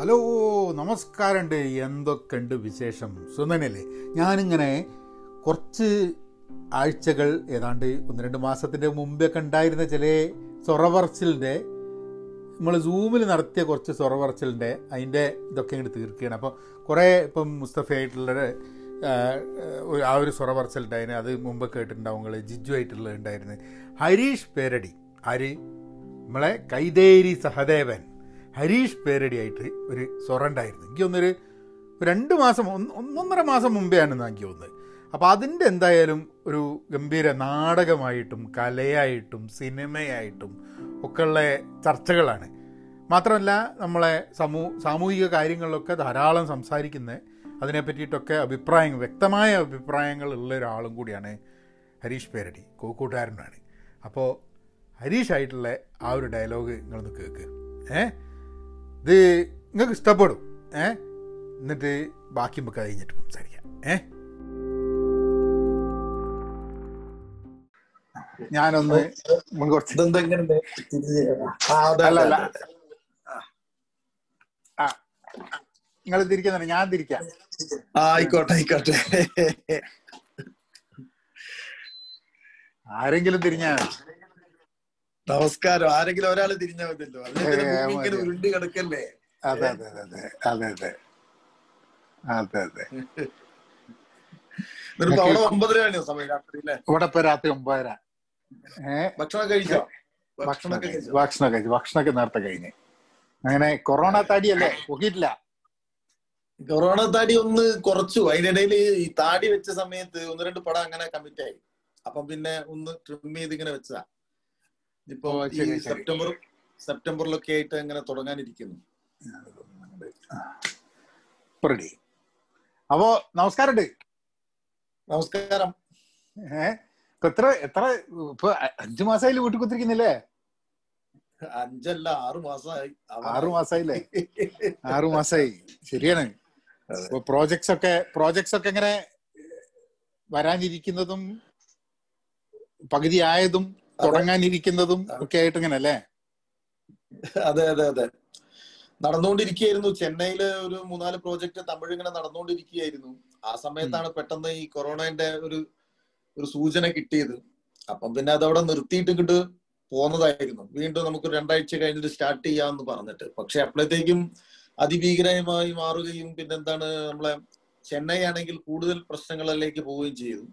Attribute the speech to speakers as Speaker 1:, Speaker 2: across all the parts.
Speaker 1: Hello നമസ്കാരമുണ്ട്. എന്തൊക്കെയുണ്ട് വിശേഷം? സുന്ദനല്ലേ ഞാനിങ്ങനെ കുറച്ച് ആഴ്ചകൾ ഏതാണ്ട് ഒന്ന് രണ്ട് മാസത്തിന്റെ മുമ്പൊക്കെ ഉണ്ടായിരുന്ന ചില സൊറവർച്ചിലിന്റെ നമ്മൾ സൂമിൽ നടത്തിയ കുറച്ച് സൊറവർച്ചിലിന്റെ അതിന്റെ ഇതൊക്കെ ഇങ്ങോട്ട് തീർക്കുകയാണ്. അപ്പോൾ കുറേ ഇപ്പം മുസ്തഫയായിട്ടുള്ള ആ, ഒരു- ഉണ്ടായിരുന്നു അത് മുമ്പ് കേട്ടിട്ടുണ്ടാവും. ജിജു ആയിട്ടുള്ളത് ഉണ്ടായിരുന്നു. ഹരീഷ് പേരടി. ആര്? നമ്മളെ കൈതേരി സഹദേവൻ. ഹരീഷ് പേരടി ആയിട്ട് ഒരു സൊറണ്ടായിരുന്നു. എനിക്ക് തോന്നുന്നൊരു രണ്ട് മാസം ഒന്ന് ഒന്നൊന്നര മാസം മുമ്പേ ആണെന്ന് എനിക്ക് തോന്നുന്നത്. അപ്പോൾ അതിന്റെ എന്തായാലും ഒരു ഗംഭീര നാടകമായിട്ടും കലയായിട്ടും സിനിമയായിട്ടും ഒക്കെയുള്ള ചർച്ചകളാണ്. മാത്രമല്ല നമ്മളെ സമൂ സാമൂഹിക കാര്യങ്ങളിലൊക്കെ ധാരാളം സംസാരിക്കുന്ന അതിനെ പറ്റിയിട്ടൊക്കെ അഭിപ്രായങ്ങൾ വ്യക്തമായ അഭിപ്രായങ്ങൾ ഉള്ള ഒരാളും കൂടിയാണ് ഹരീഷ് പേരടി കോക്കൂട്ടുകാരനാണ്. അപ്പോൾ ഹരീഷായിട്ടുള്ള ആ ഒരു ഡയലോഗ് നിങ്ങളൊന്ന് കേൾക്ക് ഏ? ഇത് നിങ്ങൾക്ക് ഇഷ്ടപ്പെടും. ഏ? എന്നിട്ട് ബാക്കി നമുക്ക് കഴിഞ്ഞിട്ട് സംസാരിക്കാം. ഏ? ഞാനൊന്ന്
Speaker 2: ഇതെന്തെങ്ങനെ ആ
Speaker 1: നിങ്ങൾ തിരിക്കാൻ ഞാൻ തിരിക്കാം.
Speaker 2: ആയിക്കോട്ടെ ആയിക്കോട്ടെ.
Speaker 1: ആരെങ്കിലും തിരിഞ്ഞാ.
Speaker 2: നമസ്കാരം ആരെങ്കിലും ഒരാൾ തിരിഞ്ഞാൽ മതിയല്ലോ. ഇങ്ങനെ ഉരുണ്ട് കിടക്കല്ലേ?
Speaker 1: അതെ അതെ അതെ അതെ. അതെ അതെ. അതെ ഇവിടെ ഇപ്പൊ രാത്രി ഒമ്പതര.
Speaker 2: ഭക്ഷണം കഴിച്ചോ?
Speaker 1: ഭക്ഷണം കഴിച്ചു? ഭക്ഷണം കഴിച്ചു. ഭക്ഷണമൊക്കെ നേരത്തെ കഴിഞ്ഞ്. അങ്ങനെ കൊറോണ താടിയല്ലേ? പൊക്കിയിട്ടില്ല
Speaker 2: കൊറോണ താടി ഒന്ന് കുറച്ചു. അതിനിടയിൽ ഈ താടി വെച്ച സമയത്ത് ഒന്ന് രണ്ട് പടം അങ്ങനെ കമ്മിറ്റ് ആയി അപ്പം പിന്നെ ഒന്ന് ട്രിം ചെയ്ത് ഇങ്ങനെ വെച്ചതാ. ഇപ്പൊ. സെപ്റ്റംബർ സെപ്റ്റംബറിലൊക്കെ ആയിട്ട് അങ്ങനെ തുടങ്ങാനിരിക്കുന്നു.
Speaker 1: അപ്പോ നമസ്കാരമുണ്ട്
Speaker 2: നമസ്കാരം.
Speaker 1: ഏഹ് ഇപ്പൊ എത്ര എത്ര ഇപ്പൊ അഞ്ചു മാസമായില്ലേ വീട്ടിൽ കുത്തിരിക്കുന്നില്ലേ
Speaker 2: അഞ്ചല്ല ആറു മാസമായി
Speaker 1: ആറു മാസായില്ലേ? ആറു മാസായി. ശരിയാണ്. പ്രോജക്ട്സ് ഒക്കെ പ്രോജക്ട്സ് ഒക്കെ എങ്ങനെ വരാനിരിക്കുന്നതും പകുതിയായതും. തുടങ്ങാനിരിക്കുന്നതും ഒക്കെ ആയിട്ട് ഇങ്ങനെ അല്ലേ
Speaker 2: അതെ അതെ അതെ. നടന്നുകൊണ്ടിരിക്കുകയായിരുന്നു. ചെന്നൈയിൽ ഒരു മൂന്നാൽ പ്രോജക്റ്റ് തമിഴ് ഇങ്ങനെ നടന്നുകൊണ്ടിരിക്കുകയായിരുന്നു. ആ സമയത്താണ് പെട്ടെന്ന് ഈ കൊറോണന്റെ ഒരു ഒരു സൂചന കിട്ടിയത്. അപ്പം പിന്നെ അതവിടെ നിർത്തിയിട്ട് ഇങ്ങോട്ട് പോന്നതായിരുന്നു. വീണ്ടും നമുക്ക് രണ്ടാഴ്ച കഴിഞ്ഞിട്ട് സ്റ്റാർട്ട് ചെയ്യാമെന്ന് പറഞ്ഞിട്ട്. പക്ഷെ അപ്പോഴത്തേക്കും അതിഭീകരമായി മാറുകയും പിന്നെന്താണ് നമ്മളെ ചെന്നൈ ആണെങ്കിൽ കൂടുതൽ പ്രശ്നങ്ങളിലേക്ക് പോവുകയും ചെയ്തു.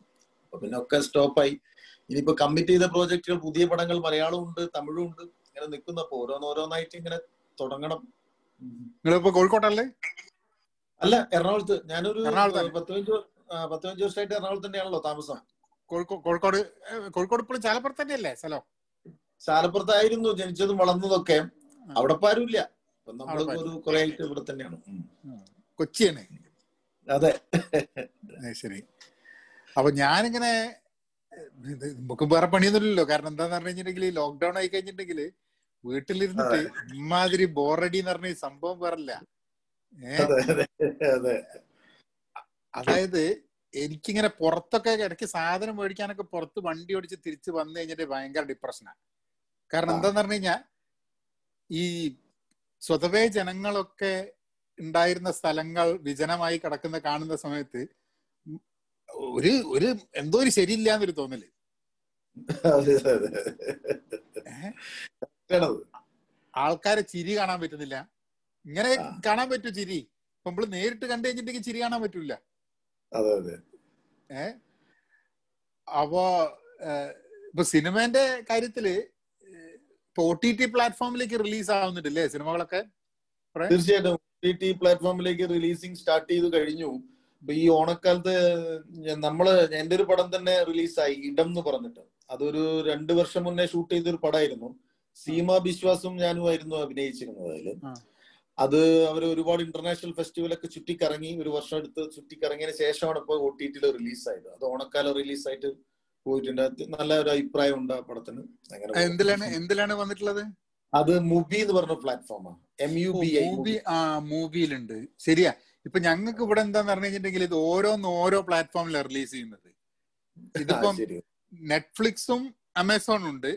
Speaker 2: അപ്പൊ പിന്നെ ഒക്കെ സ്റ്റോപ്പായി ഇനിയിപ്പോ കമ്മിറ്റ് ചെയ്ത പ്രോജക്റ്റുകൾ പുതിയ പടങ്ങൾ മലയാളവും ഉണ്ട് തമിഴും ഉണ്ട് ഇങ്ങനെ നിൽക്കുന്നപ്പോ ഓരോന്നോരോന്നായിട്ട് ഇങ്ങനെ തുടങ്ങണം.
Speaker 1: നിങ്ങളിപ്പോ കോഴിക്കോട്ടല്ലേ?
Speaker 2: അല്ല എറണാകുളത്ത്. ഞാനൊരു
Speaker 1: എറണാകുളത്താണ്.
Speaker 2: പത്ത് പതിനഞ്ച് വർ- ആ, പത്ത് പതിനഞ്ച് വർഷമായിട്ട് എറണാകുളത്ത് തന്നെയാണല്ലോ താമസം.
Speaker 1: കോഴിക്കോട് കോഴിക്കോട് ഇപ്പോൾ ചാലപ്പുറത്ത് തന്നെയല്ലേ സ്ഥലം?
Speaker 2: ചാലപ്പുറത്തായിരുന്നു ജനിച്ചതും വളർന്നതൊക്കെ. അവിടെ ആരുമില്ല നമ്മൾ ഒരു കുറെ ആയിട്ട് ഇവിടെ തന്നെയാണ്.
Speaker 1: കൊച്ചിയാണ്.
Speaker 2: അതെ.
Speaker 1: ശരി. അപ്പൊ ഞാനിങ്ങനെ നമുക്ക് വേറെ പണിയൊന്നുമില്ലല്ലോ. കാരണം എന്താന്ന് പറഞ്ഞു കഴിഞ്ഞിട്ടുണ്ടെങ്കിൽ ലോക്ക്ഡൌൺ ആയി കഴിഞ്ഞിട്ടുണ്ടെങ്കിൽ വീട്ടിലിരുന്നിട്ട് ഇമാതിരി ബോറടി എന്ന് പറഞ്ഞ സംഭവം വേറല്ല. അതായത് എനിക്കിങ്ങനെ പുറത്തൊക്കെ ഇടയ്ക്ക് സാധനം മേടിക്കാനൊക്കെ പുറത്ത് വണ്ടി ഓടിച്ച് തിരിച്ച് വന്നു കഴിഞ്ഞിട്ട് ഭയങ്കര ഡിപ്രഷനാണ് കാരണം എന്താന്ന് പറഞ്ഞു കഴിഞ്ഞാൽ ഈ സ്വതവേ ജനങ്ങളൊക്കെ ഉണ്ടായിരുന്ന സ്ഥലങ്ങൾ വിജനമായി കിടക്കുന്ന കാണുന്ന സമയത്ത് ഒരു ഒരു എന്തോ ഒരു ശരിയില്ല എന്നൊരു
Speaker 2: തോന്നൽ
Speaker 1: ആൾക്കാരെ ചിരി കാണാൻ പറ്റുന്നില്ല. ഇങ്ങനെ കാണാൻ പറ്റൂ ചിരി. നമ്മൾ നേരിട്ട് കണ്ടു കഴിഞ്ഞിട്ടുണ്ടെങ്കിൽ ചിരി കാണാൻ പറ്റൂല. ഏ അപ്പോ ഇപ്പൊ സിനിമേന്റെ കാര്യത്തിൽ ഇപ്പൊ ഒ ടി ടി പ്ലാറ്റ്ഫോമിലേക്ക് റിലീസ് ആവുന്നുണ്ടല്ലേ സിനിമകളൊക്കെ?
Speaker 2: തീർച്ചയായിട്ടും. പ്ലാറ്റ്ഫോമിലേക്ക് റിലീസിങ് സ്റ്റാർട്ട് ചെയ്ത് കഴിഞ്ഞു. ഈ ഓണക്കാലത്ത് നമ്മൾ എന്റെ ഒരു പടം തന്നെ റിലീസായി ഇടം എന്ന് പറഞ്ഞിട്ട്. അതൊരു രണ്ടു വർഷം മുന്നേ ഷൂട്ട് ചെയ്തൊരു പടമായിരുന്നു സീമ ബിശ്വാസും ഞാനുമായിരുന്നു അഭിനയിച്ചിരുന്നത്
Speaker 1: അതിൽ.
Speaker 2: അത് അവർ ഒരുപാട് ഇന്റർനാഷണൽ ഫെസ്റ്റിവലൊക്കെ ചുറ്റിക്കറങ്ങി ഒരു വർഷം എടുത്ത് ചുറ്റിക്കറങ്ങിയതിന് ശേഷമാണ് ഇപ്പോൾ ഒ ടി ടിയിൽ റിലീസായത്. അത് ഓണക്കാലം റിലീസായിട്ട് പോയിട്ടുണ്ട്. നല്ല ഒരു അഭിപ്രായം ഉണ്ട് ആ പടത്തിന്.
Speaker 1: എന്തിലാണ് എന്തിലാണ് വന്നിട്ടുള്ളത്?
Speaker 2: അത് മൂവി എന്ന് പറഞ്ഞ പ്ലാറ്റ്ഫോമാണ് എം യു ബി ഐ
Speaker 1: ആ മൂവിയിലുണ്ട്. ശരിയാ. ഇപ്പൊ ഞങ്ങൾക്ക് ഇവിടെ എന്താന്ന് പറഞ്ഞു കഴിഞ്ഞിട്ടുണ്ടെങ്കിൽ ഇത് ഓരോന്ന് ഓരോ പ്ലാറ്റ്ഫോമിലാണ് റിലീസ് ചെയ്യുന്നത്. ഇതിപ്പം നെറ്റ്ഫ്ലിക്സും ആമസോണും ഉണ്ട്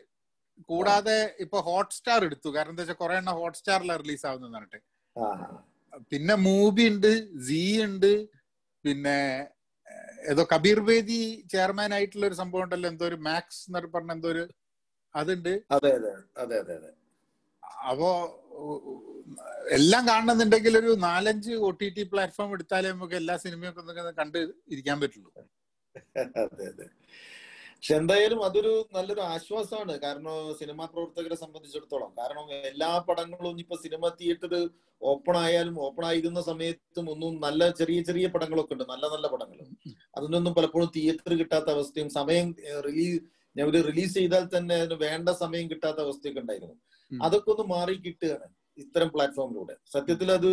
Speaker 1: കൂടാതെ ഇപ്പൊ ഹോട്ട്സ്റ്റാർ എടുത്തു. കാരണം എന്താ വെച്ചാൽ കുറെ എണ്ണം ഹോട്ട്സ്റ്റാറിലാണ് റിലീസ് ആവുന്നത് പറഞ്ഞിട്ട്.
Speaker 2: ആ
Speaker 1: പിന്നെ മൂവി ഉണ്ട് സീ ഉണ്ട് പിന്നെ ഏതോ കബീർ ബേദി ചെയർമാൻ ആയിട്ടുള്ള ഒരു സംഭവം ഉണ്ടല്ലോ. എന്തോ ഒരു മാക്സ് എന്നൊക്കെ പറഞ്ഞ എന്തോ ഒരു അതുണ്ട്.
Speaker 2: അതെ അതെ അതെ അതെ അതെ.
Speaker 1: അപ്പോ എല്ലാം കാണണമെന്നുണ്ടെങ്കിൽ ഒരു നാലഞ്ച് ഒ ടി ടി പ്ലാറ്റ്ഫോം എടുത്താലേ നമുക്ക് എല്ലാ സിനിമയൊക്കെ കണ്ട് ഇരിക്കാൻ പറ്റുള്ളൂ.
Speaker 2: അതെ അതെ. പക്ഷെ എന്തായാലും അതൊരു നല്ലൊരു ആശ്വാസമാണ്. കാരണം സിനിമാ പ്രവർത്തകരെ സംബന്ധിച്ചിടത്തോളം. കാരണം എല്ലാ പടങ്ങളും ഇപ്പൊ സിനിമ തിയേറ്റർ ഓപ്പൺ ആയാലും ഓപ്പൺ ആയിരുന്ന സമയത്തും ഒന്നും നല്ല ചെറിയ ചെറിയ പടങ്ങളൊക്കെ ഉണ്ട്. നല്ല നല്ല പടങ്ങൾ അതിനൊന്നും പലപ്പോഴും തിയേറ്റർ കിട്ടാത്ത അവസ്ഥയും സമയം റിലീസ് ഞാൻ റിലീസ് ചെയ്താൽ തന്നെ അതിന് വേണ്ട സമയം കിട്ടാത്ത അവസ്ഥയൊക്കെ ഉണ്ടായിരുന്നു. അതൊക്കെ ഒന്ന് മാറി കിട്ടുകയാണ് ഇത്തരം പ്ലാറ്റ്ഫോമിലൂടെ. സത്യത്തിൽ അത്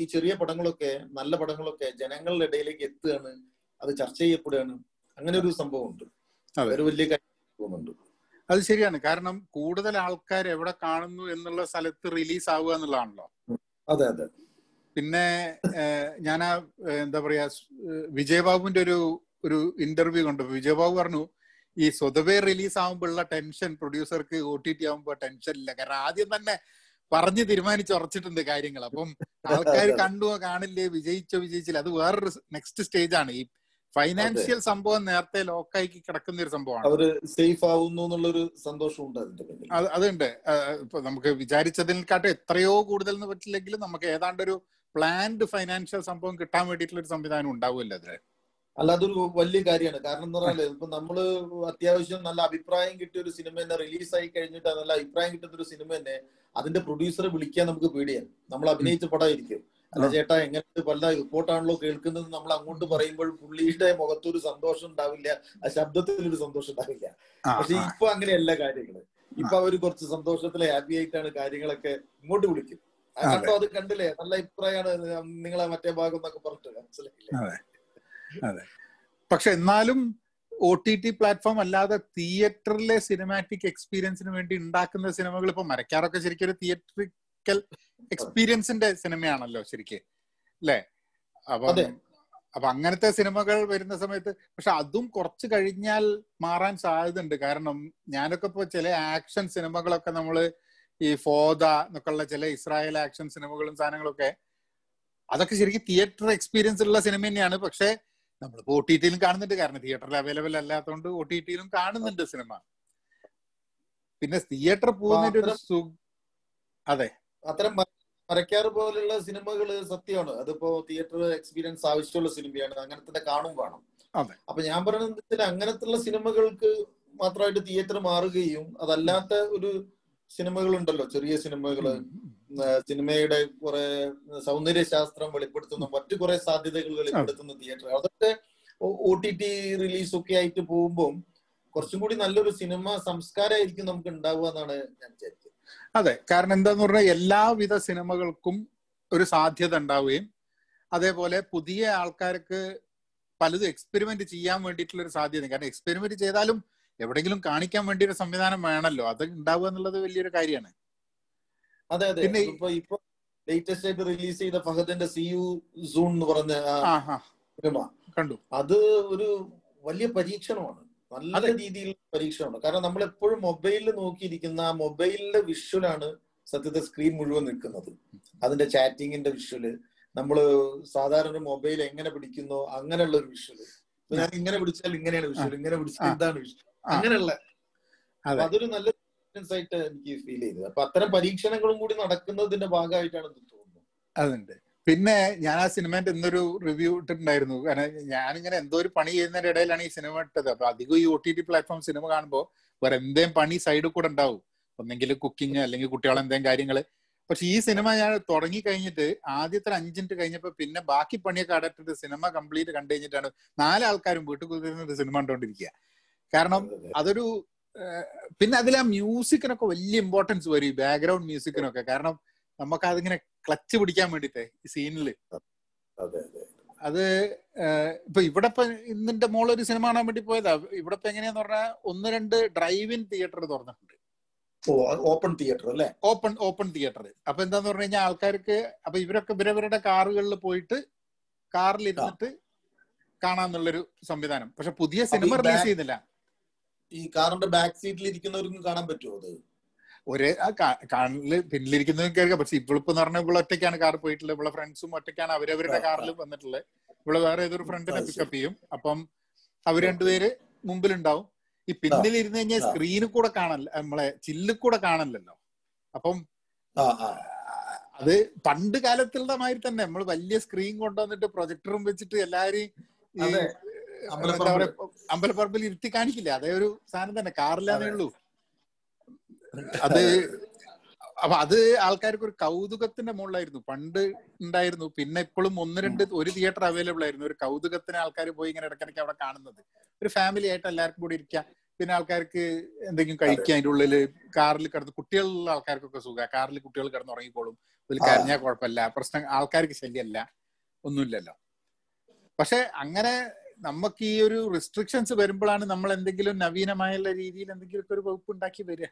Speaker 2: ഈ ചെറിയ പടങ്ങളൊക്കെ നല്ല പടങ്ങളൊക്കെ ജനങ്ങളുടെ ഇടയിലേക്ക് എത്തുകയാണ് അത് ചർച്ച ചെയ്യപ്പെടുകയാണ്. അങ്ങനെ ഒരു സംഭവം ഉണ്ട്. ഒരു വലിയ കാര്യം തോന്നുന്നുണ്ട്.
Speaker 1: അത് ശരിയാണ്. കാരണം കൂടുതൽ ആൾക്കാർ എവിടെ കാണുന്നു എന്നുള്ള സ്ഥലത്ത് റിലീസ് ആവുക എന്നുള്ളതാണല്ലോ.
Speaker 2: അതെ അതെ.
Speaker 1: പിന്നെ ഞാൻ ആ എന്താ പറയാ വിജയബാബുവിന്റെ ഒരു ഒരു ഇന്റർവ്യൂ കണ്ടു വിജയബാബു പറഞ്ഞു ഈ സ്വതവേ റിലീസ് ആവുമ്പോഴുള്ള ടെൻഷൻ പ്രൊഡ്യൂസർക്ക് ഒ ടി ടി ആവുമ്പോ ടെൻഷൻ ഇല്ല കാരണം ആദ്യം തന്നെ പറഞ്ഞ് തീരുമാനിച്ച് ഉറച്ചിട്ടുണ്ട് കാര്യങ്ങൾ. അപ്പം ആൾക്കാർ കണ്ടുവോ കാണില്ലേ വിജയിച്ചോ വിജയിച്ചില്ല. അത് വേറൊരു നെക്സ്റ്റ് സ്റ്റേജ് ആണ്. ഈ ഫൈനാൻഷ്യൽ സംഭവം നേരത്തെ ലോക്കായി കിടക്കുന്ന ഒരു സംഭവമാണ്.
Speaker 2: അവർ സേഫ് ആവുന്നു എന്നുള്ളൊരു സന്തോഷമുണ്ട് അതിന്റെ പിന്നിൽ.
Speaker 1: അതുണ്ട്. ഇപ്പൊ നമുക്ക് വിചാരിച്ചതിനെക്കാട്ടും എത്രയോ കൂടുതൽ എന്ന് പറ്റില്ലെങ്കിലും നമുക്ക് ഏതാണ്ട് ഒരു പ്ലാൻഡ് ഫൈനാൻഷ്യൽ സംഭവം കിട്ടാൻ വേണ്ടിയിട്ടുള്ള ഒരു സംവിധാനം ഉണ്ടാവുമല്ലോ
Speaker 2: അല്ല ഒരു വലിയ കാര്യമാണ്. കാരണം എന്ന് പറഞ്ഞാൽ ഇപ്പൊ നമ്മൾ അത്യാവശ്യം നല്ല അഭിപ്രായം കിട്ടിയ ഒരു സിനിമ തന്നെ റിലീസ് ആയി കഴിഞ്ഞിട്ട് നല്ല അഭിപ്രായം കിട്ടുന്ന ഒരു സിനിമ തന്നെ അതിന്റെ പ്രൊഡ്യൂസറെ വിളിക്കാൻ നമുക്ക് പേടിയാണ്. നമ്മൾ അഭിനയിച്ച പടമായിരിക്കും അല്ല. ചേട്ടാ എങ്ങനത്തെ പല റിപ്പോർട്ടാണല്ലോ കേൾക്കുന്നത് നമ്മൾ അങ്ങോട്ട് പറയുമ്പോൾ പുള്ളിയുടെ മുഖത്തൊരു സന്തോഷം ഉണ്ടാവില്ല ആ ശബ്ദത്തിൽ ഒരു സന്തോഷം ഉണ്ടാവില്ല. പക്ഷെ. ഇപ്പൊ അങ്ങനെയല്ല കാര്യങ്ങൾ. ഇപ്പൊ അവർ കുറച്ച് സന്തോഷത്തിലെ ഹാപ്പി ആയിട്ടാണ് കാര്യങ്ങളൊക്കെ ഇങ്ങോട്ട് വിളിക്കും. കണ്ടോ അത്. കണ്ടില്ലേ? നല്ല അഭിപ്രായമാണ് നിങ്ങളെ മറ്റേ ഭാഗം എന്നൊക്കെ പറഞ്ഞിട്ട്. മനസ്സിലായില്ലേ?
Speaker 1: അതെ. പക്ഷെ എന്നാലും ഒ ടി ടി പ്ലാറ്റ്ഫോം അല്ലാതെ തിയേറ്ററിലെ സിനിമാറ്റിക് എക്സ്പീരിയൻസിന് വേണ്ടി ഉണ്ടാക്കുന്ന സിനിമകൾ ഇപ്പൊ മരക്കാറൊക്കെ ശരിക്കും ഒരു തിയേറ്ററിക്കൽ എക്സ്പീരിയൻസിന്റെ സിനിമയാണല്ലോ ശരിക്ക് അല്ലേ അപ്പൊ. അപ്പൊ അങ്ങനത്തെ സിനിമകൾ വരുന്ന സമയത്ത് പക്ഷെ അതും കുറച്ച് കഴിഞ്ഞാൽ മാറാൻ സാധ്യതയുണ്ട്. കാരണം ഞാനൊക്കെ ഇപ്പൊ ചില ആക്ഷൻ സിനിമകളൊക്കെ നമ്മൾ ഈ ഫോദ എന്നൊക്കെ ഉള്ള ചില ഇസ്രായേൽ ആക്ഷൻ സിനിമകളും സാധനങ്ങളൊക്കെ അതൊക്കെ ശരിക്കും തിയേറ്റർ എക്സ്പീരിയൻസ് ഉള്ള സിനിമ തന്നെയാണ്. പക്ഷെ നമ്മളിപ്പോ ഒ ടി ടിയിലും കാണുന്നുണ്ട്. കാരണം തിയേറ്ററിൽ അവൈലബിൾ അല്ലാത്തതുകൊണ്ട് ഒ ടി ടിയിലും കാണുന്നുണ്ട് സിനിമ. പിന്നെ തിയേറ്റർ പോകുന്നതിന്റെ ഒരു സു അതെ.
Speaker 2: അത്തരം മരക്കാറ് പോലുള്ള സിനിമകൾ സത്യമാണ്. അതിപ്പോ തിയേറ്റർ എക്സ്പീരിയൻസ് ആവശ്യമുള്ള സിനിമയാണ്. അങ്ങനെ തന്നെ കാണും വേണം. അപ്പൊ ഞാൻ പറയുന്നത് അങ്ങനത്തുള്ള സിനിമകൾക്ക് മാത്രമായിട്ട് തിയേറ്റർ മാറുകയും അതല്ലാത്ത ഒരു സിനിമകൾ ഉണ്ടല്ലോ ചെറിയ സിനിമകൾ. സിനിമയുടെ കുറെ സൗന്ദര്യ ശാസ്ത്രം വെളിപ്പെടുത്തുന്ന മറ്റു കുറെ സാധ്യതകൾ വെളിപ്പെടുത്തുന്ന തിയേറ്റർ. അതൊക്കെ ഒ ടി ടി റിലീസ് ഒക്കെ ആയിട്ട് പോകുമ്പോൾ കുറച്ചും കൂടി നല്ലൊരു സിനിമ സംസ്കാരമായിരിക്കും നമുക്ക് ഉണ്ടാവുക എന്നാണ് ഞാൻ വിചാരിച്ചത്
Speaker 1: അതെ. കാരണം എന്താന്ന് പറഞ്ഞാൽ എല്ലാവിധ സിനിമകൾക്കും ഒരു സാധ്യത ഉണ്ടാവുകയും അതേപോലെ പുതിയ ആൾക്കാർക്ക് പലതും എക്സ്പെരിമെന്റ് ചെയ്യാൻ വേണ്ടിയിട്ടുള്ള ഒരു സാധ്യത കാരണം എക്സ്പെരിമെന്റ് ചെയ്താലും എവിടെയെങ്കിലും കാണിക്കാൻ വേണ്ടി ഒരു സംവിധാനം വേണമല്ലോ. അത് ഉണ്ടാവുക എന്നുള്ളത് വലിയൊരു കാര്യമാണ്.
Speaker 2: അതെ അതെ.
Speaker 1: പിന്നെ
Speaker 2: ഇപ്പൊ ഇപ്പൊ ലേറ്റസ്റ്റ് ആയിട്ട് റിലീസ് ചെയ്ത ഫഹദിന്റെ സി യു സൂൺ എന്ന് പറഞ്ഞ സിനിമ.
Speaker 1: കണ്ടു.
Speaker 2: അത് ഒരു വലിയ പരീക്ഷണമാണ്. നല്ല. രീതിയിൽ പരീക്ഷണമാണ്. കാരണം നമ്മൾ എപ്പോഴും മൊബൈലിൽ നോക്കിയിരിക്കുന്ന ആ മൊബൈലിന്റെ വിഷ്വലാണ് സത്യത്തെ സ്ക്രീൻ മുഴുവൻ നിൽക്കുന്നത്. അതിന്റെ ചാറ്റിങ്ങിന്റെ വിഷ്വൽ നമ്മൾ സാധാരണ ഒരു മൊബൈൽ എങ്ങനെ പിടിക്കുന്നു അങ്ങനെയുള്ള ഒരു വിഷ്വൽ ഞാൻ ഇങ്ങനെ പിടിച്ചാൽ ഇങ്ങനെയാണ് വിഷ്വൽ ഇങ്ങനെ പിടിച്ചാൽ എന്താണ് വിഷ്വൽ അങ്ങനെയുള്ള.
Speaker 1: അതെ.
Speaker 2: അതൊരു നല്ല എക്സ്പീരിയൻസ് ആയിട്ട് എനിക്ക് ഫീൽ ചെയ്തത്. അപ്പൊ അത്തരം പരീക്ഷണങ്ങളും കൂടി നടക്കുന്നതിന്റെ ഭാഗമായിട്ടാണ് എനിക്ക് തോന്നുന്നത്.
Speaker 1: അതുണ്ട്. പിന്നെ ഞാൻ ആ സിനിമന്റെ ഇന്നൊരു റിവ്യൂ ഇട്ടിട്ടുണ്ടായിരുന്നു. കാരണം ഞാനിങ്ങനെ എന്തോ ഒരു പണി ചെയ്യുന്നതിന്റെ ഇടയിലാണ് ഈ സിനിമ ഇട്ടത്. അപ്പൊ അധികം ഈ O T T platform cinema കാണുമ്പോൾ വേറെ എന്തേലും പണി സൈഡിൽ കൂടെ ഉണ്ടാവും. ഒന്നെങ്കിൽ കുക്കിംഗ് അല്ലെങ്കിൽ കുട്ടികളെ എന്തെങ്കിലും കാര്യങ്ങൾ പക്ഷെ ഈ സിനിമ ഞാൻ തുടങ്ങി കഴിഞ്ഞിട്ട് ആദ്യത്തെ അഞ്ച് മിനിറ്റ് കഴിഞ്ഞപ്പോ പിന്നെ ബാക്കി പണിയൊക്കെ അടച്ചിട്ട് സിനിമ കംപ്ലീറ്റ് കണ്ടു കഴിഞ്ഞിട്ടാണ് നാലാൾക്കാരും വീട്ടിൽ കുതിരുന്ന സിനിമ കണ്ടുകൊണ്ടിരിക്കുക കാരണം അതൊരു പിന്നെ അതിൽ ആ മ്യൂസിക്കിനൊക്കെ വലിയ ഇമ്പോർട്ടൻസ് വരും ഈ ബാക്ക്ഗ്രൗണ്ട് മ്യൂസിക്കിനൊക്കെ. കാരണം നമുക്ക് അതിങ്ങനെ ക്ലച്ച് പിടിക്കാൻ വേണ്ടിട്ടേ ഈ സീനിൽ
Speaker 2: അതെ
Speaker 1: ഇപ്പൊ ഇവിടെ ഇപ്പൊ ഇന്നിന്റെ മോളിൽ ഒരു സിനിമ കാണാൻ വേണ്ടി പോയതാ. ഇവിടെ ഇപ്പൊ എങ്ങനെയാന്ന് പറഞ്ഞാൽ ഒന്ന് രണ്ട് ഡ്രൈവ് ഇൻ തിയേറ്റർ തുറന്നിട്ടുണ്ട്
Speaker 2: ഓപ്പൺ തിയേറ്റർ അല്ലേ?
Speaker 1: ഓപ്പൺ ഓപ്പൺ തിയേറ്റർ അപ്പൊ എന്താന്ന് പറഞ്ഞു കഴിഞ്ഞാൽ ആൾക്കാർക്ക് അപ്പൊ ഇവരൊക്കെ ഇവരവരുടെ കാറുകളിൽ പോയിട്ട് കാറിൽ ഇരുന്നിട്ട് കാണാന്നുള്ളൊരു സംവിധാനം. പക്ഷെ പുതിയ സിനിമ റിലീസ് ചെയ്യുന്നില്ല.
Speaker 2: ഈ കാറിന്റെ ബാക്ക് സീറ്റിൽ ഇരിക്കുന്നവർക്കും കാണാൻ പറ്റുമോ അത്?
Speaker 1: ഒരേ ആ പിന്നിലിരിക്കുന്ന കാറിൽ പിന്നിലിരിക്കുന്നതും കേൾക്കാം. പക്ഷെ ഇവളിപ്പോ എന്ന് പറഞ്ഞാൽ ഇവിടെ ഒറ്റയ്ക്കാണ് കാർ പോയിട്ടുള്ളത്. ഇവിടെ ഫ്രണ്ട്സും ഒറ്റയ്ക്കാണ് അവരവരുടെ കാറിൽ വന്നിട്ടുള്ളത്. ഇവിടെ വേറെ ഏതൊരു ഫ്രണ്ടിനെ. പിക്കപ്പ് ചെയ്യും. അപ്പം അവർ രണ്ടുപേര് മുമ്പിലുണ്ടാവും. ഈ പിന്നിൽ ഇരുന്ന് കഴിഞ്ഞാൽ. സ്ക്രീനിൽ കൂടെ കാണല്ല നമ്മളെ ചില്ലിൽ കൂടെ കാണല്ലോ അപ്പം അത് പണ്ട് കാലത്തുള്ള മാതിരി തന്നെ. നമ്മൾ വലിയ സ്ക്രീൻ കൊണ്ടുവന്നിട്ട് പ്രൊജക്ടറും വെച്ചിട്ട്. എന്താ
Speaker 2: അമ്പലപ്പറമ്പിൽ.
Speaker 1: ഇരുത്തി കാണിക്കില്ല? അതേ ഒരു സാധനം തന്നെ കാറില്ലാന്നേ ഉള്ളൂ. അത്. അപ്പൊ അത് ആൾക്കാർക്ക് ഒരു കൗതുകത്തിന്റെ മുകളിലായിരുന്നു. പണ്ട് ഉണ്ടായിരുന്നു. പിന്നെ ഇപ്പോഴും ഒന്ന് രണ്ട് ഒരു തിയേറ്റർ അവൈലബിൾ ആയിരുന്നു. ഒരു കൗതുകത്തിന് ആൾക്കാർ പോയി ഇങ്ങനെ ഇടയ്ക്കിടയ്ക്ക് അവിടെ കാണുന്നത്. ഒരു ഫാമിലി ആയിട്ട് എല്ലാവർക്കും കൂടി ഇരിക്കാം. പിന്നെ ആൾക്കാർക്ക് എന്തെങ്കിലും കഴിക്കുക അതിന്റെ ഉള്ളിൽ കാറിൽ കിടന്ന് കുട്ടികളുള്ള ആൾക്കാർക്കൊക്കെ സുഖ. കാറിൽ കുട്ടികൾ കിടന്ന് ഉറങ്ങിക്കോളും. ഇതിൽ. കരഞ്ഞാൽ കുഴപ്പമില്ല. പ്രശ്നം ആൾക്കാർക്ക് ശല്യമല്ല. ഒന്നുമില്ലല്ലോ. പക്ഷെ അങ്ങനെ നമുക്ക് ഈ ഒരു റെസ്ട്രിക്ഷൻസ് വരുമ്പോഴാണ് നമ്മൾ എന്തെങ്കിലും നവീനമായ രീതിയിൽ എന്തെങ്കിലുമൊക്കെ ഒരു വകുപ്പ് ഉണ്ടാക്കി വരിക.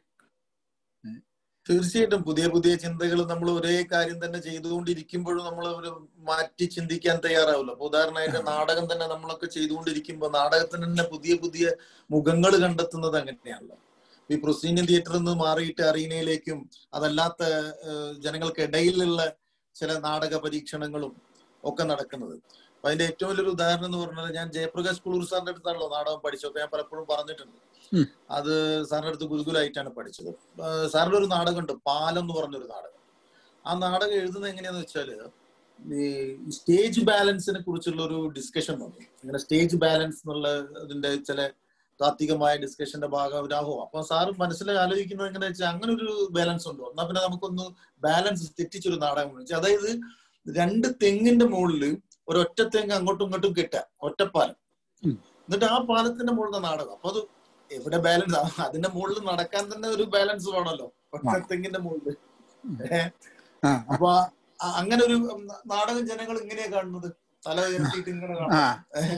Speaker 2: തീർച്ചയായിട്ടും പുതിയ പുതിയ ചിന്തകൾ നമ്മൾ ഒരേ കാര്യം തന്നെ ചെയ്തുകൊണ്ടിരിക്കുമ്പോഴും നമ്മൾ ഒരു മാറ്റി ചിന്തിക്കാൻ തയ്യാറാവില്ല. അപ്പൊ ഉദാഹരണമായിട്ട് നാടകം തന്നെ നമ്മളൊക്കെ ചെയ്തുകൊണ്ടിരിക്കുമ്പോൾ നാടകത്തിന് തന്നെ പുതിയ പുതിയ മുഖങ്ങൾ കണ്ടെത്തുന്നത് അങ്ങനെയാണല്ലോ. ഈ പ്രൊസീനിയൻ തിയേറ്ററിൽ നിന്ന് മാറിയിട്ട് അറീനയിലേക്കും അതല്ലാത്ത ജനങ്ങൾക്കിടയിലുള്ള ചില നാടക പരീക്ഷണങ്ങളും ഒക്കെ നടക്കുന്നത്. അതിന്റെ ഏറ്റവും വലിയൊരു ഉദാഹരണം എന്ന് പറഞ്ഞാൽ ഞാൻ ജയപ്രകാശ് കുളൂർ സാറിന്റെ അടുത്താണല്ലോ നാടകം പഠിച്ചത് ഞാൻ പലപ്പോഴും പറഞ്ഞിട്ടുണ്ട്. അത് സാറിന്റെ അടുത്ത് ഗുരുകുലായിട്ടാണ് പഠിച്ചത്. സാറിന്റെ ഒരു നാടകമുണ്ട് പാലം എന്ന് പറഞ്ഞൊരു നാടകം. ആ നാടകം എഴുതുന്നത് എങ്ങനെയാന്ന് വെച്ചാൽ ഈ സ്റ്റേജ് ബാലൻസിനെ കുറിച്ചുള്ള ഒരു ഡിസ്കഷൻ വന്നു. ഇങ്ങനെ സ്റ്റേജ് ബാലൻസ് എന്നുള്ള ഇതിന്റെ ചില താത്വികമായ ഡിസ്കഷന്റെ ഭാഗം ഒരാഹോ അപ്പൊ സാറ് മനസ്സിൽ ആലോചിക്കുന്നത് എങ്ങനെ വെച്ചാൽ അങ്ങനെ ഒരു ബാലൻസ് ഉണ്ടോ. എന്നാ പിന്നെ നമുക്കൊന്ന് ബാലൻസ് തെറ്റിച്ചൊരു നാടകം അതായത് രണ്ട് തെങ്ങിന്റെ മുകളിൽ ഒരൊറ്റ തെങ്ങ് അങ്ങോട്ടും ഇങ്ങോട്ടും കിട്ടുക ഒറ്റപ്പാലം. എന്നിട്ട് ആ പാലത്തിന്റെ മുകളിൽ നാടകം. അപ്പൊ അത് എവിടെ ബാലൻസ് അതിന്റെ മുകളിൽ നടക്കാൻ തന്നെ ഒരു ബാലൻസ് വേണമല്ലോ. ഒറ്റ തെങ്ങിന്റെ മുകളിൽ അപ്പൊ അങ്ങനെ ഒരു നാടകം ജനങ്ങൾ ഇങ്ങനെയാ കാണുന്നത്. തല ഉയർത്തിയിട്ട് ഇങ്ങനെ
Speaker 1: കാണുന്നത്.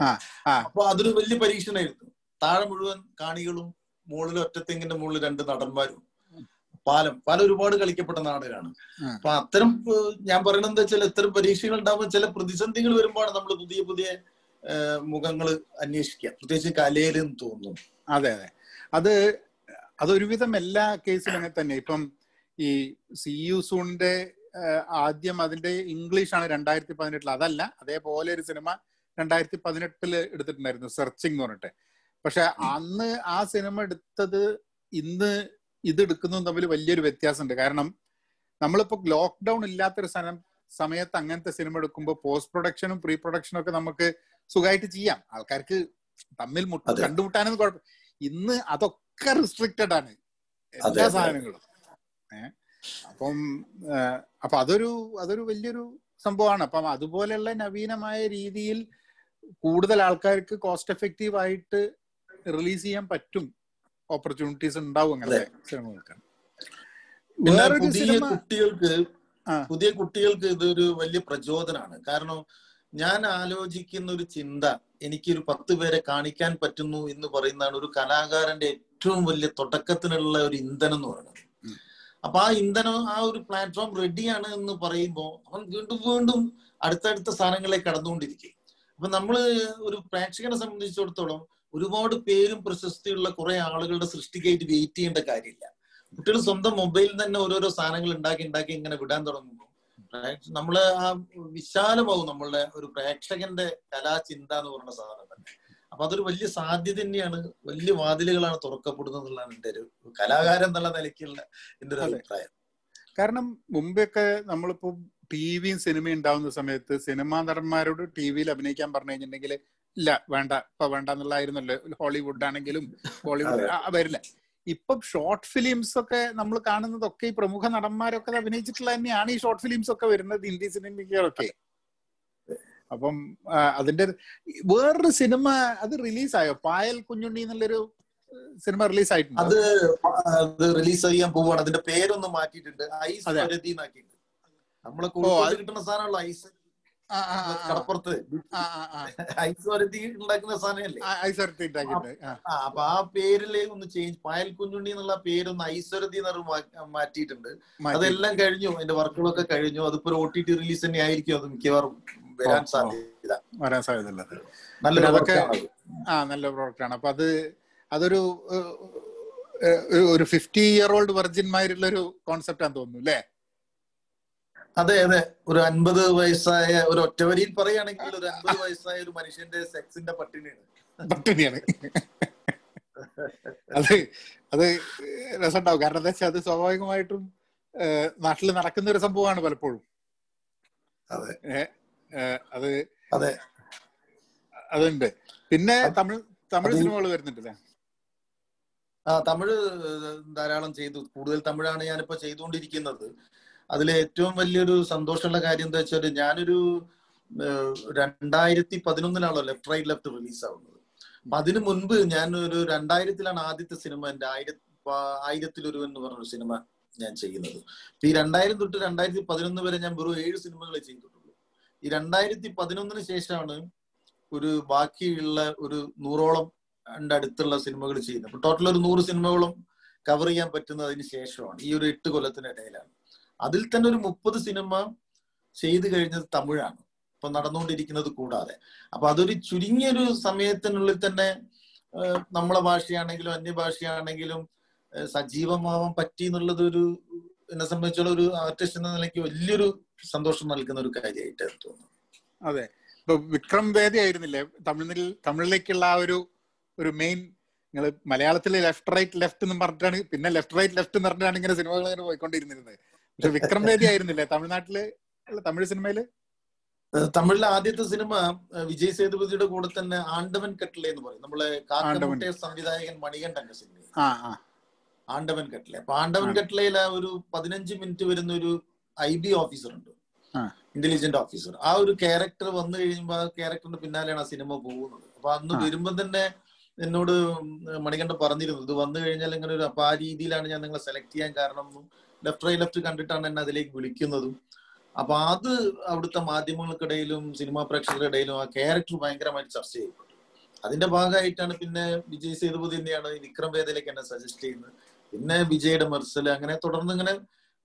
Speaker 2: അപ്പൊ അതൊരു വലിയ പരീക്ഷണമായിരുന്നു. താഴെ മുഴുവൻ കാണികളും മുകളിൽ ഒറ്റത്തെങ്ങിന്റെ മുകളിൽ രണ്ട് നടന്മാരും. പാലം പാലം ഒരുപാട് കളിക്കപ്പെട്ട നാടകമാണ്
Speaker 1: ആ.
Speaker 2: അപ്പൊ അത്തരം ഞാൻ പറയണത് എന്താ വെച്ചാൽ ഇത്തരം പരീക്ഷകൾ ഉണ്ടാകുമ്പോൾ ചില പ്രതിസന്ധികൾ വരുമ്പോഴാണ് നമ്മൾ പുതിയ പുതിയ മുഖങ്ങൾ അന്വേഷിക്കുക. പ്രത്യേകിച്ച് കലയിലെന്ന് തോന്നുന്നു.
Speaker 1: അതെ അതെ. അത് അതൊരുവിധം എല്ലാ കേസിലും അങ്ങനെ തന്നെ. ഇപ്പം ഈ സി യു സൂണിന്റെ ആദ്യം അതിന്റെ ഇംഗ്ലീഷ് ആണ് രണ്ടായിരത്തി പതിനെട്ടിൽ അതല്ല അതേപോലെ ഒരു സിനിമ രണ്ടായിരത്തി പതിനെട്ടിൽ എടുത്തിട്ടുണ്ടായിരുന്നു. സെർച്ചിങ് എന്ന് പറഞ്ഞിട്ട്. പക്ഷെ അന്ന് ആ സിനിമ എടുത്തത് ഇന്ന് ഇത് എടുക്കുന്നതും തമ്മിൽ വലിയൊരു വ്യത്യാസമുണ്ട്. കാരണം നമ്മളിപ്പോ ലോക്ക്ഡൌൺ ഇല്ലാത്തൊരു സ്ഥലം സമയത്ത് അങ്ങനത്തെ സിനിമ എടുക്കുമ്പോൾ പോസ്റ്റ് പ്രൊഡക്ഷനും പ്രീ പ്രൊഡക്ഷനും ഒക്കെ നമുക്ക് സുഖമായിട്ട് ചെയ്യാം. ആൾക്കാർക്ക് തമ്മിൽ മുട്ട
Speaker 2: കണ്ടുമുട്ടാനും
Speaker 1: കണ്ടുമുട്ടാനൊന്നും കുഴപ്പം ഇന്ന് അതൊക്കെ റിസ്ട്രിക്റ്റഡ് ആണ്. എല്ലാ. സാധനങ്ങളും. ഏഹ് അപ്പം അപ്പൊ അതൊരു അതൊരു വലിയൊരു സംഭവമാണ്. അപ്പം അതുപോലെയുള്ള നവീനമായ രീതിയിൽ കൂടുതൽ ആൾക്കാർക്ക് കോസ്റ്റ് എഫക്റ്റീവ് ആയിട്ട് റിലീസ് ചെയ്യാൻ പറ്റും. ഓപ്പർച്യൂണിറ്റീസ് ഉണ്ടാവും അങ്ങനത്തെ സിനിമകൾക്ക് വേറൊരു സിനിമ
Speaker 2: കുട്ടികൾക്ക് പുതിയ കുട്ടികൾക്ക് ഇതൊരു വലിയ പ്രചോദനമാണ് കാരണം ഞാൻ ആലോചിക്കുന്ന ഒരു ചിന്ത എനിക്കൊരു പത്ത് പേരെ കാണിക്കാൻ പറ്റുന്നു എന്ന് പറയുന്നതാണ് ഒരു കലാകാരന്റെ ഏറ്റവും വലിയ തുടക്കത്തിനുള്ള ഒരു ഇന്ധനം എന്ന് പറയുന്നത്. അപ്പൊ ആ ഇന്ധനം ആ ഒരു പ്ലാറ്റ്ഫോം റെഡിയാണ് എന്ന് പറയുമ്പോൾ അവൻ വീണ്ടും വീണ്ടും അടുത്തടുത്ത സ്ഥാനങ്ങളിലേക്ക് കടന്നുകൊണ്ടിരിക്കും. അപ്പൊ നമ്മൾ ഒരു പ്രേക്ഷകനെ സംബന്ധിച്ചിടത്തോളം ഒരുപാട് പേരും പ്രശസ്തിയുള്ള കുറെ ആളുകളുടെ സൃഷ്ടിക്കായിട്ട് വെയിറ്റ് ചെയ്യേണ്ട കാര്യമില്ല. കുട്ടികൾ സ്വന്തം മൊബൈലിൽ തന്നെ ഓരോരോ സാധനങ്ങൾ ഉണ്ടാക്കി ഉണ്ടാക്കി ഇങ്ങനെ വിടാൻ തുടങ്ങുമ്പോൾ നമ്മൾ ആ വിശാലമാവും നമ്മളുടെ ഒരു പ്രേക്ഷകന്റെ കലാചിന്ത എന്ന് പറയുന്ന സാധനം തന്നെ. അപ്പൊ അതൊരു വലിയ സാധ്യത തന്നെയാണ് വലിയ വാതിലുകളാണ് തുറക്കപ്പെടുന്നത് എന്നുള്ളതാണ് എന്റെ ഒരു കലാകാരൻ എന്നുള്ള നിലയ്ക്കുള്ള എന്റെ ഒരു അഭിപ്രായം.
Speaker 1: കാരണം മുമ്പൊക്കെ നമ്മളിപ്പോ ടി വിയും സിനിമയും ഉണ്ടാവുന്ന സമയത്ത് സിനിമാ നടന്മാരോട് ടി വിയിൽ അഭിനയിക്കാൻ പറഞ്ഞു കഴിഞ്ഞിട്ടുണ്ടെങ്കിൽ ഇല്ല വേണ്ട. ഇപ്പൊ വേണ്ട എന്നുള്ളതായിരുന്നല്ലോ ഹോളിവുഡ് ആണെങ്കിലും ബോളിവുഡ് വരില്ല. ഇപ്പൊ ഷോർട്ട് ഫിലിംസ് ഒക്കെ നമ്മൾ കാണുന്നതൊക്കെ ഈ പ്രമുഖ നടന്മാരൊക്കെ അഭിനയിച്ചിട്ടുള്ള തന്നെയാണ് ഈ ഷോർട്ട് ഫിലിംസ് ഒക്കെ വരുന്നത് ഹിന്ദി സിനിമകളൊക്കെ അപ്പം അതിന്റെ വേറൊരു സിനിമ അത് റിലീസായോ? പായൽ കുഞ്ഞുണ്ണി എന്നുള്ളൊരു സിനിമ റിലീസ് ആയിട്ടുണ്ട്
Speaker 2: അത് അത് റിലീസ് ചെയ്യാൻ പോവാണ്. അതിന്റെ പേരൊന്ന് മാറ്റിയിട്ടുണ്ട്. ഐസ് നമ്മളെ കിട്ടുന്ന സാധനമുള്ള ഐസ്. കടപ്പുറത്ത്.
Speaker 1: ആ.
Speaker 2: ഉണ്ടാക്കുന്ന സാധനമല്ലേ?
Speaker 1: ആ
Speaker 2: അപ്പൊ ആ പേരിൽ ഒന്ന് ചേഞ്ച് പായൽ കുഞ്ഞുണ്ണി എന്നുള്ള പേരൊന്ന് ഐശ്വരതി എന്ന് മാറ്റിയിട്ടുണ്ട്. അതെല്ലാം കഴിഞ്ഞു. അതിന്റെ വർക്കുകളൊക്കെ കഴിഞ്ഞു. അതിപ്പോ ഒ ടി ടി റിലീസ് തന്നെ ആയിരിക്കും. അത് മിക്കവാറും വരാൻ. സാധ്യത.
Speaker 1: വരാൻ
Speaker 2: സാധ്യത നല്ല
Speaker 1: ആ നല്ല പ്രോഡക്റ്റ് ആണ്. അപ്പൊ അത് അതൊരു ഒരു- ഫിഫ്റ്റി ഇയർ ഓൾഡ് വെർജിന്മാരുള്ള ഒരു കോൺസെപ്റ്റ് ആണെന്ന് തോന്നുന്നു അല്ലേ?
Speaker 2: അതെ അതെ. ഒരു അൻപത് വയസ്സായ ഒരു ഒറ്റവരിയിൽ പറയുകയാണെങ്കിൽ ഒരു അൻപത് വയസ്സായ ഒരു മനുഷ്യന്റെ സെക്സിന്റെ പട്ടിണിയാണ്.
Speaker 1: പട്ടിണിയാണ്. അത് അത് രസമുണ്ടാവും. കാരണം എന്താ വെച്ചാൽ അത് സ്വാഭാവികമായിട്ടും നാട്ടിൽ നടക്കുന്ന ഒരു സംഭവമാണ് പലപ്പോഴും.
Speaker 2: അതെ.
Speaker 1: അത്
Speaker 2: അതെ.
Speaker 1: അതുണ്ട്. പിന്നെ തമിഴ് തമിഴ് സിനിമകൾ വരുന്നുണ്ടല്ലേ?
Speaker 2: ആ തമിഴ് ധാരാളം ചെയ്തു. കൂടുതൽ തമിഴാണ് ഞാനിപ്പോ ചെയ്തുകൊണ്ടിരിക്കുന്നത്. അതിൽ ഏറ്റവും വലിയൊരു സന്തോഷമുള്ള കാര്യം എന്താ വെച്ചാൽ ഞാനൊരു രണ്ടായിരത്തി പതിനൊന്നിലാണല്ലോ ലെഫ്റ്റ് റൈറ്റ് ലെഫ്റ്റ് റിലീസ് ആവുന്നത്. അപ്പൊ അതിനു മുൻപ് ഞാൻ ഒരു രണ്ടായിരത്തിലാണ് ആദ്യത്തെ സിനിമ എന്റെ ആയിരത്തി ആയിരത്തിലൊരു എന്ന് പറഞ്ഞ സിനിമ ഞാൻ ചെയ്യുന്നത്. ഈ രണ്ടായിരം തൊട്ട് രണ്ടായിരത്തി പതിനൊന്ന് വരെ ഞാൻ വെറും ഏഴ് സിനിമകൾ ചെയ്തിട്ടുള്ളൂ. ഈ രണ്ടായിരത്തി പതിനൊന്നിന് ശേഷമാണ് ഒരു ബാക്കിയുള്ള ഒരു നൂറോളം ന്റെ അടുത്തുള്ള സിനിമകൾ ചെയ്യുന്നത്. അപ്പൊ ടോട്ടൽ ഒരു നൂറ് സിനിമകളും കവർ ചെയ്യാൻ പറ്റുന്നത് അതിന് ശേഷമാണ് ഈ ഒരു എട്ട് കൊല്ലത്തിനിടയിലാണ്. അതിൽ തന്നെ ഒരു മുപ്പത് സിനിമ ചെയ്തു കഴിഞ്ഞത് തമിഴാണ്. ഇപ്പൊ നടന്നുകൊണ്ടിരിക്കുന്നത് കൂടാതെ. അപ്പൊ അതൊരു ചുരുങ്ങിയൊരു സമയത്തിനുള്ളിൽ തന്നെ നമ്മളെ ഭാഷയാണെങ്കിലും അന്യഭാഷയാണെങ്കിലും സജീവമാവാൻ പറ്റി എന്നുള്ളത് ഒരു എന്നെ സംബന്ധിച്ചുള്ള ഒരു ആർട്ടിസ്റ്റ് എന്ന നിലയ്ക്ക് വലിയൊരു സന്തോഷം നൽകുന്ന ഒരു കാര്യമായിട്ട് തോന്നുന്നു
Speaker 1: അതെ. ഇപ്പൊ വിക്രം വേദി ആയിരുന്നില്ലേ? തമിഴിൽ തമിഴിലേക്കുള്ള ആ ഒരു ഒരു മെയിൻ നിങ്ങൾ മലയാളത്തിൽ ലെഫ്റ്റ് റൈറ്റ് ലെഫ്റ്റ് എന്ന് പറഞ്ഞിട്ടാണ് പിന്നെ ലെഫ്റ്റ് റൈറ്റ് ലെഫ്റ്റ് എന്ന് പറഞ്ഞിട്ടാണ് ഇങ്ങനെ സിനിമകൾ ഇങ്ങനെ പോയിക്കൊണ്ടിരുന്നത് പക്ഷെ വിക്രം വേദി ആയിരുന്നില്ലേ? തമിഴ്നാട്ടിൽ തമിഴ്
Speaker 2: സിനിമയിൽ? തമിഴിലെ ആദ്യത്തെ സിനിമ വിജയ് സേതുപതിയുടെ കൂടെ തന്നെ ആണ്ടവൻ കെട്ടിലെ എന്ന് പറയും. നമ്മളെ കാക്കമുട്ടെ സംവിധായകൻ മണികണ്ഠന്റെ സിനിമ ആണ്ടവൻ കെട്ടിലെ. അപ്പൊ ആണ്ടവൻ
Speaker 1: ആ.
Speaker 2: ഒരു പതിനഞ്ച് മിനിറ്റ് വരുന്ന ഒരു ഐ ബി ഓഫീസർ ഉണ്ട്. Intelligent officer. ആ ഒരു ക്യാരക്ടർ വന്നു കഴിയുമ്പോൾ ആ ക്യാരക്ടറിന്റെ പിന്നാലെയാണ് ആ സിനിമ പോകുന്നത്. അപ്പൊ അന്ന് വരുമ്പോൾ തന്നെ എന്നോട് മണികണ്ഠൻ പറഞ്ഞിരുന്നു ഇത് വന്നു കഴിഞ്ഞാൽ ഇങ്ങനെ ഒരു അപ്പൊ ആ രീതിയിലാണ് ഞാൻ നിങ്ങളെ സെലക്ട് ചെയ്യാൻ കാരണം ലെഫ്റ്റ് റൈ ലെഫ്റ്റ് കണ്ടിട്ടാണ് എന്നെ അതിലേക്ക് വിളിക്കുന്നതും. അപ്പൊ അത് അവിടുത്തെ മാധ്യമങ്ങൾക്കിടയിലും സിനിമാ പ്രേക്ഷകരുടെ ഇടയിലും ആ ക്യാരക്ടർ ഭയങ്കരമായിട്ട് ചർച്ച ചെയ്യപ്പെട്ടു. അതിന്റെ ഭാഗമായിട്ടാണ് പിന്നെ വിജയ് സേതുപതി തന്നെയാണ് വിക്രം വേദയിലേക്ക് എന്നെ സജസ്റ്റ് ചെയ്യുന്നത്. പിന്നെ വിജയുടെ മെർസൽ അങ്ങനെ തുടർന്ന് ഇങ്ങനെ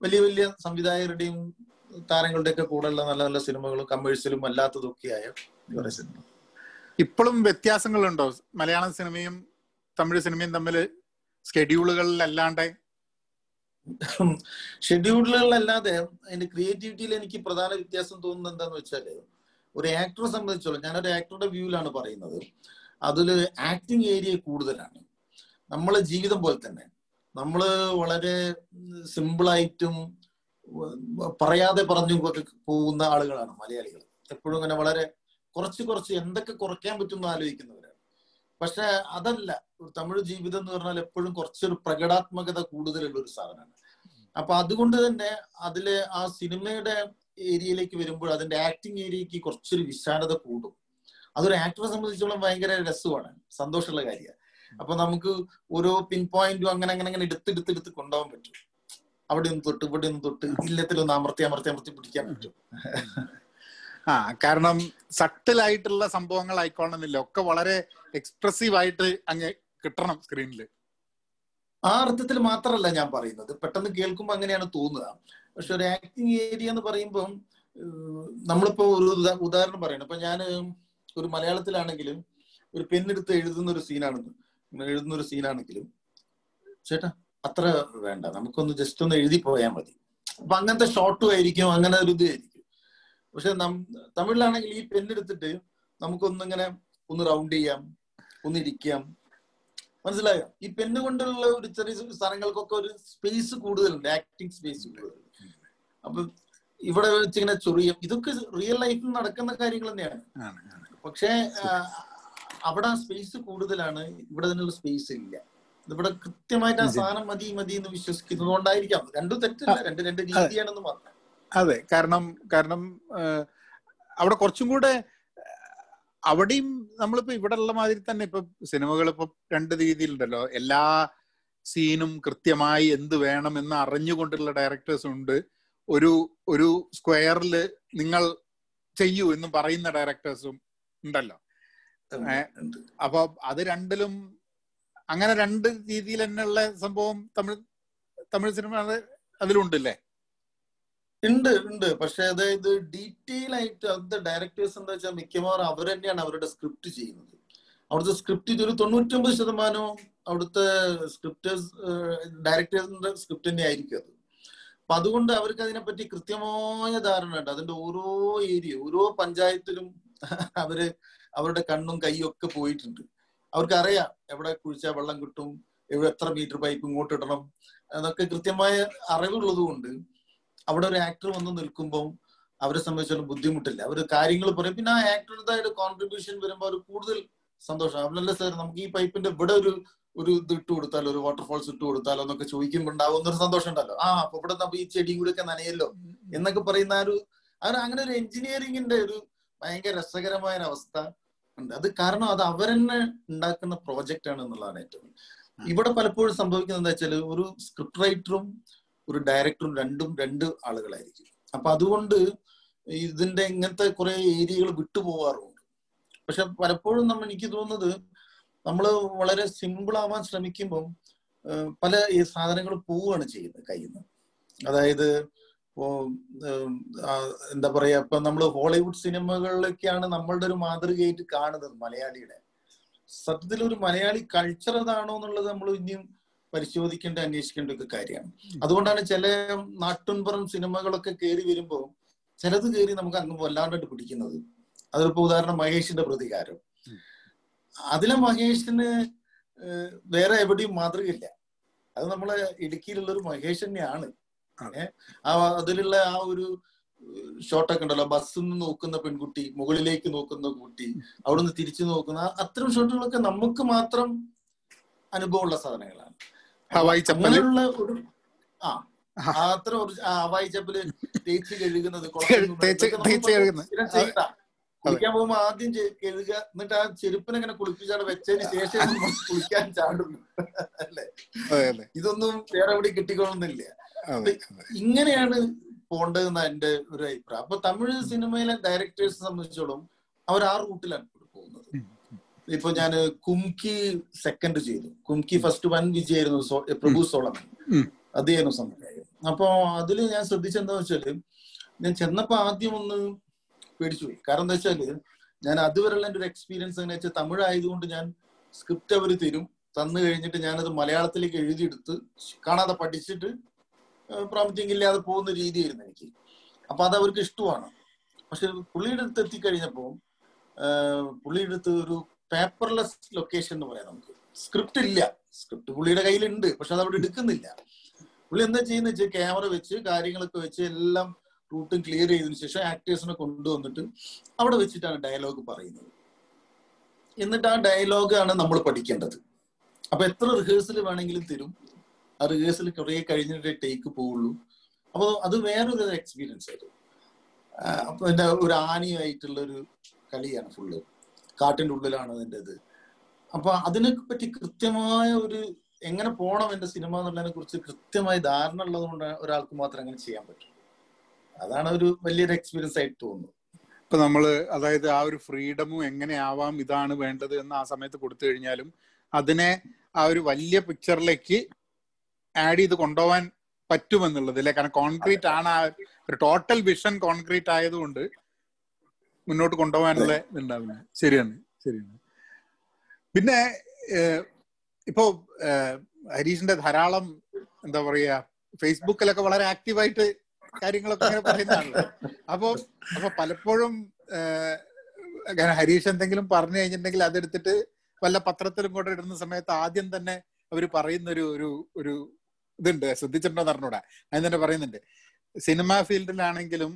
Speaker 2: വലിയ വലിയ സംവിധായകരുടെയും താരങ്ങളുടെയൊക്കെ കൂടെയുള്ള നല്ല നല്ല സിനിമകളും കമേഴ്സ്യലും അല്ലാത്തതൊക്കെയായ ആയ സിനിമ.
Speaker 1: ഇപ്പോഴും വ്യത്യാസങ്ങളുണ്ടോ? മലയാളം സിനിമയും തമിഴ് സിനിമയും തമ്മിൽ സ്കെഡ്യൂളുകളിലല്ലാണ്ട്
Speaker 2: ഷെഡ്യൂളുകളിലല്ലാതെ അതിന്റെ ക്രിയേറ്റിവിറ്റിയിൽ എനിക്ക് പ്രധാന വ്യത്യാസം തോന്നുന്നത് എന്താന്ന് വെച്ചാൽ ഒരു ആക്ടറെ സംബന്ധിച്ചോളം ഒരു ആക്ടറുടെ വ്യൂവിലാണ് പറയുന്നത്. അതിൽ ആക്ടിങ് ഏരിയ കൂടുതലാണ്. നമ്മളെ ജീവിതം പോലെ തന്നെ. നമ്മൾ വളരെ സിമ്പിളായിട്ടും പറയാതെ പറഞ്ഞു പോകുന്ന ആളുകളാണ് മലയാളികൾ എപ്പോഴും ഇങ്ങനെ വളരെ കുറച്ച് കുറച്ച് എന്തൊക്കെ കുറയ്ക്കാൻ പറ്റുമെന്ന് ആലോചിക്കുന്നവരാണ്. പക്ഷെ അതല്ല. ഒരു തമിഴ് ജീവിതം എന്ന് പറഞ്ഞാൽ എപ്പോഴും കുറച്ചൊരു പ്രകടാത്മകത കൂടുതലുള്ള ഒരു സാധനമാണ്. അപ്പൊ അതുകൊണ്ട് തന്നെ അതിലെ ആ സിനിമയുടെ ഏരിയയിലേക്ക് വരുമ്പോൾ അതിന്റെ ആക്ടിങ് ഏരിയക്ക് കുറച്ചൊരു വിശാലത കൂടും. അതൊരു ആക്ടറെ സംബന്ധിച്ചോളം ഭയങ്കര രസമാണ്. സന്തോഷമുള്ള കാര്യമാണ്. അപ്പൊ നമുക്ക് ഓരോ പിൻ പോയിന്റും അങ്ങനെ അങ്ങനെ അങ്ങനെ എടുത്തെടുത്തെടുത്ത് കൊണ്ടുപോകാൻ പറ്റും. അവിടെ നിന്ന് തൊട്ട് ഇവിടെ നിന്ന് തൊട്ട് ഇല്ലത്തിലൊന്ന് അമർത്തി അമർത്തി അമർത്തി പിടിക്കാൻ പറ്റും.
Speaker 1: ആ കാരണം സട്ടിലായിട്ടുള്ള സംഭവങ്ങൾ ആയിക്കോളണമെന്നില്ല ഒക്കെ വളരെ എക്സ്പ്രസീവ് ആയിട്ട് അങ്ങ് കിട്ടണം സ്ക്രീനിൽ
Speaker 2: ആ അർത്ഥത്തിൽ മാത്രമല്ല ഞാൻ പറയുന്നത്. പെട്ടെന്ന് കേൾക്കുമ്പോൾ അങ്ങനെയാണ് തോന്നുക. പക്ഷെ ഒരു ആക്ടിങ് ഏരിയ എന്ന് പറയുമ്പം നമ്മളിപ്പോ ഒരു ഉദാഹരണം പറയണം. ഇപ്പൊ ഞാൻ ഒരു മലയാളത്തിലാണെങ്കിലും ഒരു പെണ്ണെടുത്ത് എഴുതുന്ന ഒരു സീനാണെന്ന് എഴുതുന്ന ഒരു സീനാണെങ്കിലും ചേട്ടാ അത്ര വേണ്ട. നമുക്കൊന്ന് ജസ്റ്റ് ഒന്ന് എഴുതി പോയാൽ മതി. അപ്പൊ അങ്ങനത്തെ ഷോർട്ടും ആയിരിക്കും അങ്ങനെ ഒരു ഇതായിരിക്കും പക്ഷെ തമിഴിലാണെങ്കിൽ ഈ പെണ്ണെടുത്തിട്ട് നമുക്കൊന്നിങ്ങനെ ഒന്ന് റൗണ്ട് ചെയ്യാം ഒന്ന് ഇരിക്കാം മനസ്സിലായോ? ഈ പെണ്ണ് കൊണ്ടുള്ള ഒരു ചെറിയ സ്ഥലങ്ങൾക്കൊക്കെ ഒരു സ്പേസ് കൂടുതലുണ്ട് ആക്ടിങ് സ്പേസ് കൂടുതലുണ്ട് അപ്പൊ ഇവിടെ വെച്ച് ഇങ്ങനെ ചൊറിയും. ഇതൊക്കെ റിയൽ ലൈഫിൽ നടക്കുന്ന കാര്യങ്ങൾ തന്നെയാണ്. പക്ഷേ അവിടെ ആ സ്പേസ് കൂടുതലാണ്. ഇവിടെ അതിനുള്ള സ്പേസ് ഇല്ല. ഇവിടെ കൃത്യമായിട്ട് ആ. സാധനം മതി മതി എന്ന് വിശ്വസിക്കുന്നത് കൊണ്ടായിരിക്കാം രണ്ടും തെറ്റില്ല. രണ്ട് രണ്ട് രീതിയാണെന്ന് മാത്രം.
Speaker 1: അതെ കാരണം കാരണം അവിടെ കുറച്ചും കൂടെ അവിടെയും നമ്മളിപ്പോ ഇവിടെ ഉള്ള മാതിരി തന്നെ ഇപ്പൊ സിനിമകൾ ഇപ്പൊ രണ്ട് രീതിയിലുണ്ടല്ലോ. എല്ലാ സീനും കൃത്യമായി എന്ത് വേണം എന്ന് അറിഞ്ഞുകൊണ്ടുള്ള ഡയറക്ടേഴ്സ് ഉണ്ട്. ഒരു ഒരു സ്ക്വയറിൽ നിങ്ങൾ ചെയ്യൂ എന്ന് പറയുന്ന ഡയറക്ടേഴ്സും ഉണ്ടല്ലോ. അപ്പൊ അത് രണ്ടിലും അങ്ങനെ രണ്ട് രീതിയിൽ തന്നെയുള്ള സംഭവം തമിഴ് തമിഴ് സിനിമ അതിലുണ്ടല്ലേ
Speaker 2: ഉണ്ട് ഉണ്ട്. പക്ഷെ അതായത് ഡീറ്റെയിൽ ആയിട്ട് അത് ഡയറക്ടേഴ്സ് എന്താ വെച്ചാൽ മിക്കവാറും അവർ തന്നെയാണ് അവരുടെ സ്ക്രിപ്റ്റ് ചെയ്യുന്നത്. അവിടുത്തെ സ്ക്രിപ്റ്റ് ഒരു തൊണ്ണൂറ്റൊമ്പത് ശതമാനവും അവിടുത്തെ സ്ക്രിപ്റ്റേഴ്സ് ഡയറക്ടേഴ്സിന്റെ സ്ക്രിപ്റ്റ് തന്നെ ആയിരിക്കും അത്. അപ്പൊ അതുകൊണ്ട് അവർക്ക് അതിനെപ്പറ്റി കൃത്യമായ ധാരണ ഉണ്ട്. അതിന്റെ ഓരോ ഏരിയ ഓരോ പഞ്ചായത്തിലും അവർ അവരുടെ കണ്ണും കൈയും ഒക്കെ പോയിട്ടുണ്ട്. അവർക്ക് അറിയാം എവിടെ കുഴിച്ചാൽ വെള്ളം കിട്ടും എത്ര മീറ്റർ പൈപ്പ് ഇങ്ങോട്ട് ഇടണം എന്നൊക്കെ കൃത്യമായ അറിവുള്ളത് കൊണ്ട് അവിടെ ഒരു ആക്ടർ വന്ന് നിൽക്കുമ്പോൾ അവരെ സംബന്ധിച്ചുള്ള ബുദ്ധിമുട്ടില്ല. അവർ കാര്യങ്ങൾ പറയും. പിന്നെ ആ ആക്ടറുടെ കോൺട്രിബ്യൂഷൻ വരുമ്പോൾ അവർ കൂടുതൽ സന്തോഷം. അവരല്ല സാർ നമുക്ക് ഈ പൈപ്പിന്റെ ഇവിടെ ഒരു ഒരു ഇത് ഇട്ട് കൊടുത്താലോ ഒരു വാട്ടർഫോൾസ് ഇട്ട് കൊടുത്താലോ എന്നൊക്കെ ചോദിക്കുമ്പോൾ ഉണ്ടാവുന്ന ഒരു സന്തോഷം ഉണ്ടല്ലോ. ആ അപ്പൊ ഇവിടെ ഈ ചെടിയും കൂടെ ഒക്കെ നനയല്ലോ എന്നൊക്കെ പറയുന്ന ആ ഒരു അവർ അങ്ങനെ ഒരു എഞ്ചിനീയറിംഗിന്റെ ഒരു ഭയങ്കര രസകരമായ ഒരു അവസ്ഥ ഉണ്ട്. അത് കാരണം അത് അവരെന്നെ ഉണ്ടാക്കുന്ന പ്രോജക്റ്റ് ആണ് എന്നുള്ളതാണ് ഏറ്റവും. ഇവിടെ പലപ്പോഴും സംഭവിക്കുന്നത് എന്താ വെച്ചാൽ ഒരു സ്ക്രിപ്റ്റ് റൈറ്ററും ഒരു ഡയറക്ടറും രണ്ടും രണ്ട് ആളുകളായിരിക്കും. അപ്പൊ അതുകൊണ്ട് ഇതിന്റെ ഇങ്ങനത്തെ കുറെ ഏരിയകൾ വിട്ടുപോകാറുണ്ട് പക്ഷെ പലപ്പോഴും നമ്മൾ എനിക്ക് തോന്നുന്നത് നമ്മൾ വളരെ സിമ്പിൾ ആവാൻ ശ്രമിക്കുമ്പം പല ഈ സാധനങ്ങൾ പോവുകയാണ് ചെയ്യുന്നത് കയ്യിൽ നിന്ന്. അതായത് എന്താ പറയാ ഇപ്പൊ നമ്മൾ ഹോളിവുഡ് സിനിമകളിലൊക്കെയാണ് നമ്മളുടെ ഒരു മാതൃകയായിട്ട് കാണുന്നത് മലയാളിയുടെ. സത്യത്തിൽ ഒരു മലയാളി കൾച്ചർ അതാണോ എന്നുള്ളത് നമ്മൾ ഇനിയും പരിശോധിക്കേണ്ട അന്വേഷിക്കേണ്ട ഒരു കാര്യമാണ്. അതുകൊണ്ടാണ് ചില നാട്ടുൻപുറം സിനിമകളൊക്കെ കയറി വരുമ്പോൾ ചിലത് കയറി നമുക്ക് അങ്ങ് വല്ലാണ്ടായിട്ട് പിടിക്കുന്നത്. അതിലിപ്പോ ഉദാഹരണം മഹേഷിന്റെ പ്രതികാരം. അതിലെ മഹേഷിന് വേറെ എവിടെയും മാതൃകയില്ല. അത് നമ്മളെ ഇടുക്കിയിലുള്ള ഒരു മഹേഷ് തന്നെയാണ്. ആ അതിലുള്ള ആ ഒരു ഷോട്ടൊക്കെ ഉണ്ടല്ലോ. ബസ്സിൽ നിന്ന് നോക്കുന്ന പെൺകുട്ടി മുകളിലേക്ക് നോക്കുന്ന കുട്ടി അവിടുന്ന് തിരിച്ചു നോക്കുന്ന അത്തരം ഷോട്ടുകളൊക്കെ നമുക്ക് മാത്രം അനുഭവമുള്ള സാധനങ്ങളാണ്. അങ്ങനെയുള്ള ഒരു ആ അത്ര ഹവായി ചപ്പൽ തേച്ച് കഴുകുന്നത് കുളിക്കാൻ പോകുമ്പോ ആദ്യം കഴുകുക എന്നിട്ട് ആ ചെരുപ്പിനെ ഇങ്ങനെ കുളിപ്പിച്ചാണ് വെച്ചതിന് ശേഷം കുളിക്കാൻ ചാടുന്നു അല്ലേ? ഇതൊന്നും വേറെ എവിടെ കിട്ടിക്കൊള്ളുന്നില്ല. ഇങ്ങനെയാണ് പോണ്ടതെന്ന എന്റെ ഒരു അഭിപ്രായം. അപ്പൊ തമിഴ് സിനിമയിലെ ഡയറക്ടേഴ്സ് സംബന്ധിച്ചോളം അവർ ആ റൂട്ടിലാണ് പോകുന്നത്. ഇപ്പൊ ഞാൻ കുംകി സെക്കൻഡ് ചെയ്തു. കുംകി ഫസ്റ്റ് വൻ വിജയായിരുന്നു പ്രഭു സോളമൻ. അദ്ദേഹം സംവിധായകൻ അപ്പൊ അതിൽ ഞാൻ ശ്രദ്ധിച്ചെന്താ വെച്ചാൽ ഞാൻ ചെന്നപ്പോ ആദ്യം ഒന്ന് പേടിച്ചു പോയി. കാരണം എന്താ വെച്ചാൽ ഞാൻ അതുവരെയുള്ള എന്റെ ഒരു എക്സ്പീരിയൻസ് എങ്ങനെ വെച്ചാൽ തമിഴ് ആയതുകൊണ്ട് ഞാൻ സ്ക്രിപ്റ്റ് അവർ തരും. തന്നു കഴിഞ്ഞിട്ട് ഞാനത് മലയാളത്തിലേക്ക് എഴുതിയെടുത്ത് കാണാതെ പഠിച്ചിട്ട് പ്രാമുഖ്യം ഇല്ലാതെ പോകുന്ന രീതിയായിരുന്നു എനിക്ക്. അപ്പൊ അത് അവർക്ക് ഇഷ്ടമാണ്. പക്ഷെ പുള്ളിയുടെ അടുത്ത് എത്തിക്കഴിഞ്ഞപ്പോ പുള്ളിയുടെ അടുത്ത് ഒരു പേപ്പർലെസ് ലൊക്കേഷൻ എന്ന് പറയാം നമുക്ക്. സ്ക്രിപ്റ്റ് ഇല്ല. സ്ക്രിപ്റ്റ് പുള്ളിയുടെ കയ്യിലുണ്ട് പക്ഷെ അത് അവിടെ എടുക്കുന്നില്ല. പുള്ളി എന്താ ചെയ്യുന്ന വെച്ചാൽ ക്യാമറ വെച്ച് കാര്യങ്ങളൊക്കെ വെച്ച് എല്ലാം റൂട്ടും ക്ലിയർ ചെയ്തതിനു ശേഷം ആക്ടേഴ്സിനെ കൊണ്ടുവന്നിട്ട് അവിടെ വെച്ചിട്ടാണ് ഡയലോഗ് പറയുന്നത്. എന്നിട്ട് ആ ഡയലോഗ് ആണ് നമ്മൾ പഠിക്കേണ്ടത്. അപ്പൊ എത്ര റിഹേഴ്സൽ വേണമെങ്കിലും തരും. ആ റിഹേഴ്സൽ കുറെ കഴിഞ്ഞിട്ടേ ടേക്ക് പോവുള്ളൂ. അപ്പോൾ അത് വേറൊരു എക്സ്പീരിയൻസ് ആയിരുന്നു. അപ്പൊ എന്റെ ഒരു ആനയായിട്ടുള്ള ഒരു കളിയാണ് ഫുള്ള് കാട്ടിന്റെ ഉള്ളിലാണ് അതിന്റെ ഇത് അപ്പൊ അതിനെ പറ്റി കൃത്യമായ ഒരു എങ്ങനെ പോണം എന്റെ സിനിമ എന്നുള്ളതിനെ കുറിച്ച് കൃത്യമായി ധാരണ ഉള്ളത് കൊണ്ട് ഒരാൾക്ക് മാത്രം അങ്ങനെ ചെയ്യാൻ പറ്റും. അതാണ് ഒരു വലിയൊരു എക്സ്പീരിയൻസ് ആയിട്ട് തോന്നുന്നു
Speaker 1: ഇപ്പൊ നമ്മൾ അതായത് ആ ഒരു ഫ്രീഡമും എങ്ങനെയാവാം ഇതാണ് വേണ്ടത് എന്ന് ആ സമയത്ത് കൊടുത്തു കഴിഞ്ഞാലും അതിനെ ആ ഒരു വലിയ പിക്ചറിലേക്ക് ആഡ് ചെയ്ത് കൊണ്ടുപോകാൻ പറ്റുമെന്നുള്ളത് അല്ലെ? കാരണം കോൺക്രീറ്റ് ആണ് ആ ഒരു ടോട്ടൽ വിഷൻ കോൺക്രീറ്റ് ആയതുകൊണ്ട് മുന്നോട്ട് കൊണ്ടുപോകാനുള്ള ഇതുണ്ടാവുന്നത് ശരിയാണ് ശരിയാണ്. പിന്നെ ഇപ്പോ ഹരീഷിന്റെ ധാരാളം എന്താ പറയാ ഫേസ്ബുക്കിലൊക്കെ വളരെ ആക്റ്റീവായിട്ട് കാര്യങ്ങളൊക്കെ ഇങ്ങനെ പറയുന്നതാണല്ലോ. അപ്പൊ അപ്പൊ പലപ്പോഴും ഹരീഷ് എന്തെങ്കിലും പറഞ്ഞു കഴിഞ്ഞിട്ടുണ്ടെങ്കിൽ അതെടുത്തിട്ട് വല്ല പത്രത്തിലും കൂടെ ഇടുന്ന സമയത്ത് ആദ്യം തന്നെ അവർ പറയുന്ന ഒരു ഒരു ഒരു ഇതുണ്ട്. ശ്രദ്ധിച്ചിട്ടുണ്ടോ അറിഞ്ഞൂടാ അതിന് തന്നെ പറയുന്നുണ്ട്. സിനിമാ ഫീൽഡിലാണെങ്കിലും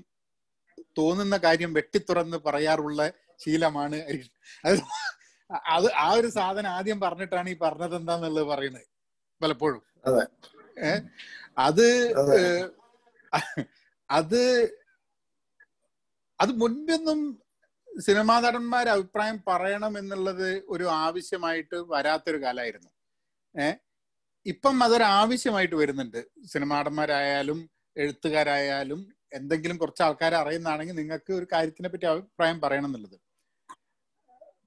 Speaker 1: തോന്നുന്ന കാര്യം വെട്ടിത്തുറന്ന് പറയാറുള്ള ശീലമാണ് അത് അത് ആ ഒരു സാധനം ആദ്യം പറഞ്ഞിട്ടാണ് ഈ പറഞ്ഞത് എന്താന്നുള്ളത് പറയുന്നത്. പലപ്പോഴും. അത്. അത് അത്. മുൻപൊന്നും സിനിമാ നടന്മാർ അഭിപ്രായം പറയണം എന്നുള്ളത് ഒരു ആവശ്യമായിട്ട് വരാത്തൊരു കാലമായിരുന്നു. ഏ? ഇപ്പം അതൊരു ആവശ്യമായിട്ട് വരുന്നുണ്ട്. സിനിമാ നടന്മാരായാലും എഴുത്തുകാരായാലും എന്തെങ്കിലും കുറച്ച് ആൾക്കാരെ അറിയുന്നതാണെങ്കിൽ നിങ്ങൾക്ക് ഒരു കാര്യത്തിനെ പറ്റി അഭിപ്രായം പറയണം എന്നുള്ളത്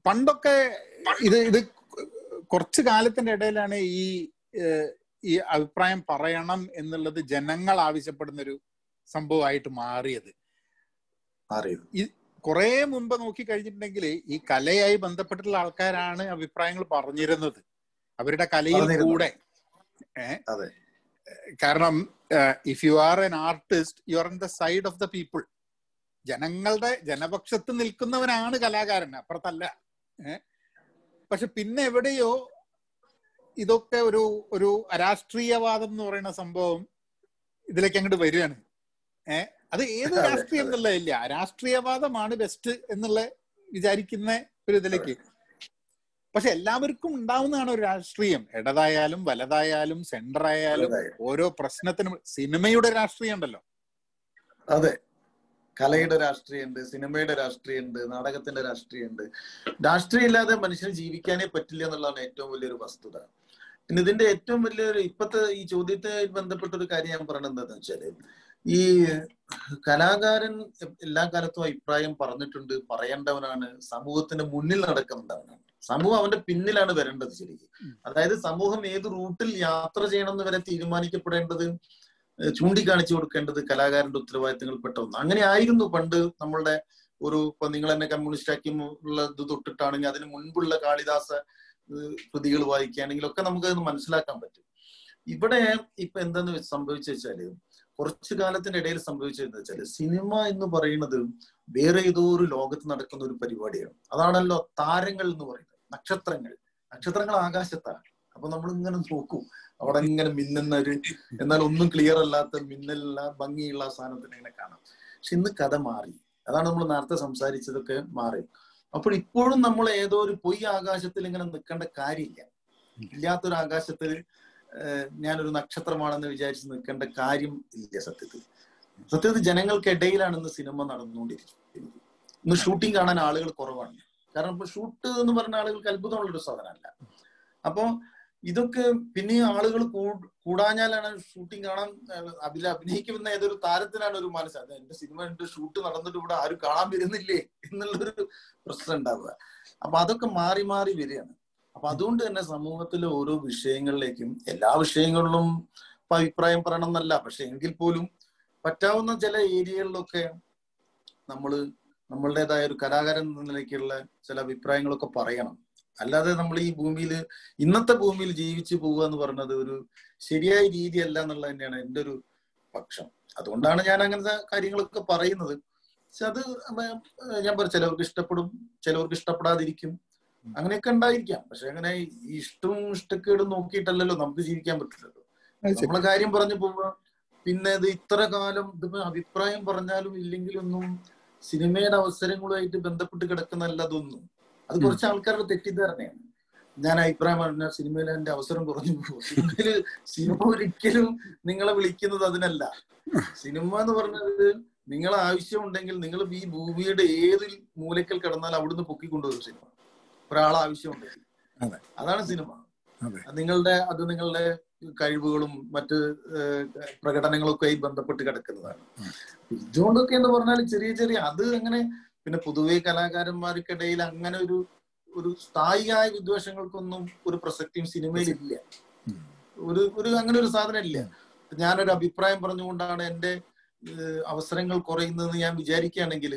Speaker 1: പണ്ടൊക്കെ ഇത് ഇത് കുറച്ച് കാലത്തിന്റെ ഇടയിലാണ് ഈ ഈ അഭിപ്രായം പറയണം എന്നുള്ളത് ജനങ്ങൾ ആവശ്യപ്പെടുന്ന ഒരു സംഭവമായിട്ട് മാറിയത്. കുറെ മുമ്പ് നോക്കി കഴിഞ്ഞിട്ടുണ്ടെങ്കിൽ ഈ കലയായി ബന്ധപ്പെട്ടിട്ടുള്ള ആൾക്കാരാണ് അഭിപ്രായങ്ങൾ പറഞ്ഞിരുന്നത്. അവരുടെ കലയിൽ. കൂടെ. ഏ? If you are an artist you are in the side of the people ജനങ്ങളുടെ ജനപക്ഷത്ത് നിൽക്കുന്നവനാണ് കലാകാരൻ അപ്പുറത്തല്ല? പക്ഷെ പിന്നെ എവിടെയോ ഇതൊക്കെ ഒരു ഒരു രാഷ്ട്രീയവാദം എന്ന് പറയുന്ന സംഭവം ഇതിലേക്ക് അങ്ങോട്ട് വരികയാണ്. ഏഹ് അത് ഏത് രാഷ്ട്രീയം
Speaker 2: എന്നുള്ള
Speaker 1: ഇല്ല രാഷ്ട്രീയവാദമാണ് ബെസ്റ്റ് എന്നുള്ള വിചാരിക്കുന്ന ഒരു ഇതിലേക്ക്. പക്ഷെ എല്ലാവർക്കും ഉണ്ടാവുന്നതാണ് ഒരു രാഷ്ട്രീയം. ഇടതായാലും വലതായാലും സെന്റർ ആയാലും ഓരോ പ്രശ്നത്തിനും സിനിമയുടെ രാഷ്ട്രീയം ഉണ്ടല്ലോ.
Speaker 2: അതെ. കലയുടെ രാഷ്ട്രീയമുണ്ട് സിനിമയുടെ രാഷ്ട്രീയമുണ്ട് നാടകത്തിന്റെ രാഷ്ട്രീയമുണ്ട്. രാഷ്ട്രീയം ഇല്ലാതെ മനുഷ്യന് ജീവിക്കാനേ പറ്റില്ല എന്നുള്ളതാണ് ഏറ്റവും വലിയൊരു വസ്തുത. പിന്നെ ഇതിന്റെ ഏറ്റവും വലിയൊരു ഇപ്പത്തെ ഈ ചോദ്യത്തെ ബന്ധപ്പെട്ട ഒരു കാര്യം ഞാൻ പറയണത് എന്താണെന്ന് വെച്ചാൽ ഈ കലാകാരൻ എല്ലാ കാലത്തും അഭിപ്രായം പറഞ്ഞിട്ടുണ്ട് പറയേണ്ടവനാണ് സമൂഹത്തിന്റെ മുന്നിൽ നടക്കുന്നവനാണ്. സമൂഹം അവന്റെ പിന്നിലാണ് വരേണ്ടത് ശരിക്കും. അതായത് സമൂഹം ഏത് റൂട്ടിൽ യാത്ര ചെയ്യണം എന്ന് വരെ തീരുമാനിക്കപ്പെടേണ്ടത് ചൂണ്ടിക്കാണിച്ചു കൊടുക്കേണ്ടത് കലാകാരന്റെ ഉത്തരവാദിത്തങ്ങളിൽപ്പെട്ട ഒന്ന് അങ്ങനെ ആയിരുന്നു പണ്ട് നമ്മളുടെ ഒരു ഇപ്പൊ നിങ്ങൾ എന്നെ കമ്മ്യൂണിസ്റ്റ് ആക്കി ഉള്ള ഇത് തൊട്ടിട്ടാണെങ്കിൽ അതിന് മുൻപുള്ള കാളിദാസ കൃതികൾ വായിക്കുകയാണെങ്കിൽ ഒക്കെ നമുക്ക് അത് മനസ്സിലാക്കാൻ പറ്റും. ഇവിടെ ഇപ്പൊ എന്തെന്ന് സംഭവിച്ചു വെച്ചാൽ കുറച്ചു കാലത്തിന്റെ ഇടയിൽ സംഭവിച്ചതെന്ന് വെച്ചാൽ സിനിമ എന്ന് പറയുന്നത് വേറെ ഏതോ ഒരു ലോകത്ത് നടക്കുന്ന ഒരു പരിപാടിയാണ്. അതാണല്ലോ താരങ്ങൾ എന്ന് പറയുന്നത്. നക്ഷത്രങ്ങൾ. നക്ഷത്രങ്ങൾ ആകാശത്താണ്. അപ്പൊ നമ്മൾ ഇങ്ങനെ നോക്കും. അവിടെ ഇങ്ങനെ മിന്നുന്ന ഒരു എന്നാൽ ഒന്നും ക്ലിയർ അല്ലാത്ത മിന്നലുള്ള ഭംഗിയുള്ള സാധനത്തിനെ ഇങ്ങനെ കാണാം. പക്ഷെ ഇന്ന് കഥ മാറി. അതാണ് നമ്മൾ നേരത്തെ സംസാരിച്ചതൊക്കെ മാറി. അപ്പോൾ ഇപ്പോഴും നമ്മൾ ഏതോ ഒരു പൊയ് ആകാശത്തിൽ ഇങ്ങനെ നിൽക്കേണ്ട കാര്യമില്ല. ഇല്ലാത്തൊരു ആകാശത്തിൽ ഞാനൊരു നക്ഷത്രമാണെന്ന് വിചാരിച്ച് നിൽക്കേണ്ട കാര്യം ഇല്ല സത്യത്തിൽ. സത്യത്തിൽ ജനങ്ങൾക്കിടയിലാണ് ഇന്ന് സിനിമ നടന്നുകൊണ്ടിരിക്കുന്നത്. ഇന്ന് ഷൂട്ടിംഗ് കാണാൻ ആളുകൾ കുറവാണ്. കാരണം ഇപ്പൊ ഷൂട്ട് എന്ന് പറഞ്ഞ ആളുകൾക്ക് അത്ഭുതമുള്ളൊരു സാധനമല്ല. അപ്പോൾ ഇതൊക്കെ പിന്നെ ആളുകൾ കൂടാഞ്ഞാലാണ് ഷൂട്ടിംഗ് കാണാൻ അതിൽ അഭിനയിക്കുന്ന ഏതൊരു താരത്തിനാണ് ഒരു മനസ്സ്. അത് എന്റെ സിനിമ എന്റെ ഷൂട്ട് നടന്നിട്ട് ഇവിടെ ആരും കാണാൻ വരുന്നില്ലേ എന്നുള്ളൊരു പ്രശ്നം ഉണ്ടാവുക. അപ്പൊ അതൊക്കെ മാറി മാറി വരികയാണ്. അപ്പൊ അതുകൊണ്ട് തന്നെ സമൂഹത്തിലെ ഓരോ വിഷയങ്ങളിലേക്കും എല്ലാ വിഷയങ്ങളിലും അഭിപ്രായം പറയണം എന്നല്ല. പക്ഷെ എങ്കിൽ പോലും പറ്റാവുന്ന ചില ഏരിയകളിലൊക്കെ നമ്മൾ നമ്മളുടേതായ ഒരു കലാകാരൻ എന്ന നിലയ്ക്കുള്ള ചില അഭിപ്രായങ്ങളൊക്കെ പറയണം. അല്ലാതെ നമ്മൾ ഈ ഭൂമിയിൽ ഇന്നത്തെ ഭൂമിയിൽ ജീവിച്ചു പോവുക എന്ന് പറയുന്നത് ഒരു ശരിയായ രീതി രീതിയല്ല എന്നുള്ളത് തന്നെയാണ് എന്റെ ഒരു പക്ഷം. അതുകൊണ്ടാണ് ഞാൻ അങ്ങനത്തെ കാര്യങ്ങളൊക്കെ പറയുന്നത്. പക്ഷെ അത് ഞാൻ പറ ചിലവർക്ക് ഇഷ്ടപ്പെടും ചിലവർക്ക് ഇഷ്ടപ്പെടാതിരിക്കും. അങ്ങനെയൊക്കെ ഉണ്ടായിരിക്കാം. പക്ഷെ അങ്ങനെ ഈ ഇഷ്ടവും ഇഷ്ടക്കേടും നോക്കിയിട്ടല്ലല്ലോ നമുക്ക് ജീവിക്കാൻ പറ്റില്ലല്ലോ. നമ്മളെ കാര്യം പറഞ്ഞു പോവുക പിന്നെ ഇത് ഇത്ര കാലം ഇതിപ്പോ അഭിപ്രായം പറഞ്ഞാലും ഇല്ലെങ്കിലൊന്നും സിനിമയുടെ അവസരങ്ങളുമായിട്ട് ബന്ധപ്പെട്ട് കിടക്കുന്നല്ല അതൊന്നും അത് കുറച്ച് ആൾക്കാരുടെ തെറ്റിദ്ധാരണയാണ്. ഞാൻ അഭിപ്രായം പറഞ്ഞ സിനിമയിൽ എന്റെ അവസരം കുറഞ്ഞു പോകും. സിനിമയിൽ സിനിമ ഒരിക്കലും നിങ്ങളെ വിളിക്കുന്നത് അതിനല്ല. സിനിമ എന്ന് പറഞ്ഞത് നിങ്ങൾ ആവശ്യമുണ്ടെങ്കിൽ നിങ്ങൾ ഈ ഭൂമിയുടെ ഏത് മൂലക്കൽ കിടന്നാൽ അവിടുന്ന് പൊക്കിക്കൊണ്ടുവരും സിനിമ. ഒരാൾ ആവശ്യമുണ്ടെങ്കിൽ. അതാണ് സിനിമ. നിങ്ങളുടെ അത് നിങ്ങളുടെ കഴിവുകളും മറ്റ് പ്രകടനങ്ങളൊക്കെയായി പ്രകടനങ്ങളൊക്കെ ആയി ബന്ധപ്പെട്ട് കിടക്കുന്നതാണ്. ഇതുകൊണ്ടൊക്കെ എന്ന് പറഞ്ഞാൽ ചെറിയ ചെറിയ അത് അങ്ങനെ പിന്നെ പൊതുവെ കലാകാരന്മാർക്കിടയിൽ അങ്ങനെ ഒരു ഒരു സ്ഥായിയായ വിദ്വേഷങ്ങൾക്കൊന്നും ഒരു പ്രസക്തിയും സിനിമയിൽ ഇല്ല. ഒരു ഒരു അങ്ങനെ ഒരു സാധനം ഇല്ല. ഞാനൊരു അഭിപ്രായം പറഞ്ഞുകൊണ്ടാണ് എന്റെ ഏഹ്, അവസരങ്ങൾ കുറയുന്നതെന്ന് ഞാൻ വിചാരിക്കുകയാണെങ്കിൽ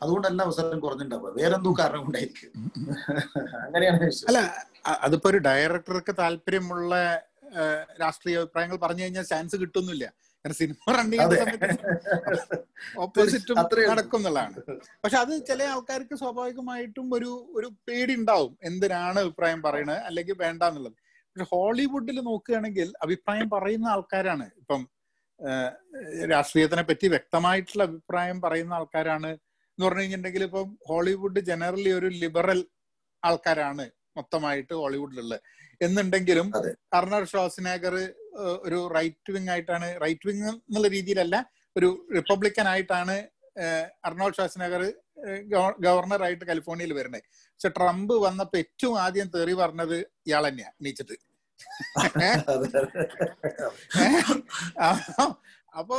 Speaker 2: അതുകൊണ്ടല്ല അവസരം കുറഞ്ഞിട്ടുണ്ടാവുക. വേറെന്തോ കാരണം കൊണ്ടായിരിക്കും. അങ്ങനെയാണ്
Speaker 1: അല്ല അതിപ്പോ ഒരു ഡയറക്ടർക്ക് താല്പര്യമുള്ള രാഷ്ട്രീയ അഭിപ്രായങ്ങൾ പറഞ്ഞു കഴിഞ്ഞാൽ ചാൻസ് കിട്ടുന്നില്ല. കാരണം സിനിമ റൺ ചെയ്യുന്ന
Speaker 2: അതെ.
Speaker 1: സമയത്ത് ഓപ്പോസിറ്റും നടക്കും എന്നുള്ളതാണ് പക്ഷെ അത് ചില ആൾക്കാർക്ക് സ്വാഭാവികമായിട്ടും ഒരു ഒരു പേടി ഉണ്ടാവും എന്തിനാണ് അഭിപ്രായം പറയണത് അല്ലെങ്കിൽ വേണ്ട എന്നുള്ളത് പക്ഷെ ഹോളിവുഡിൽ നോക്കുകയാണെങ്കിൽ അഭിപ്രായം പറയുന്ന ആൾക്കാരാണ്. ഇപ്പം രാഷ്ട്രീയത്തിനെ പറ്റി വ്യക്തമായിട്ടുള്ള അഭിപ്രായം പറയുന്ന ആൾക്കാരാണ്. എന്ന് പറഞ്ഞു കഴിഞ്ഞിട്ടുണ്ടെങ്കിൽ ഇപ്പം ഹോളിവുഡ് ജനറലി ഒരു ലിബറൽ ആൾക്കാരാണ്. മൊത്തമായിട്ട് ഹോളിവുഡിലുള്ളത് എന്നുണ്ടെങ്കിലും. അർണർ ഷോസിനേഗർ ഒരു റൈറ്റ് വിങ് ആയിട്ടാണ് റൈറ്റ് വിങ് എന്നുള്ള രീതിയിലല്ല ഒരു റിപ്പബ്ലിക്കൻ ആയിട്ടാണ് അർണോൾഡ് ഷോസിനഗർ ഗവർണർ ആയിട്ട് കാലിഫോർണിയയിൽ വരുന്നത് പക്ഷെ ട്രംപ് വന്നപ്പോ ഏറ്റവും ആദ്യം തെറി പറഞ്ഞത് ഇയാൾ തന്നെയാ
Speaker 2: അതെ.
Speaker 1: അപ്പൊ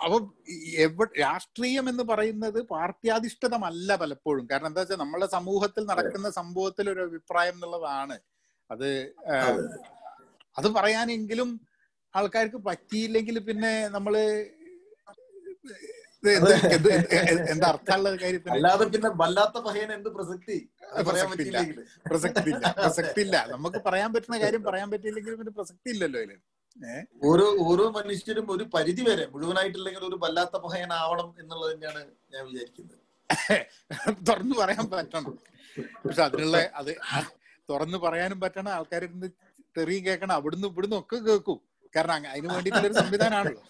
Speaker 1: അപ്പൊ എവ രാഷ്ട്രീയം എന്ന് പറയുന്നത് പാർട്ടിയാധിഷ്ഠിതമല്ല പലപ്പോഴും. കാരണം എന്താ വെച്ചാൽ നമ്മളെ സമൂഹത്തിൽ നടക്കുന്ന സംഭവത്തിൽ ഒരു അഭിപ്രായം എന്നുള്ളതാണ്. അത്
Speaker 2: അത്.
Speaker 1: പറയാനെങ്കിലും ആൾക്കാർക്ക് പറ്റിയില്ലെങ്കിൽ പിന്നെ നമ്മൾ എന്ത് അർത്ഥമുള്ള കാര്യത്തിൽ
Speaker 2: അല്ലാതെ പിന്നെ വല്ലാത്ത പഹയൻ എന്ത് പ്രസക്തി?
Speaker 1: പ്രസക്തി ഇല്ല. പ്രസക്തി ഇല്ല നമുക്ക് പറയാൻ പറ്റുന്ന കാര്യം പറയാൻ പറ്റിയില്ലെങ്കിൽ പിന്നെ പ്രസക്തി ഇല്ലല്ലോ ഏഹ്
Speaker 2: ഓരോ ഓരോ മനുഷ്യരും ഒരു പരിധി വരെ മുഴുവനായിട്ടില്ലെങ്കിൽ ഒരു വല്ലാത്ത പഹയനാവണം ആവണം എന്നുള്ളത് തന്നെയാണ് ഞാൻ വിചാരിക്കുന്നത്.
Speaker 1: തുറന്നു പറയാൻ പറ്റണം. പക്ഷെ അതിനുള്ള അത് തുറന്നു പറയാനും പറ്റണം. ആൾക്കാരിന്ന് തെറിയും കേൾക്കണം. അവിടുന്ന് ഇവിടുന്ന് ഒക്കെ കേൾക്കും. കാരണം അതിന് വേണ്ടിയിട്ടുള്ള ഒരു സംവിധാനമാണല്ലോ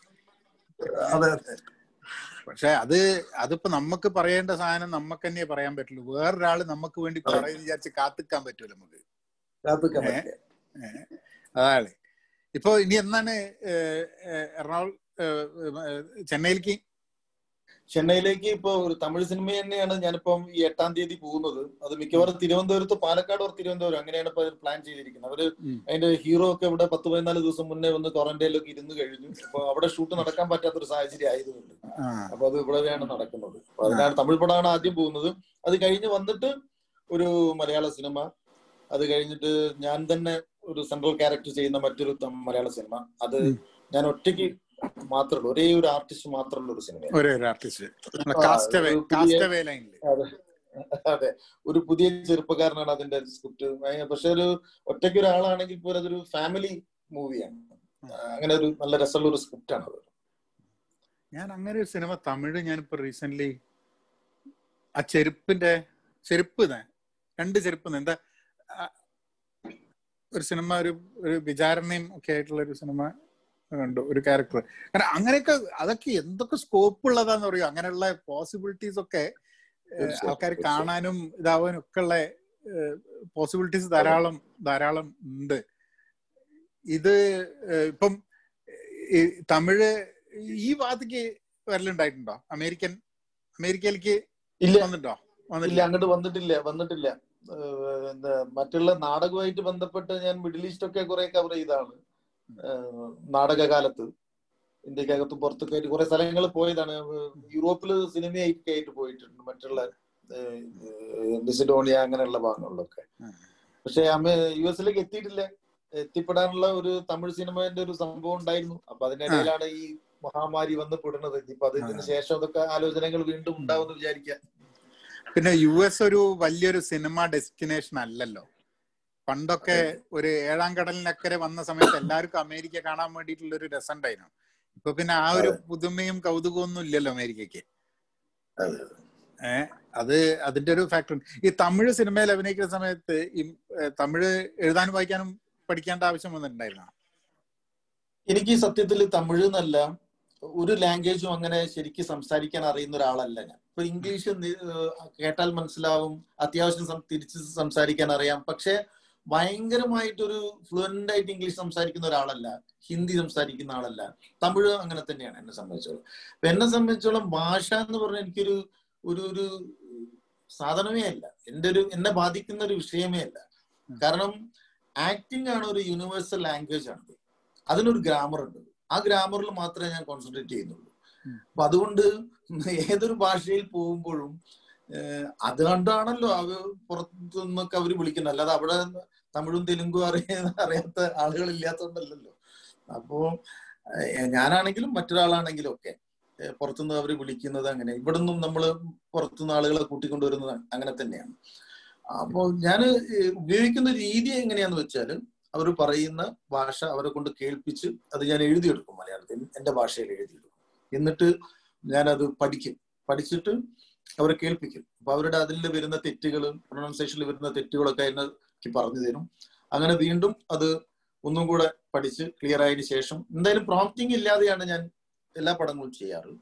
Speaker 1: പക്ഷെ അത് അതിപ്പോ നമുക്ക് പറയേണ്ട സാധനം നമുക്ക് തന്നെ പറയാൻ പറ്റുള്ളൂ. വേറൊരാൾ നമുക്ക് വേണ്ടി പറയുന്ന വിചാരിച്ച് കാത്തിക്കാൻ പറ്റൂല നമുക്ക്. അതാണ്. ഇപ്പൊ ഇനി എന്നാണ് എറണാകുളം ചെന്നൈയിലേക്ക്?
Speaker 2: ചെന്നൈയിലേക്ക് ഇപ്പോ ഒരു തമിഴ് സിനിമ തന്നെയാണ് ഞാനിപ്പം ഈ എട്ടാം തീയതി പോകുന്നത്. അത് മിക്കവാറും തിരുവനന്തപുരത്ത് പാലക്കാട് ഓർ തിരുവനന്തപുരം അങ്ങനെയാണ് ഇപ്പൊ പ്ലാൻ ചെയ്തിരിക്കുന്നത്.
Speaker 1: അവർ.
Speaker 2: അതിന്റെ ഹീറോ ഒക്കെ ഇവിടെ പത്ത് പതിനാല് ദിവസം മുന്നേ വന്ന് ക്വാറന്റൈനിലൊക്കെ ഇരുന്ന് കഴിഞ്ഞു. അപ്പൊ അവിടെ ഷൂട്ട് നടക്കാൻ പറ്റാത്ത ഒരു സാഹചര്യം ആയതുകൊണ്ട്. അപ്പൊ അത് ഇവിടെയാണ് നടക്കുന്നത്. അപ്പൊ അതിനാണ് തമിഴ് പടമാണ് ആദ്യം പോകുന്നത്. അത് കഴിഞ്ഞ് വന്നിട്ട് ഒരു മലയാള സിനിമ. അത് കഴിഞ്ഞിട്ട് ഞാൻ തന്നെ ഒരു സെൻട്രൽ ക്യാരക്ടർ ചെയ്യുന്ന മറ്റൊരു മലയാള സിനിമ അത് ഞാൻ ഒറ്റയ്ക്ക് മാത്രമേ ഒരേ ഒരു ആർട്ടിസ്റ്റ് മാത്രമുള്ള ഒരു സിനിമ
Speaker 1: ഒരേ ഒരു ആർട്ടിസ്റ്റ്
Speaker 2: അതെ. ഒരു പുതിയ ചെറുപ്പക്കാരനാണ് അതിന്റെ സ്ക്രിപ്റ്റ് പക്ഷെ ഒരു ഒറ്റയ്ക്ക് ഒരാളാണെങ്കിൽ പോലും അതൊരു ഫാമിലി മൂവിയാണ് അങ്ങനെ ഒരു നല്ല രസമുള്ള ഒരു സ്ക്രിപ്റ്റ് ആണ് അത്.
Speaker 1: ഞാൻ അങ്ങനെ ഒരു സിനിമ തമിഴ് ഞാനിപ്പോ റീസെന്റ് ആ ചെരുപ്പിന്റെ ചെരുപ്പ് തന്നെ രണ്ട് ചെരുപ്പ് എന്താ ഒരു സിനിമ ഒരു ഒരു വിചാരണയും ഒക്കെ ആയിട്ടുള്ള ഒരു സിനിമ കണ്ടു ഒരു ക്യാരക്ടർ കാരണം അങ്ങനെയൊക്കെ അതൊക്കെ എന്തൊക്കെ സ്കോപ്പ് ഉള്ളതാന്ന് പറയും അങ്ങനെയുള്ള പോസിബിലിറ്റീസ് ഒക്കെ ആൾക്കാർ കാണാനും ഇതാവാനും ഒക്കെ ഉള്ള പോസിബിലിറ്റീസ് ധാരാളം ധാരാളം ഉണ്ട്. ഇത് ഇപ്പം തമിഴ് ഈ വാതിക്ക് വരലുണ്ടായിട്ടുണ്ടോ? അമേരിക്കൻ അമേരിക്കയിലേക്ക് വന്നിട്ടുണ്ടോ?
Speaker 2: ഇല്ല
Speaker 1: വന്നിട്ടില്ല
Speaker 2: അങ്ങോട്ട് വന്നിട്ടില്ല വന്നിട്ടില്ല. മറ്റുള്ള നാടകമായിട്ട് ബന്ധപ്പെട്ട് ഞാൻ മിഡിൽ ഈസ്റ്റ് ഒക്കെ കുറെ കവർ ചെയ്താണ്. നാടകകാലത്ത് ഇന്ത്യക്കകത്തും പുറത്തൊക്കെ ആയിട്ട് കുറെ സ്ഥലങ്ങൾ പോയതാണ്. യൂറോപ്പിൽ സിനിമയൊക്കെ ആയിട്ട് പോയിട്ടുണ്ട് മറ്റുള്ള മെസിഡോണിയ അങ്ങനെയുള്ള ഭാഗങ്ങളിലൊക്കെ. പക്ഷെ അമ്മ യു എസിലേക്ക് എത്തിയിട്ടില്ല. എത്തിപ്പെടാനുള്ള ഒരു തമിഴ് സിനിമന്റെ ഒരു സംഭവം ഉണ്ടായിരുന്നു. അപ്പൊ അതിനിടയിലാണ് ഈ മഹാമാരി വന്ന് പെടുന്നത്. ഇപ്പൊ അതിന് ശേഷം അതൊക്കെ ആലോചനകൾ വീണ്ടും ഉണ്ടാവുമെന്ന് വിചാരിക്കാം.
Speaker 1: പിന്നെ യു എസ് ഒരു വലിയൊരു സിനിമ ഡെസ്റ്റിനേഷൻ അല്ലല്ലോ. പണ്ടൊക്കെ ഒരു ഏഴാം കടലിനക്കരെ വന്ന സമയത്ത് എല്ലാവർക്കും അമേരിക്ക കാണാൻ വേണ്ടിയിട്ടുള്ള ഒരു രസം ഉണ്ടായിരുന്നു ഇപ്പൊ പിന്നെ ആ ഒരു പുതുമയും കൗതുകവും ഒന്നും ഇല്ലല്ലോ അമേരിക്കക്ക്. ഏഹ് അത് അതിന്റെ ഒരു ഫാക്ടർ ഈ തമിഴ് സിനിമയിൽ അഭിനയിക്കുന്ന സമയത്ത് ഈ തമിഴ് എഴുതാനും വായിക്കാനും പഠിക്കേണ്ട ആവശ്യം വന്നിട്ടുണ്ടായിരുന്നോ?
Speaker 2: എനിക്ക് സത്യത്തിൽ തമിഴ് എന്നല്ല ഒരു ലാംഗ്വേജും അങ്ങനെ ശരിക്കും സംസാരിക്കാൻ അറിയുന്ന ഒരാളല്ല ഞാൻ. ഇപ്പൊ ഇംഗ്ലീഷ് കേട്ടാൽ മനസ്സിലാവും. അത്യാവശ്യം തിരിച്ച് സംസാരിക്കാൻ അറിയാം. പക്ഷെ ഭയങ്കരമായിട്ടൊരു ഫ്ലുവന്റ് ആയിട്ട് ഇംഗ്ലീഷ് സംസാരിക്കുന്ന ഒരാളല്ല. ഹിന്ദി സംസാരിക്കുന്ന ആളല്ല. തമിഴ് അങ്ങനെ തന്നെയാണ് എന്നെ സംബന്ധിച്ചോളം. അപ്പൊ എന്നെ സംബന്ധിച്ചോളം ഭാഷ എന്ന് പറഞ്ഞാൽ എനിക്കൊരു ഒരു ഒരു സാധനമേ അല്ല. എന്റെ ഒരു എന്നെ ബാധിക്കുന്ന ഒരു വിഷയമേ അല്ല. കാരണം ആക്ടിംഗ് ആണ് ഒരു യൂണിവേഴ്സൽ ലാംഗ്വേജ് ആണ് അതിനൊരു ഗ്രാമർ ഉണ്ട്. ആ ഗ്രാമറിൽ മാത്രമേ ഞാൻ കോൺസെൻട്രേറ്റ് ചെയ്യുന്നുള്ളൂ. അപ്പൊ അതുകൊണ്ട് ഏതൊരു ഭാഷയിൽ പോകുമ്പോഴും അതുകൊണ്ടാണല്ലോ അത് കണ്ടാണല്ലോ അവ പുറത്തു നിന്നൊക്കെ അവർ വിളിക്കുന്നത്. അല്ലാതെ അവിടെ തമിഴും തെലുങ്കും അറിയ അറിയാത്ത ആളുകൾ ഇല്ലാത്തതുകൊണ്ടല്ലല്ലോ അപ്പോ ഞാനാണെങ്കിലും മറ്റൊരാളാണെങ്കിലും ഒക്കെ പുറത്തുനിന്ന് അവർ വിളിക്കുന്നത് അങ്ങനെ. ഇവിടുന്നും നമ്മൾ പുറത്തുനിന്ന് ആളുകളെ കൂട്ടിക്കൊണ്ടുവരുന്നത് അങ്ങനെ തന്നെയാണ്. അപ്പോൾ ഞാൻ ഉപയോഗിക്കുന്ന രീതി എങ്ങനെയാന്ന് വെച്ചാൽ അവർ പറയുന്ന ഭാഷ അവരെ കൊണ്ട് കേൾപ്പിച്ച് അത് ഞാൻ എഴുതിയെടുക്കും മലയാളത്തിൽ. എന്റെ ഭാഷയിൽ എഴുതിയെടുക്കും. എന്നിട്ട് ഞാനത് പഠിക്കും. പഠിച്ചിട്ട് അവരെ കേൾപ്പിക്കും. അപ്പൊ അവരുടെ അതിൽ വരുന്ന തെറ്റുകൾ പ്രൊണൗൺസിയേഷനിൽ വരുന്ന തെറ്റുകളൊക്കെ എന്നെ പറഞ്ഞു തരും. അങ്ങനെ വീണ്ടും അത് ഒന്നും കൂടെ പഠിച്ച് ക്ലിയർ ആയതിനു ശേഷം എന്തായാലും പ്രോംപ്റ്റിംഗ് ഇല്ലാതെയാണ് ഞാൻ എല്ലാ പടങ്ങളും ചെയ്യാറ്.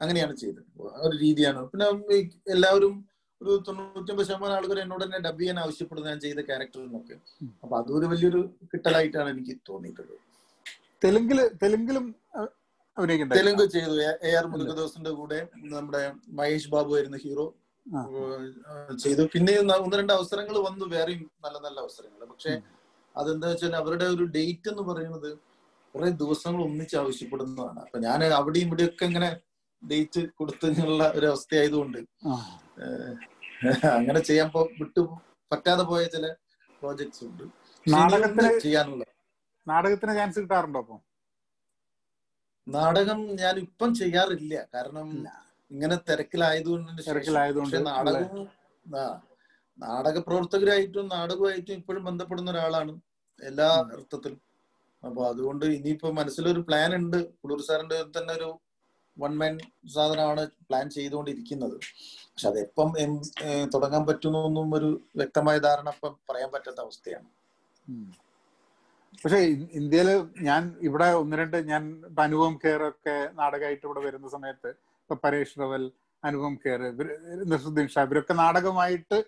Speaker 2: അങ്ങനെയാണ് ചെയ്തത്. ആ ഒരു രീതിയാണ്. പിന്നെ എല്ലാവരും ഒരു തൊണ്ണൂറ്റൊമ്പത് ശതമാനം ആളുകൾ എന്നോട് തന്നെ ഡബ് ചെയ്യാൻ ആവശ്യപ്പെടുന്ന ഞാൻ ചെയ്ത ക്യാരക്ടറിനൊക്കെ. അപ്പൊ അതൊരു വലിയൊരു കിട്ടലായിട്ടാണ് എനിക്ക് തോന്നിയിട്ടുള്ളത്.
Speaker 1: തെലുങ്കിൽ തെലുങ്കിലും
Speaker 2: തെലുങ്ക് ചെയ്തു. എ- ആർ മുരുകദോസിന്റെ കൂടെ നമ്മുടെ മഹേഷ് ബാബു ആയിരുന്നു ഹീറോ. ചെയ്തു. പിന്നെ ഒന്ന് രണ്ട് അവസരങ്ങൾ വന്നു. വേറെയും നല്ല നല്ല അവസരങ്ങൾ. പക്ഷെ അതെന്താ വെച്ചാൽ അവരുടെ ഒരു ഡേറ്റ് എന്ന് പറയുന്നത് കുറെ ദിവസങ്ങൾ ഒന്നിച്ച് ആവശ്യപ്പെടുന്നതാണ്. അപ്പൊ ഞാൻ അവിടെയും ഇവിടെയൊക്കെ ഇങ്ങനെ ഡേറ്റ് കൊടുത്തുള്ള ഒരു അവസ്ഥയായതുകൊണ്ട് ആയതുകൊണ്ട് അങ്ങനെ ചെയ്യാൻ വിട്ടു പറ്റാതെ പോയ ചില പ്രോജക്ട്സ് ഉണ്ട്. ചെയ്യാനുള്ള
Speaker 1: നാടകത്തിന് ചാൻസ് കിട്ടാറുണ്ടോ അപ്പൊ?
Speaker 2: നാടകം ഞാൻ ഇപ്പം ചെയ്യാറില്ല. കാരണം ഇങ്ങനെ തിരക്കിലായതുകൊണ്ട്
Speaker 1: തിരക്കിലായതുകൊണ്ട്
Speaker 2: നാടകം നാടകവും ആ നാടക പ്രവർത്തകരായിട്ടും നാടകമായിട്ടും ഇപ്പോഴും ബന്ധപ്പെടുന്ന ഒരാളാണ് എല്ലാ. അർത്ഥത്തിലും. അപ്പൊ അതുകൊണ്ട് ഇനിയിപ്പോ മനസ്സിലൊരു പ്ലാൻ ഉണ്ട് കുളൂർ സാറിന്റെ തന്നെ ഒരു വൺ മാൻ സാധനമാണ് പ്ലാൻ ചെയ്തുകൊണ്ടിരിക്കുന്നത്. പക്ഷെ അതെപ്പം തുടങ്ങാൻ പറ്റുന്നൊന്നും ഒരു വ്യക്തമായ ധാരണ ഇപ്പം പറയാൻ പറ്റാത്ത അവസ്ഥയാണ്.
Speaker 1: പക്ഷെ ഇന്ത്യയിൽ ഞാൻ ഇവിടെ ഒന്ന് രണ്ട് ഞാൻ ഇപ്പൊ അനുപം കെയർ ഒക്കെ നാടകമായിട്ട് ഇവിടെ വരുന്ന സമയത്ത് ഇപ്പൊ പരേഷ് റവൽ അനുപം കെയർ നസറുദ്ദീൻ ഷാ ഇവരൊക്കെ നാടകമായിട്ട്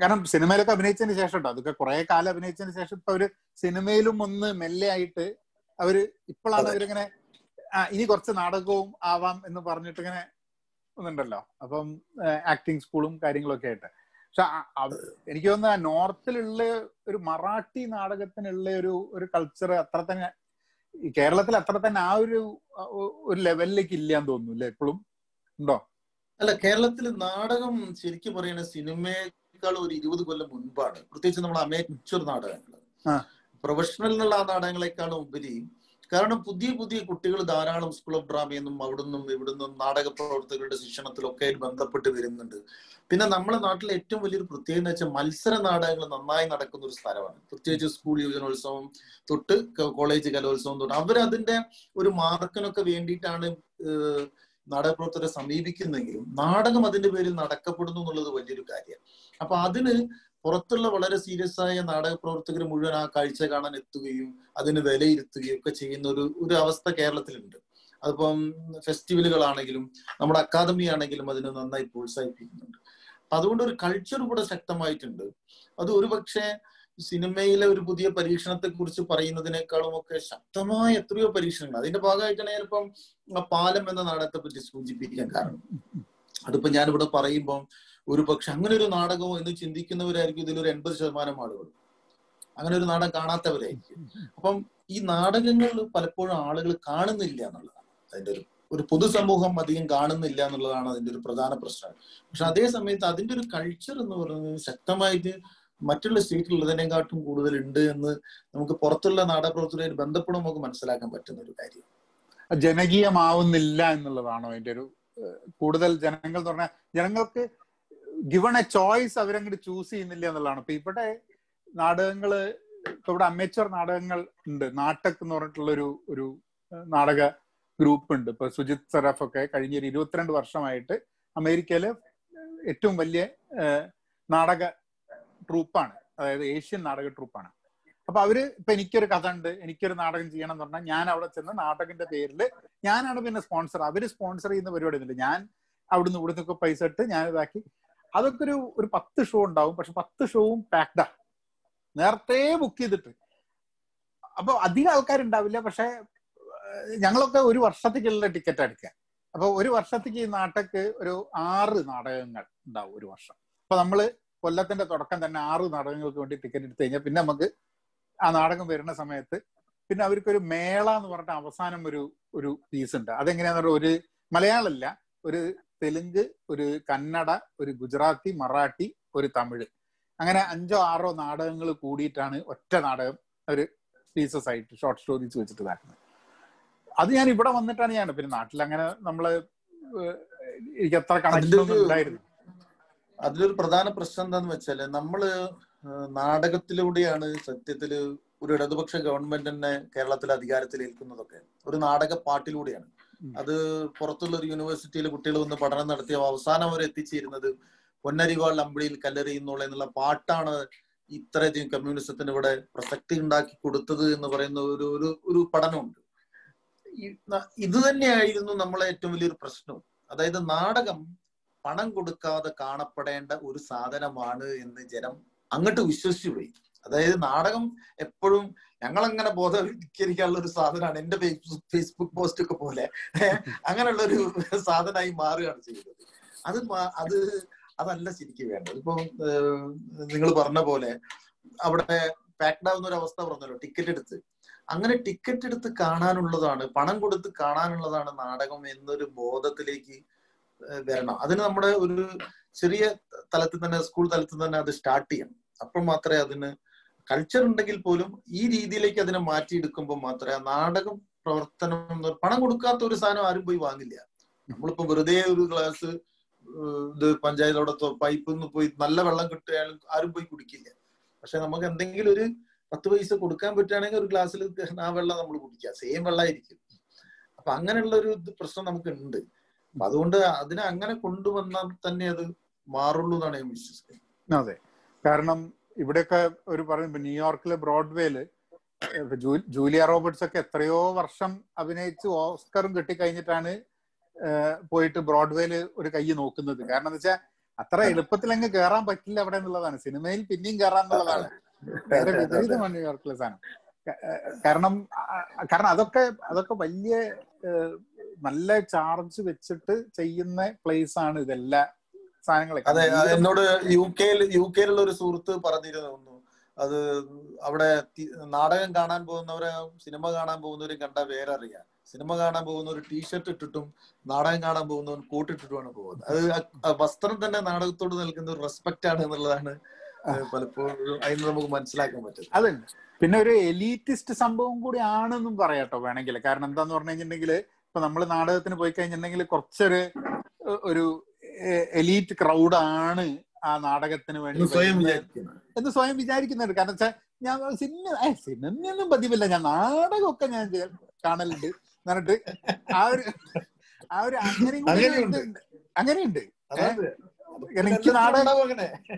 Speaker 1: കാരണം സിനിമയിലൊക്കെ അഭിനയിച്ചതിന് ശേഷം കേട്ടോ അതൊക്കെ കുറെ കാലം അഭിനയിച്ചതിന് ശേഷം ഇപ്പൊ അവർ സിനിമയിലും ഒന്ന് മെല്ലെ ആയിട്ട് അവർ ഇപ്പോഴാണ്. അവരിങ്ങനെ ആ ഇനി കുറച്ച് നാടകവും ആവാം എന്ന് പറഞ്ഞിട്ട് ഇങ്ങനെ ഒന്നുണ്ടല്ലോ. അപ്പം ആക്ടിങ് സ്കൂളും കാര്യങ്ങളൊക്കെ ആയിട്ട്. പക്ഷെ എനിക്ക് തോന്നുന്നു നോർത്തിലുള്ള ഒരു മറാഠി നാടകത്തിനുള്ള ഒരു ഒരു കൾച്ചർ അത്ര തന്നെ കേരളത്തിൽ അത്ര തന്നെ ആ ഒരു ഒരു ലെവലിലേക്ക് ഇല്ല എന്ന് തോന്നുന്നു അല്ലേ എപ്പോഴും ഉണ്ടോ?
Speaker 2: അല്ല കേരളത്തിൽ നാടകം ശരിക്കും പറയുന്ന സിനിമയേക്കാൾ ഒരു ഇരുപത് കൊല്ലം മുൻപാണ്. പ്രത്യേകിച്ച് നമ്മൾ അമേച്വർ നാടകങ്ങൾ. പ്രൊഫഷണൽ എന്നുള്ള ആ നാടകങ്ങളെക്കാളും ഉപരി കാരണം പുതിയ പുതിയ കുട്ടികൾ ധാരാളം സ്കൂൾ ഓഫ് ഡ്രാമയെന്നും അവിടുന്നും ഇവിടുന്നും നാടക പ്രവർത്തകരുടെ ശിക്ഷണത്തിലൊക്കെ ബന്ധപ്പെട്ട് വരുന്നുണ്ട്. പിന്നെ നമ്മുടെ നാട്ടിലെ ഏറ്റവും വലിയൊരു പ്രത്യേകത വെച്ചാൽ മത്സര നാടകങ്ങൾ നന്നായി നടക്കുന്ന ഒരു സ്ഥലമാണ്. പ്രത്യേകിച്ച് സ്കൂൾ യുവജനോത്സവം തൊട്ട് കോളേജ് കലോത്സവം തൊട്ട് അവരതിന്റെ ഒരു മാർക്കിനൊക്കെ വേണ്ടിയിട്ടാണ് നാടക നാടകപ്രവർത്തകരെ സമീപിക്കുന്നെങ്കിലും നാടകം അതിന്റെ പേരിൽ നടക്കപ്പെടുന്നു എന്നുള്ളത് വലിയൊരു കാര്യമാണ്. അപ്പൊ അതിന് പുറത്തുള്ള വളരെ സീരിയസ് ആയ നാടക പ്രവർത്തകർ മുഴുവൻ ആ കാഴ്ച കാണാൻ എത്തുകയും അതിന് വിലയിരുത്തുകയും ഒക്കെ ചെയ്യുന്ന ഒരു ഒരു അവസ്ഥ കേരളത്തിലുണ്ട്. അതിപ്പം ഫെസ്റ്റിവലുകളാണെങ്കിലും നമ്മുടെ അക്കാദമി ആണെങ്കിലും അതിനെ നന്നായി പ്രോത്സാഹിപ്പിക്കുന്നുണ്ട്. അപ്പൊ അതുകൊണ്ട് ഒരു കൾച്ചർ കൂടെ ശക്തമായിട്ടുണ്ട്. അത് ഒരുപക്ഷെ സിനിമയിലെ ഒരു പുതിയ പരീക്ഷണത്തെ കുറിച്ച് പറയുന്നതിനേക്കാളും ഒക്കെ ശക്തമായ എത്രയോ പരീക്ഷണങ്ങൾ. അതിന്റെ ഭാഗമായിട്ടാണ് ഞാനിപ്പം പാലം എന്ന നാടകത്തെ പറ്റി സൂചിപ്പിക്കാൻ കാരണം. അതിപ്പോ ഞാനിവിടെ പറയുമ്പോൾ ഒരു പക്ഷെ അങ്ങനെ ഒരു നാടകമോ എന്ന് ചിന്തിക്കുന്നവരായിരിക്കും ഇതിൽ ഒരു എൺപത് ശതമാനം ആളുകൾ. അങ്ങനെ ഒരു നാടകം കാണാത്തവരായിരിക്കും. അപ്പം ഈ നാടകങ്ങൾ പലപ്പോഴും ആളുകൾ കാണുന്നില്ല എന്നുള്ളതാണ്. അതിന്റെ ഒരു ഒരു പൊതുസമൂഹം അധികം കാണുന്നില്ല എന്നുള്ളതാണ് അതിന്റെ ഒരു പ്രധാന പ്രശ്നം. പക്ഷെ അതേ സമയത്ത് അതിന്റെ ഒരു കൾച്ചർ എന്ന് പറയുന്നത് ശക്തമായിട്ട് മറ്റുള്ള സ്റ്റേറ്റിലുള്ളതിനെക്കാട്ടും കൂടുതൽ ഉണ്ട് എന്ന് നമുക്ക് പുറത്തുള്ള നാടകപ്രവർത്തനമായിട്ട് ബന്ധപ്പെടുമ്പോൾ നമുക്ക് മനസ്സിലാക്കാൻ പറ്റുന്ന ഒരു കാര്യം
Speaker 1: ജനകീയമാവുന്നില്ല എന്നുള്ളതാണോ അതിന്റെ ഒരു കൂടുതൽ ജനങ്ങൾ എന്ന് പറഞ്ഞാൽ ജനങ്ങൾക്ക് ഗിവൺ എ ചോയ്സ് അവരങ്ങോട്ട് ചൂസ് ചെയ്യുന്നില്ല എന്നുള്ളതാണ്. ഇപ്പൊ ഇവിടെ നാടകങ്ങൾ ഇപ്പൊ ഇവിടെ അമേച്ചർ നാടകങ്ങൾ ഉണ്ട്. നാട്ടക് എന്ന് പറഞ്ഞിട്ടുള്ള ഒരു ഒരു നാടക ഗ്രൂപ്പ് ഉണ്ട്. ഇപ്പൊ സുജിത് സറഫ് ഒക്കെ കഴിഞ്ഞ ഒരു ഇരുപത്തിരണ്ട് വർഷമായിട്ട് അമേരിക്കയിലെ ഏറ്റവും വലിയ നാടക ട്രൂപ്പാണ് അതായത് ഏഷ്യൻ നാടക ട്രൂപ്പാണ് അപ്പൊ അവർ ഇപ്പൊ എനിക്കൊരു കഥ ഉണ്ട് എനിക്കൊരു നാടകം ചെയ്യണം എന്ന് പറഞ്ഞാൽ ഞാൻ അവിടെ ചെന്ന് നാടകത്തിന്റെ പേരിൽ ഞാനാണ് പിന്നെ സ്പോൺസർ. അവർ സ്പോൺസർ ചെയ്യുന്ന പരിപാടി ഒന്നുമില്ല. ഞാൻ അവിടുന്ന് ഇവിടുന്ന് ഒക്കെ പൈസ ഇട്ട് ഞാൻ ഇതാക്കി. അതൊക്കെ ഒരു ഒരു പത്ത് ഷോ ഉണ്ടാവും. പക്ഷെ പത്ത് ഷോവും പാക്ഡാ നേരത്തെ ബുക്ക് ചെയ്തിട്ട്. അപ്പൊ അധികം ആൾക്കാരുണ്ടാവില്ല. പക്ഷെ ഞങ്ങളൊക്കെ ഒരു വർഷത്തേക്കുള്ള ടിക്കറ്റ് എടുക്കുക. അപ്പൊ ഒരു വർഷത്തേക്ക് ഈ നാട്ടക്ക് ഒരു ആറ് നാടകങ്ങൾ ഉണ്ടാവും ഒരു വർഷം. അപ്പൊ നമ്മൾ കൊല്ലത്തിന്റെ തുടക്കം തന്നെ ആറ് നാടകങ്ങൾക്ക് വേണ്ടി ടിക്കറ്റ് എടുത്തു കഴിഞ്ഞാൽ പിന്നെ നമുക്ക് ആ നാടകം വരുന്ന സമയത്ത് പിന്നെ അവർക്കൊരു മേള എന്ന് പറഞ്ഞിട്ട് അവസാനം ഒരു ഒരു പീസ് ഉണ്ട്. അതെങ്ങനെയാന്ന് പറഞ്ഞാൽ ഒരു മലയാളമല്ല ഒരു തെലുങ്ക് ഒരു കന്നഡ ഒരു ഗുജറാത്തി മറാഠി ഒരു തമിഴ്. അങ്ങനെ അഞ്ചോ ആറോ നാടകങ്ങൾ കൂടിയിട്ടാണ് ഒറ്റ നാടകം ഒരു പീസസ് ആയിട്ട് ഷോർട്ട് സ്റ്റോറീസ് വെച്ചിട്ട് ഇതാക്കുന്നത് അത് ഞാൻ ഇവിടെ വന്നിട്ടാണ് ഞാൻ പിന്നെ നാട്ടിൽ അങ്ങനെ നമ്മൾ എനിക്ക് അത്ര കണക്ഷൻ ഉണ്ടായിരുന്നു
Speaker 2: അതിലൊരു പ്രധാന പ്രശ്നം എന്താന്ന് വെച്ചാൽ നമ്മൾ നാടകത്തിലൂടെയാണ് സത്യത്തിൽ ഒരു ഇടതുപക്ഷ ഗവൺമെന്റ് തന്നെ കേരളത്തിൽ അധികാരത്തിൽ ഏൽക്കുന്നതൊക്കെ. ഒരു നാടക പാട്ടിലൂടെയാണ്. അത് പുറത്തുള്ള ഒരു യൂണിവേഴ്സിറ്റിയിൽ കുട്ടികൾ വന്ന് പഠനം നടത്തിയ അവസാനം അവർ എത്തിച്ചേരുന്നത് പൊന്നരിവാൾ അമ്പിളിയിൽ കല്ലെറിയുന്നുള്ള എന്നുള്ള പാട്ടാണ് ഇത്രയധികം കമ്മ്യൂണിസത്തിന് ഇവിടെ പ്രസക്തി ഉണ്ടാക്കി കൊടുത്തത് എന്ന് പറയുന്ന ഒരു ഒരു ഒരു പഠനമുണ്ട്. ഇത് തന്നെയായിരുന്നു നമ്മളെ ഏറ്റവും വലിയൊരു പ്രശ്നം അതായത് നാടകം പണം കൊടുക്കാതെ കാണപ്പെടേണ്ട ഒരു സാധനമാണ് എന്ന് ജനം അങ്ങോട്ട് വിശ്വസിച്ചു പോയി. അതായത് നാടകം എപ്പോഴും ഞങ്ങളങ്ങനെ ബോധവൽക്കരിക്കാനുള്ള ഒരു സാധനമാണ് എന്റെ ഫേസ്ബുക്ക് പോസ്റ്റ് ഒക്കെ പോലെ. അങ്ങനെയുള്ള ഒരു സാധനമായി മാറുകയാണ് ചെയ്തത്. അത് അത് അതല്ല ശരിക്കും വേണ്ടത്. ഇപ്പൊ നിങ്ങൾ പറഞ്ഞ പോലെ അവിടെ പാക്ഡ് ആവുന്ന ഒരു അവസ്ഥ പറഞ്ഞല്ലോ ടിക്കറ്റ് എടുത്ത്. അങ്ങനെ ടിക്കറ്റ് എടുത്ത് കാണാനുള്ളതാണ് പണം കൊടുത്ത് കാണാനുള്ളതാണ് നാടകം എന്നൊരു ബോധത്തിലേക്ക് വരണം. അതിന് നമ്മുടെ ഒരു ചെറിയ തലത്തിൽ തന്നെ സ്കൂൾ തലത്തിൽ തന്നെ അത് സ്റ്റാർട്ട് ചെയ്യണം. അപ്പം മാത്രമേ അതിന് കൾച്ചർ ഉണ്ടെങ്കിൽ പോലും ഈ രീതിയിലേക്ക് അതിനെ മാറ്റിയെടുക്കുമ്പോൾ മാത്രമേ നാടകം പ്രവർത്തനം പണം കൊടുക്കാത്ത ഒരു സാധനം ആരും പോയി വാങ്ങില്ല. നമ്മളിപ്പോ വെറുതെ ഒരു ഗ്ലാസ് ഇത് പഞ്ചായത്തോടത്തോ പൈപ്പിൽ നിന്ന് പോയി നല്ല വെള്ളം കിട്ടിയാലും ആരും പോയി കുടിക്കില്ല. പക്ഷെ നമുക്ക് എന്തെങ്കിലും ഒരു പത്ത് പൈസ കൊടുക്കാൻ പറ്റുകയാണെങ്കിൽ ഒരു ഗ്ലാസ്സിൽ ആ വെള്ളം നമ്മൾ കുടിക്കുക സെയിം വെള്ളമായിരിക്കും. അപ്പൊ അങ്ങനെയുള്ള ഒരു പ്രശ്നം നമുക്ക് ഉണ്ട് അപ്പൊ അതുകൊണ്ട് അതിനെ അങ്ങനെ കൊണ്ടുവന്നാൽ തന്നെ അത് മാറുള്ളൂ എന്നാണ് ഞാൻ വിശ്വസിക്കുന്നത്.
Speaker 1: അതെ. കാരണം ഇവിടെയൊക്കെ ഒരു പറയുമ്പോ ന്യൂയോർക്കിലെ ബ്രോഡ്വേയിൽ ജൂലിയ റോബർട്സ് ഒക്കെ എത്രയോ വർഷം അഭിനയിച്ച് ഓസ്കറും കിട്ടിക്കഴിഞ്ഞിട്ടാണ് പോയിട്ട് ബ്രോഡ്വേയിൽ ഒരു കൈ നോക്കുന്നത്. കാരണം എന്താ വെച്ചാൽ അത്ര എളുപ്പത്തിൽ അങ്ങ് കയറാൻ പറ്റില്ല അവിടെ എന്നുള്ളതാണ്. സിനിമയിൽ പിന്നെയും കയറാൻ എന്നുള്ളതാണ്. നേരെ വിപരീതമാണ് ന്യൂയോർക്കിലെ സാധനം. കാരണം കാരണം അതൊക്കെ അതൊക്കെ വലിയ നല്ല ചാർജ് വെച്ചിട്ട് ചെയ്യുന്ന പ്ലേസ് ആണ് ഇതെല്ലാ സാധനങ്ങളൊക്കെ.
Speaker 2: അതെ അത് എന്നോട് യു കെയിൽ യു കെയിലുള്ള ഒരു സുഹൃത്ത് പറഞ്ഞിരുന്നു അത് അവിടെ നാടകം കാണാൻ പോകുന്നവരെ സിനിമ കാണാൻ പോകുന്നവരും കണ്ട പേരറിയാം. സിനിമ കാണാൻ പോകുന്ന ഒരു ടീഷർട്ട് ഇട്ടിട്ടും നാടകം കാണാൻ പോകുന്നവൻ കൂട്ടിട്ടിട്ടുമാണ് പോകുന്നത്. അത് വസ്ത്രം തന്നെ നാടകത്തോട് നൽകുന്ന ഒരു റെസ്പെക്ട് ആണ് എന്നുള്ളതാണ് പലപ്പോഴും അതിന് നമുക്ക് മനസ്സിലാക്കാൻ പറ്റും
Speaker 1: അതുണ്ട് പിന്നെ ഒരു എലീറ്റിസ്റ്റ് സംഭവം കൂടി ആണെന്നും പറയാട്ടോ വേണമെങ്കിൽ. കാരണം എന്താന്ന് പറഞ്ഞു കഴിഞ്ഞിട്ടുണ്ടെങ്കിൽ ഇപ്പൊ നമ്മൾ നാടകത്തിന് പോയി കഴിഞ്ഞിട്ടുണ്ടെങ്കിൽ കുറച്ചൊരു ഒരു എലീറ്റ് ക്രൗഡാണ് ആ നാടകത്തിന് വേണ്ടി
Speaker 2: സ്വയം
Speaker 1: എന്ന് സ്വയം വിചാരിക്കുന്നുണ്ട്. കാരണം വെച്ചാൽ ഞാൻ സിനിമ സിനിമയൊന്നും പതിവില്ല. ഞാൻ നാടകമൊക്കെ ഞാൻ കാണലുണ്ട്. എന്നിട്ട് ആ ഒരു ആ ഒരു അങ്ങനെയും
Speaker 2: അങ്ങനെയുണ്ട്.
Speaker 1: എനിക്ക് നാടകം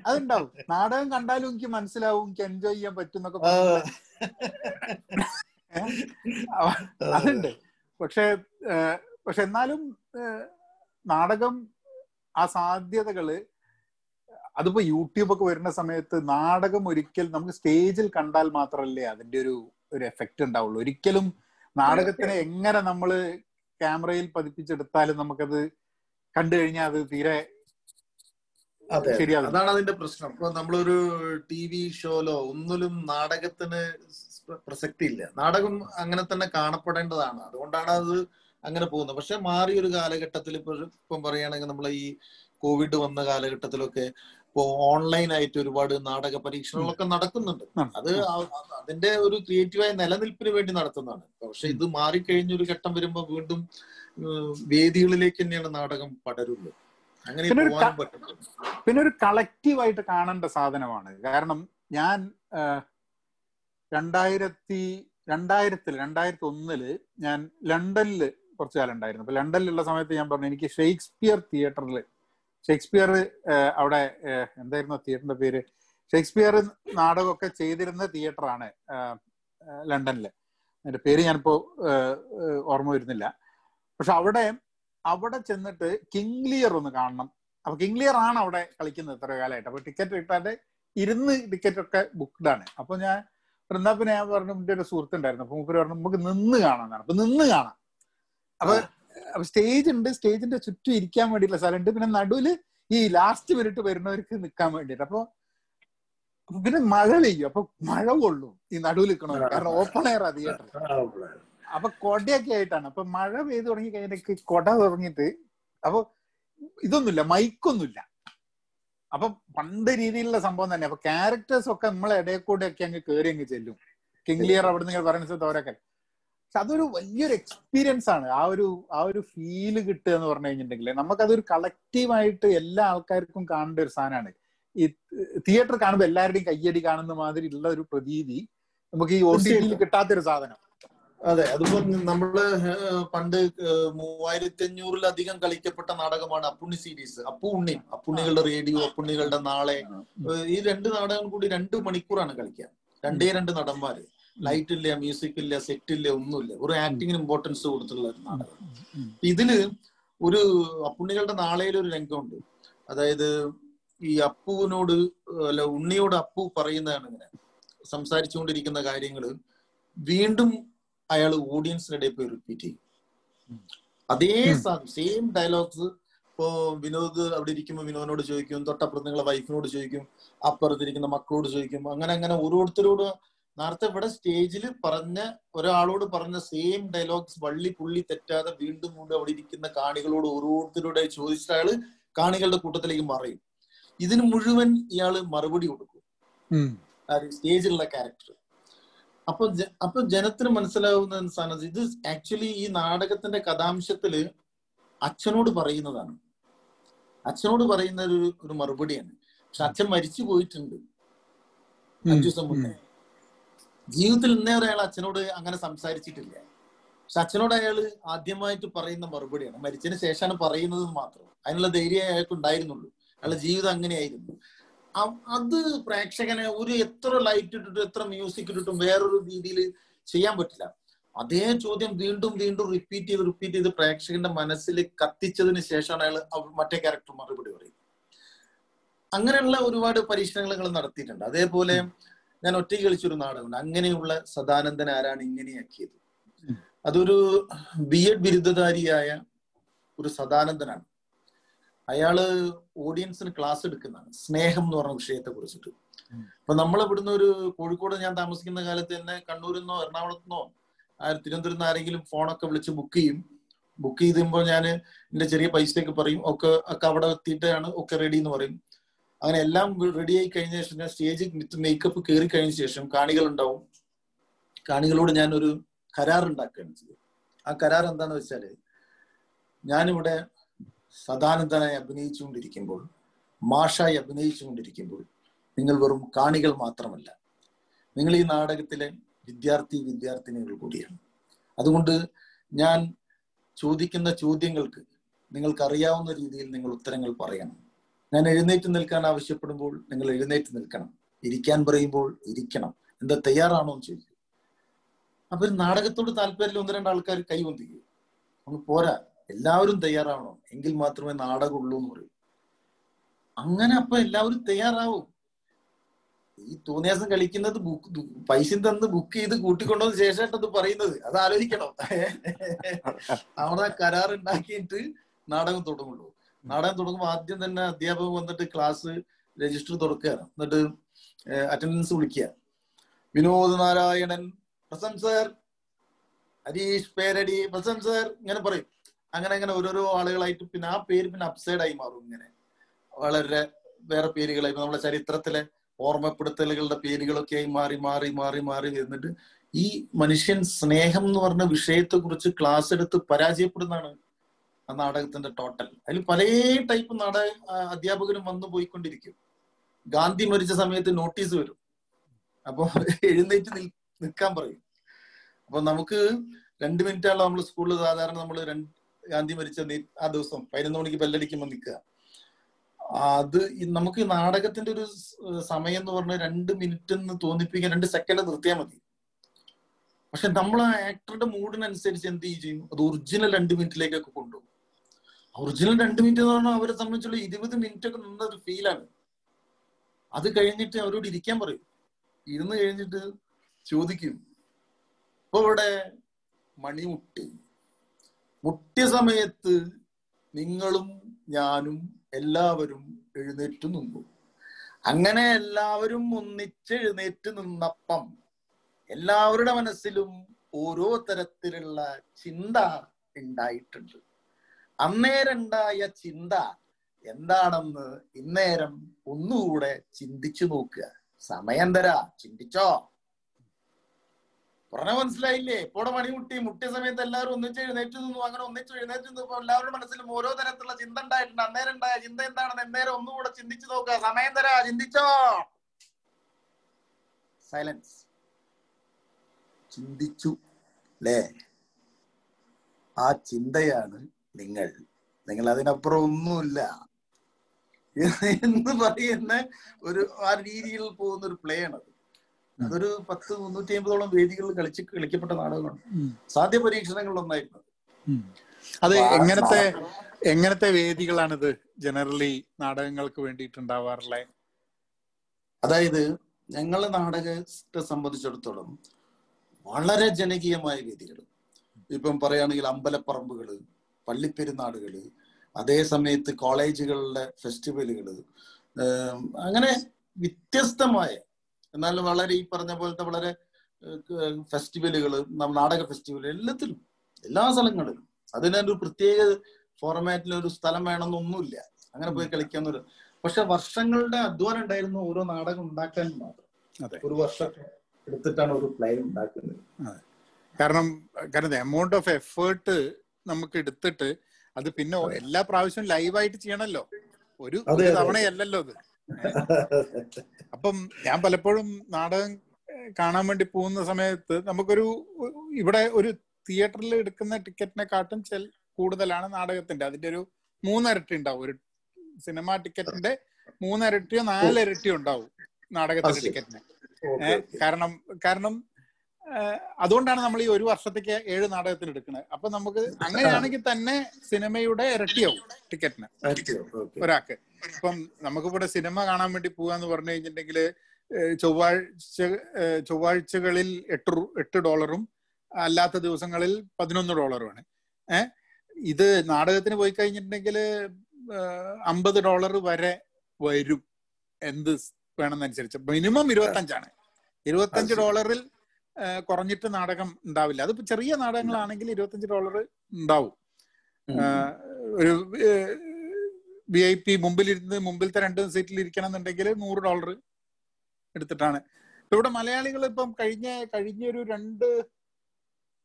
Speaker 1: അതുണ്ടാവും. നാടകം കണ്ടാലും എനിക്ക് മനസ്സിലാവും എനിക്ക് എൻജോയ് ചെയ്യാൻ പറ്റും എന്നൊക്കെ അതുണ്ട്. പക്ഷെ പക്ഷെ എന്നാലും നാടകം ആ സാധ്യതകൾ അതിപ്പോ യൂട്യൂബ് ഒക്കെ വരുന്ന സമയത്ത് നാടകം ഒരിക്കൽ നമുക്ക് സ്റ്റേജിൽ കണ്ടാൽ മാത്രമല്ലേ അതിന്റെ ഒരു ഒരു എഫക്റ്റ് ഉണ്ടാവുള്ളൂ. ഒരിക്കലും നാടകത്തിനെ എങ്ങനെ നമ്മൾ ക്യാമറയിൽ പതിപ്പിച്ചെടുത്താലും നമുക്കത് കണ്ടു കഴിഞ്ഞാൽ അത് തീരെ
Speaker 2: അതെ അതാണ് അതിന്റെ പ്രശ്നം. ഇപ്പൊ നമ്മളൊരു ടി വി ഷോയിലോ ഒന്നിലും നാടകത്തിന് പ്രസക്തി ഇല്ല നാടകം അങ്ങനെ തന്നെ കാണപ്പെടേണ്ടതാണ്. അതുകൊണ്ടാണ് അത് അങ്ങനെ പോകുന്നത്. പക്ഷെ മാറിയ ഒരു കാലഘട്ടത്തിൽ ഇപ്പൊ ഇപ്പം പറയുകയാണെങ്കിൽ നമ്മൾ ഈ കോവിഡ് വന്ന കാലഘട്ടത്തിലൊക്കെ ഇപ്പോ ഓൺലൈൻ ആയിട്ട് ഒരുപാട് നാടക പരീക്ഷണങ്ങളൊക്കെ നടക്കുന്നുണ്ട്. അത് അതിന്റെ ഒരു ക്രിയേറ്റീവായ നിലനിൽപ്പിന് വേണ്ടി നടത്തുന്നതാണ്. പക്ഷെ ഇത് മാറിക്കഴിഞ്ഞൊരു ഘട്ടം വരുമ്പോൾ വീണ്ടും വേദികളിലേക്ക് തന്നെയാണ് നാടകം പടരുള്ളൂ. അങ്ങനെ
Speaker 1: പിന്നെ ഒരു പിന്നെ ഒരു കളക്റ്റീവായിട്ട് കാണേണ്ട സാധനമാണ്. കാരണം ഞാൻ രണ്ടായിരത്തി രണ്ടായിരത്തിൽ രണ്ടായിരത്തി ഒന്നിൽ ഞാൻ ലണ്ടനിൽ കുറച്ചു കാലം ഉണ്ടായിരുന്നു. അപ്പൊ ലണ്ടനിലുള്ള സമയത്ത് ഞാൻ പറഞ്ഞു എനിക്ക് ഷേക്സ്പിയർ തിയേറ്ററിൽ ഷേക്സ്പിയർ അവിടെ എന്തായിരുന്നു തിയേറ്ററിന്റെ പേര്? ഷേക്സ്പിയർ നാടകമൊക്കെ ചെയ്തിരുന്ന തിയേറ്ററാണ് ലണ്ടനിൽ അതിന്റെ പേര് ഞാനിപ്പോ ഓർമ്മ വരുന്നില്ല. പക്ഷെ അവിടെ അവിടെ ചെന്നിട്ട് കിങ് ലിയർ ഒന്ന് കാണണം. അപ്പൊ കിങ് ലിയർ ആണ് അവിടെ കളിക്കുന്നത് ഇത്ര കാലമായിട്ട്. അപ്പൊ ടിക്കറ്റ് കിട്ടാതെ ഇരുന്ന് ടിക്കറ്റ് ഒക്കെ ബുക്ക്ഡ് ആണ്. അപ്പൊ ഞാൻ എന്നാ പിന്നെ ഞാൻ പറഞ്ഞു എന്റെ ഒരു സുഹൃത്ത് ഉണ്ടായിരുന്നു അപ്പൊ മൂപ്പര് പറഞ്ഞു നമുക്ക് നിന്ന് കാണാന്നാണ് അപ്പൊ നിന്ന് കാണാം. അപ്പൊ അപ്പൊ സ്റ്റേജ് ഉണ്ട്. സ്റ്റേജിന്റെ ചുറ്റും ഇരിക്കാൻ വേണ്ടിയിട്ടുള്ള സ്ഥലമുണ്ട് പിന്നെ നടുവിൽ ഈ ലാസ്റ്റ് മിനിറ്റ് വരുന്നവർക്ക് നിൽക്കാൻ വേണ്ടിയിട്ട്. അപ്പൊ പിന്നെ മഴ പെയ്യും. അപ്പൊ മഴ കൊള്ളും ഈ നടുവിൽ നിൽക്കണവർ കാരണം ഓപ്പൺ എയർ തിയേറ്റർ അപ്പൊ കൊടയൊക്കെ ആയിട്ടാണ്. അപ്പൊ മഴ പെയ്തു തുടങ്ങി കഴിഞ്ഞിട്ട് കൊട തുടങ്ങിയിട്ട് അപ്പൊ ഇതൊന്നുമില്ല മൈക്കൊന്നുമില്ല അപ്പൊ പണ്ട് രീതിയിലുള്ള സംഭവം തന്നെ. അപ്പൊ ക്യാരക്ടേഴ്സ് ഒക്കെ നമ്മളെ ഇടയിൽ കൂടെ ഒക്കെ അങ്ങ് കയറി അങ്ങ് ചെല്ലും. കിങ്ലിയർ അവിടെ നിങ്ങൾ പറയുന്ന അവരൊക്കെ. പക്ഷെ അതൊരു വലിയൊരു എക്സ്പീരിയൻസ് ആണ്. ആ ഒരു ആ ഒരു ഫീൽ കിട്ടുക എന്ന് പറഞ്ഞു കഴിഞ്ഞിട്ടുണ്ടെങ്കിൽ നമുക്കതൊരു കളക്റ്റീവായിട്ട് എല്ലാ ആൾക്കാർക്കും കാണേണ്ട ഒരു സാധനമാണ്. ഈ തിയേറ്റർ കാണുമ്പോൾ എല്ലാവരുടെയും കയ്യടി കാണുന്ന മാതിരി ഉള്ള ഒരു പ്രതീതി നമുക്ക് ഈ ഒ ടി ടിയിൽ കിട്ടാത്തൊരു സാധനം.
Speaker 2: അതെ അതുപോലെ നമ്മൾ പണ്ട് മൂവായിരത്തി അഞ്ഞൂറിലധികം കളിക്കപ്പെട്ട നാടകമാണ് അപ്പുണ്ണി സീരീസ്. അപ്പു ഉണ്ണി അപ്പുണ്ണികളുടെ റേഡിയോ അപ്പുണ്ണികളുടെ നാളെ. ഈ രണ്ട് നാടകം കൂടി രണ്ട് മണിക്കൂറാണ് കളിക്കാൻ. രണ്ടേ രണ്ട് നടന്മാര്. ലൈറ്റ് ഇല്ല മ്യൂസിക് ഇല്ല സെറ്റ് ഇല്ല ഒന്നുമില്ല. ഒരു ആക്ടിങ്ങിന് ഇമ്പോർട്ടൻസ് കൊടുത്തുള്ള ഒരു നാടകം. ഇതിൽ ഒരു അപ്പുണ്ണികളുടെ നാളെയിൽ ഒരു രംഗമുണ്ട്. അതായത് ഈ അപ്പുവിനോട് അല്ല ഉണ്ണിയോട് അപ്പു പറയുന്നതാണ് ഇങ്ങനെ. സംസാരിച്ചുകൊണ്ടിരിക്കുന്ന കാര്യങ്ങൾ. വീണ്ടും അയാൾ ഓഡിയൻസിനിടെ പോയി റിപ്പീറ്റ് ചെയ്യും. അതേ സെയിം ഡയലോഗ്സ് ഇപ്പോ വിനോദ് അവിടെ ഇരിക്കുമ്പോൾ വിനോദിനോട് ചോദിക്കും തൊട്ടപ്പുറത്ത് നിങ്ങളെ വൈഫിനോട് ചോദിക്കും അപ്പുറത്തിരിക്കുന്ന മക്കളോട് ചോദിക്കും അങ്ങനെ അങ്ങനെ ഓരോരുത്തരോട് നേരത്തെ ഇവിടെ സ്റ്റേജിൽ പറഞ്ഞ ഒരാളോട് പറഞ്ഞ സെയിം ഡയലോഗ്സ് വള്ളി പുള്ളി തെറ്റാതെ വീണ്ടും വീണ്ടും അവിടെ ഇരിക്കുന്ന കാണികളോട് ഓരോരുത്തരോടെ ചോദിച്ചിട്ട് അയാൾ കാണികളുടെ കൂട്ടത്തിലേക്ക് മറയും. ഇതിന് മുഴുവൻ ഇയാൾ മറുപടി കൊടുക്കും. സ്റ്റേജിലുള്ള ക്യാരക്ടർ അപ്പൊ അപ്പൊ ജനത്തിന് മനസ്സിലാവുന്ന സാധനം ഇത് ആക്ച്വലി ഈ നാടകത്തിന്റെ കഥാംശത്തിൽ അച്ഛനോട് പറയുന്നതാണ്. അച്ഛനോട് പറയുന്ന ഒരു ഒരു മറുപടിയാണ്. പക്ഷെ അച്ഛൻ മരിച്ചു പോയിട്ടുണ്ട്. അഞ്ചു ദിവസം മുന്നേ. ജീവിതത്തിൽ ഇന്നേ ഒരാൾ അച്ഛനോട് അങ്ങനെ സംസാരിച്ചിട്ടില്ല. പക്ഷെ അച്ഛനോട് അയാൾ ആദ്യമായിട്ട് പറയുന്ന മറുപടിയാണ്. മരിച്ചതിന് ശേഷമാണ് പറയുന്നത് മാത്രം. അതിനുള്ള ധൈര്യം അയാൾക്ക് ഉണ്ടായിരുന്നുള്ളൂ അയാളുടെ ജീവിതം അങ്ങനെയായിരുന്നു. അത് പ്രേക്ഷകനെ ഒരു എത്ര ലൈറ്റ് ഇട്ടിട്ടും എത്ര മ്യൂസിക് ഇട്ടിട്ടും വേറൊരു രീതിയിൽ ചെയ്യാൻ പറ്റില്ല. അതേ ചോദ്യം വീണ്ടും വീണ്ടും റിപ്പീറ്റ് ചെയ്ത് റിപ്പീറ്റ് ചെയ്ത് പ്രേക്ഷകന്റെ മനസ്സിൽ കത്തിച്ചതിന് ശേഷമാണ് അയാൾ മറ്റേ ക്യാരക്ടർ മറുപടി പറയും അങ്ങനെയുള്ള ഒരുപാട് പരീക്ഷണങ്ങൾ നിങ്ങൾ നടത്തിയിട്ടുണ്ട്. അതേപോലെ ഞാൻ ഒറ്റയ്ക്ക് കളിച്ചൊരു നാടകമുണ്ട്. അങ്ങനെയുള്ള സദാനന്ദൻ ആരാണ് ഇങ്ങനെയാക്കിയത്. അതൊരു ബി എഡ് ബിരുദധാരിയായ ഒരു സദാനന്ദനാണ്. അയാൾ ഓഡിയൻസിന് ക്ലാസ് എടുക്കുന്നതാണ്. സ്നേഹം എന്ന് പറഞ്ഞ വിഷയത്തെ കുറിച്ചിട്ട് അപ്പൊ നമ്മൾ ഇവിടുന്ന് ഒരു കോഴിക്കോട് ഞാൻ താമസിക്കുന്ന കാലത്ത് തന്നെ കണ്ണൂരിൽ നിന്നോ എറണാകുളത്ത് നിന്നോ നിന്ന് ആരെങ്കിലും ഫോണൊക്കെ വിളിച്ച് ബുക്ക് ചെയ്യും. ബുക്ക് ചെയ്തുമ്പോൾ ഞാൻ എന്റെ ചെറിയ പൈസയൊക്കെ പറയും. ഒക്കെ ഒക്കെ അവിടെ എത്തിയിട്ടാണ് ഒക്കെ റെഡി എന്ന് പറയും. അങ്ങനെ എല്ലാം റെഡി ആയി കഴിഞ്ഞ ശേഷം ഞാൻ സ്റ്റേജ് മേക്കപ്പ് കയറി കഴിഞ്ഞ ശേഷം കാണികൾ ഉണ്ടാവും. കാണികളോട് ഞാൻ ഒരു കരാർ ഉണ്ടാക്കുകയാണ് ചെയ്തത്. ആ കരാർ എന്താണെന്ന് വെച്ചാൽ ഞാനിവിടെ സദാനന്ദനായി അഭിനയിച്ചുകൊണ്ടിരിക്കുമ്പോൾ മാഷായി അഭിനയിച്ചുകൊണ്ടിരിക്കുമ്പോൾ നിങ്ങൾ വെറും കാണികൾ മാത്രമല്ല. നിങ്ങൾ ഈ നാടകത്തിലെ വിദ്യാർത്ഥി വിദ്യാർത്ഥിനികൾ കൂടിയാണ്. അതുകൊണ്ട് ഞാൻ ചോദിക്കുന്ന ചോദ്യങ്ങൾക്ക് നിങ്ങൾക്ക് അറിയാവുന്ന രീതിയിൽ നിങ്ങൾ ഉത്തരങ്ങൾ പറയണം. ഞാൻ എഴുന്നേറ്റ് നിൽക്കാൻ ആവശ്യപ്പെടുമ്പോൾ നിങ്ങൾ എഴുന്നേറ്റ് നിൽക്കണം. ഇരിക്കാൻ പറയുമ്പോൾ ഇരിക്കണം. എന്താ തയ്യാറാണോ എന്ന് ചോദിക്കും. അപ്പൊ നാടകത്തോട് താല്പര്യം ഒന്ന് രണ്ട് ആൾക്കാർ കൈവന്തിക്കും ഒന്ന് പോരാ. എല്ലാവരും തയ്യാറാവണം. എങ്കിൽ മാത്രമേ നാടകമുള്ളൂ എന്ന് പറയും. അങ്ങനെ അപ്പൊ എല്ലാവരും തയ്യാറാവും. ഈ തോന്നിയാസം കളിക്കുന്നത് ബുക്ക് പൈസ തന്ന് ബുക്ക് ചെയ്ത് കൂട്ടിക്കൊണ്ടതിന് ശേഷമായിട്ട് അത് പറയുന്നത്. അത് ആലോചിക്കണം. അവിടെ കരാർ ഉണ്ടാക്കിയിട്ട് നാടകം തുടങ്ങുള്ളൂ. നാടകം തുടങ്ങുമ്പോൾ ആദ്യം തന്നെ അധ്യാപകൻ വന്നിട്ട് ക്ലാസ് രജിസ്റ്റർ തുറക്കുകയാണ്. എന്നിട്ട് അറ്റൻഡൻസ് വിളിക്കുക. Vinod Narayanan present sir Harish Peradi present sir ഇങ്ങനെ പറയും. അങ്ങനെ അങ്ങനെ ഓരോരോ ആളുകളായിട്ട് പിന്നെ ആ പേര് പിന്നെ അപ്സൈഡ് ആയി മാറും ഇങ്ങനെ. വളരെ വേറെ പേരുകളായി നമ്മുടെ ചരിത്രത്തിലെ ഓർമ്മപ്പെടുത്തലുകളുടെ പേരുകളൊക്കെ ആയി മാറി മാറി മാറി മാറി വരുന്നിട്ട് ഈ മനുഷ്യൻ സ്നേഹം എന്ന് പറഞ്ഞ വിഷയത്തെ കുറിച്ച് ക്ലാസ് എടുത്ത് പരാജയപ്പെടുന്നതാണ് ആ നാടകത്തിന്റെ ടോട്ടൽ അതിൽ പല ടൈപ്പ് നാടക അധ്യാപകരും വന്നു പോയിക്കൊണ്ടിരിക്കും. ഗാന്ധി മരിച്ച സമയത്ത് നോട്ടീസ് വരും. അപ്പൊ എഴുന്നേറ്റ് നിൽ നിൽക്കാൻ പറയും. അപ്പൊ നമുക്ക് രണ്ട് മിനിറ്റാണല്ലോ നമ്മൾ സ്കൂളിൽ സാധാരണ നമ്മൾ രണ്ട് ഗാന്ധി മരിച്ച ആ ദിവസം പതിനൊന്ന് മണിക്ക് ബെല്ലടിക്കുമ്പോൾ നിൽക്കുക. അത് നമുക്ക് നാടകത്തിന്റെ ഒരു സമയം എന്ന് പറഞ്ഞാൽ രണ്ട് മിനിറ്റ് എന്ന് തോന്നിപ്പിക്കാൻ രണ്ട് സെക്കൻഡ് നിർത്തിയാൽ മതി. പക്ഷെ നമ്മൾ ആ ആക്ടറുടെ മൂഡിനനുസരിച്ച് എന്ത് ചെയ്യും? അത് ഒറിജിനൽ രണ്ട് മിനിറ്റിലേക്കൊക്കെ കൊണ്ടുപോകും. ഒറിജിനൽ രണ്ട് മിനിറ്റ് എന്ന് പറഞ്ഞാൽ അവരെ സംബന്ധിച്ചുള്ള ഇരുപത് മിനിറ്റ് ഒക്കെ നിന്ന ഒരു ഫീലാണ് അത് കഴിഞ്ഞിട്ട് അവരോട് ഇരിക്കാൻ പറയും. ഇരുന്ന് കഴിഞ്ഞിട്ട് ചോദിക്കും ഇപ്പൊ ഇവിടെ മണി മുട്ടി മുട്ടിയ നിങ്ങളും ഞാനും എല്ലാവരും എഴുന്നേറ്റ് നിന്നു. അങ്ങനെ എല്ലാവരും ഒന്നിച്ച് എഴുന്നേറ്റ് നിന്നപ്പം എല്ലാവരുടെ മനസ്സിലും ഓരോ തരത്തിലുള്ള ചിന്ത ഉണ്ടായിട്ടുണ്ട്. അന്നേരണ്ടായ ചിന്ത എന്താണെന്ന് ഇന്നേരം ഒന്നുകൂടെ ചിന്തിച്ചു നോക്കുക. സമയം തരാ ചിന്തിച്ചോ? പറഞ്ഞ മനസ്സിലായില്ലേ? ഇപ്പോടെ പണി മുട്ടി മുട്ടിയ സമയത്ത് എല്ലാവരും ഒന്നിച്ച് എഴുന്നേറ്റ് നിന്നു. അങ്ങനെ ഒന്നിച്ച് എഴുന്നേറ്റ് നിന്നപ്പോ എല്ലാവരുടെ മനസ്സിലും ഓരോ തരത്തിലുള്ള ചിന്ത ഉണ്ടായിട്ടുണ്ട്. അന്നേരം ഉണ്ടായ ചിന്ത എന്താണെന്ന് എന്നേരം ഒന്നുകൂടെ ചിന്തിച്ചു നോക്കുക. സമയം തരാ. ചിന്തിച്ചോ? സൈലൻസ് ചിന്തിച്ചു. അല്ലേ ആ ചിന്തയാണ് നിങ്ങൾ. നിങ്ങൾ അതിനപ്പുറം ഒന്നുമില്ല. എന്ന് പറയുന്ന ഒരു ആ രീതിയിൽ പോകുന്ന ഒരു പ്ലേ ആണ് അതൊരു പത്ത് മുന്നൂറ്റി അമ്പതോളം വേദികളിൽ കളിച്ച് കളിക്കപ്പെട്ട നാടകമാണ് സാധ്യ പരീക്ഷണങ്ങളിലൊന്നായിരുന്നു അത്.
Speaker 1: അത് എങ്ങനത്തെ എങ്ങനത്തെ വേദികളാണിത് ജനറലി നാടകങ്ങൾക്ക് വേണ്ടിയിട്ടുണ്ടാവാറുള്ളത്
Speaker 2: അതായത് ഞങ്ങളെ നാടകത്തെ സംബന്ധിച്ചിടത്തോളം വളരെ ജനകീയമായ വേദികൾ. ഇപ്പം പറയുകയാണെങ്കിൽ അമ്പലപ്പറമ്പുകൾ പള്ളിപ്പെരുന്നാടുകൾ അതേ സമയത്ത് കോളേജുകളിലെ ഫെസ്റ്റിവലുകൾ അങ്ങനെ വ്യത്യസ്തമായ എന്നാൽ വളരെ ഈ പറഞ്ഞ പോലത്തെ വളരെ ഫെസ്റ്റിവലുകൾ നാടക ഫെസ്റ്റിവൽ എല്ലാത്തിലും എല്ലാ സ്ഥലങ്ങളിലും. അതിനൊരു പ്രത്യേക ഫോർമാറ്റിൽ ഒരു സ്ഥലം വേണമെന്നൊന്നുമില്ല. അങ്ങനെ പോയി കളിക്കാന്നൊരു പക്ഷെ വർഷങ്ങളുടെ അധ്വാനം ഉണ്ടായിരുന്നു ഓരോ നാടകം ഉണ്ടാക്കാൻ മാത്രം. ഒരു വർഷം എടുത്തിട്ടാണ് ഒരു പ്ലേ ഉണ്ടാക്കുന്നത്.
Speaker 1: കാരണം കാരണം എമൗണ്ട് ഓഫ് എഫേർട്ട് നമുക്ക് എടുത്തിട്ട് അത് പിന്നെ എല്ലാ പ്രാവശ്യവും ലൈവായിട്ട് ചെയ്യണല്ലോ. ഒരു തവണയല്ലല്ലോ അത്. അപ്പം ഞാൻ പലപ്പോഴും നാടകം കാണാൻ വേണ്ടി പോകുന്ന സമയത്ത് നമുക്കൊരു ഇവിടെ ഒരു തിയേറ്ററിൽ എടുക്കുന്ന ടിക്കറ്റിനെക്കാട്ടും ചെൽ കൂടുതലാണ് നാടകത്തിന്റെ അതിന്റെ ഒരു മൂന്നിരട്ടി ഉണ്ടാവും. ഒരു സിനിമ ടിക്കറ്റിന്റെ മൂന്നിരട്ടിയോ നാലിരട്ടിയോ ഉണ്ടാവും നാടകത്തിന്റെ. ടിക്കറ്റിന്. കാരണം കാരണം അതുകൊണ്ടാണ് നമ്മൾ ഈ ഒരു വർഷത്തേക്ക് ഏഴ് നാടകത്തിന് എടുക്കുന്നത്. അപ്പൊ നമുക്ക് അങ്ങനെയാണെങ്കിൽ തന്നെ സിനിമയുടെ ഇരട്ടിയാവും ടിക്കറ്റിന്. ഒരാൾക്ക്. ഇപ്പം നമുക്കിവിടെ സിനിമ കാണാൻ വേണ്ടി പോവാന്ന് പറഞ്ഞു കഴിഞ്ഞിട്ടുണ്ടെങ്കിൽ ചൊവ്വാഴ്ച ചൊവ്വാഴ്ചകളിൽ എട്ട് എട്ട് ഡോളറും അല്ലാത്ത ദിവസങ്ങളിൽ പതിനൊന്ന് ഡോളറുമാണ്. ഏഹ് ഇത് നാടകത്തിന് പോയി കഴിഞ്ഞിട്ടുണ്ടെങ്കിൽ അമ്പത് ഡോളർ വരെ വരും. എന്ത് വേണമെന്നനുസരിച്ച്. മിനിമം ഇരുപത്തഞ്ചാണ്. ഇരുപത്തഞ്ച് ഡോളറിൽ കുറഞ്ഞിട്ട് നാടകം ഉണ്ടാവില്ല. അത് ചെറിയ നാടകങ്ങളാണെങ്കിൽ ഇരുപത്തഞ്ച് ഡോളർ ഉണ്ടാവും. ഒരു വി ഐ പി മുമ്പിലിരുന്ന് മുമ്പിലത്തെ രണ്ട് സീറ്റിൽ ഇരിക്കണം എന്നുണ്ടെങ്കിൽ നൂറ് ഡോളർ എടുത്തിട്ടാണ്. ഇവിടെ മലയാളികൾ ഇപ്പം കഴിഞ്ഞ കഴിഞ്ഞ ഒരു രണ്ട്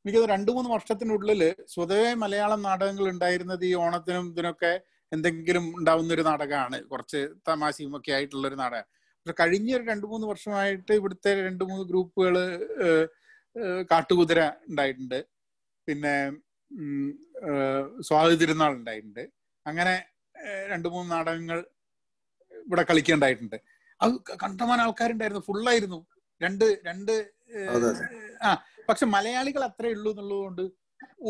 Speaker 1: എനിക്ക് രണ്ടു രണ്ട് മൂന്ന് വർഷത്തിനുള്ളിൽ സ്വതവേ മലയാളം നാടകങ്ങൾ ഉണ്ടായിരുന്നത് ഈ ഓണത്തിനും ഇതിനൊക്കെ എന്തെങ്കിലും ഉണ്ടാവുന്ന ഒരു നാടകമാണ്. കുറച്ച് തമാശയും ഒക്കെ ആയിട്ടുള്ള ഒരു നാടകം. പക്ഷെ കഴിഞ്ഞ ഒരു രണ്ടു മൂന്ന് വർഷമായിട്ട് ഇവിടുത്തെ രണ്ട് മൂന്ന് ഗ്രൂപ്പുകൾ കാട്ടുകുതിര ഉണ്ടായിട്ടുണ്ട്. പിന്നെ സ്വാതി തിരുനാൾ ഉണ്ടായിട്ടുണ്ട്. അങ്ങനെ രണ്ടു മൂന്ന് നാടകങ്ങൾ ഇവിടെ കളിക്കേണ്ടായിട്ടുണ്ട്. അത് കണ്ടമാനം ആൾക്കാരുണ്ടായിരുന്നു. ഫുള്ളായിരുന്നു. രണ്ട് രണ്ട്. ആ പക്ഷെ മലയാളികൾ അത്രേ ഉള്ളൂ എന്നുള്ളത് കൊണ്ട്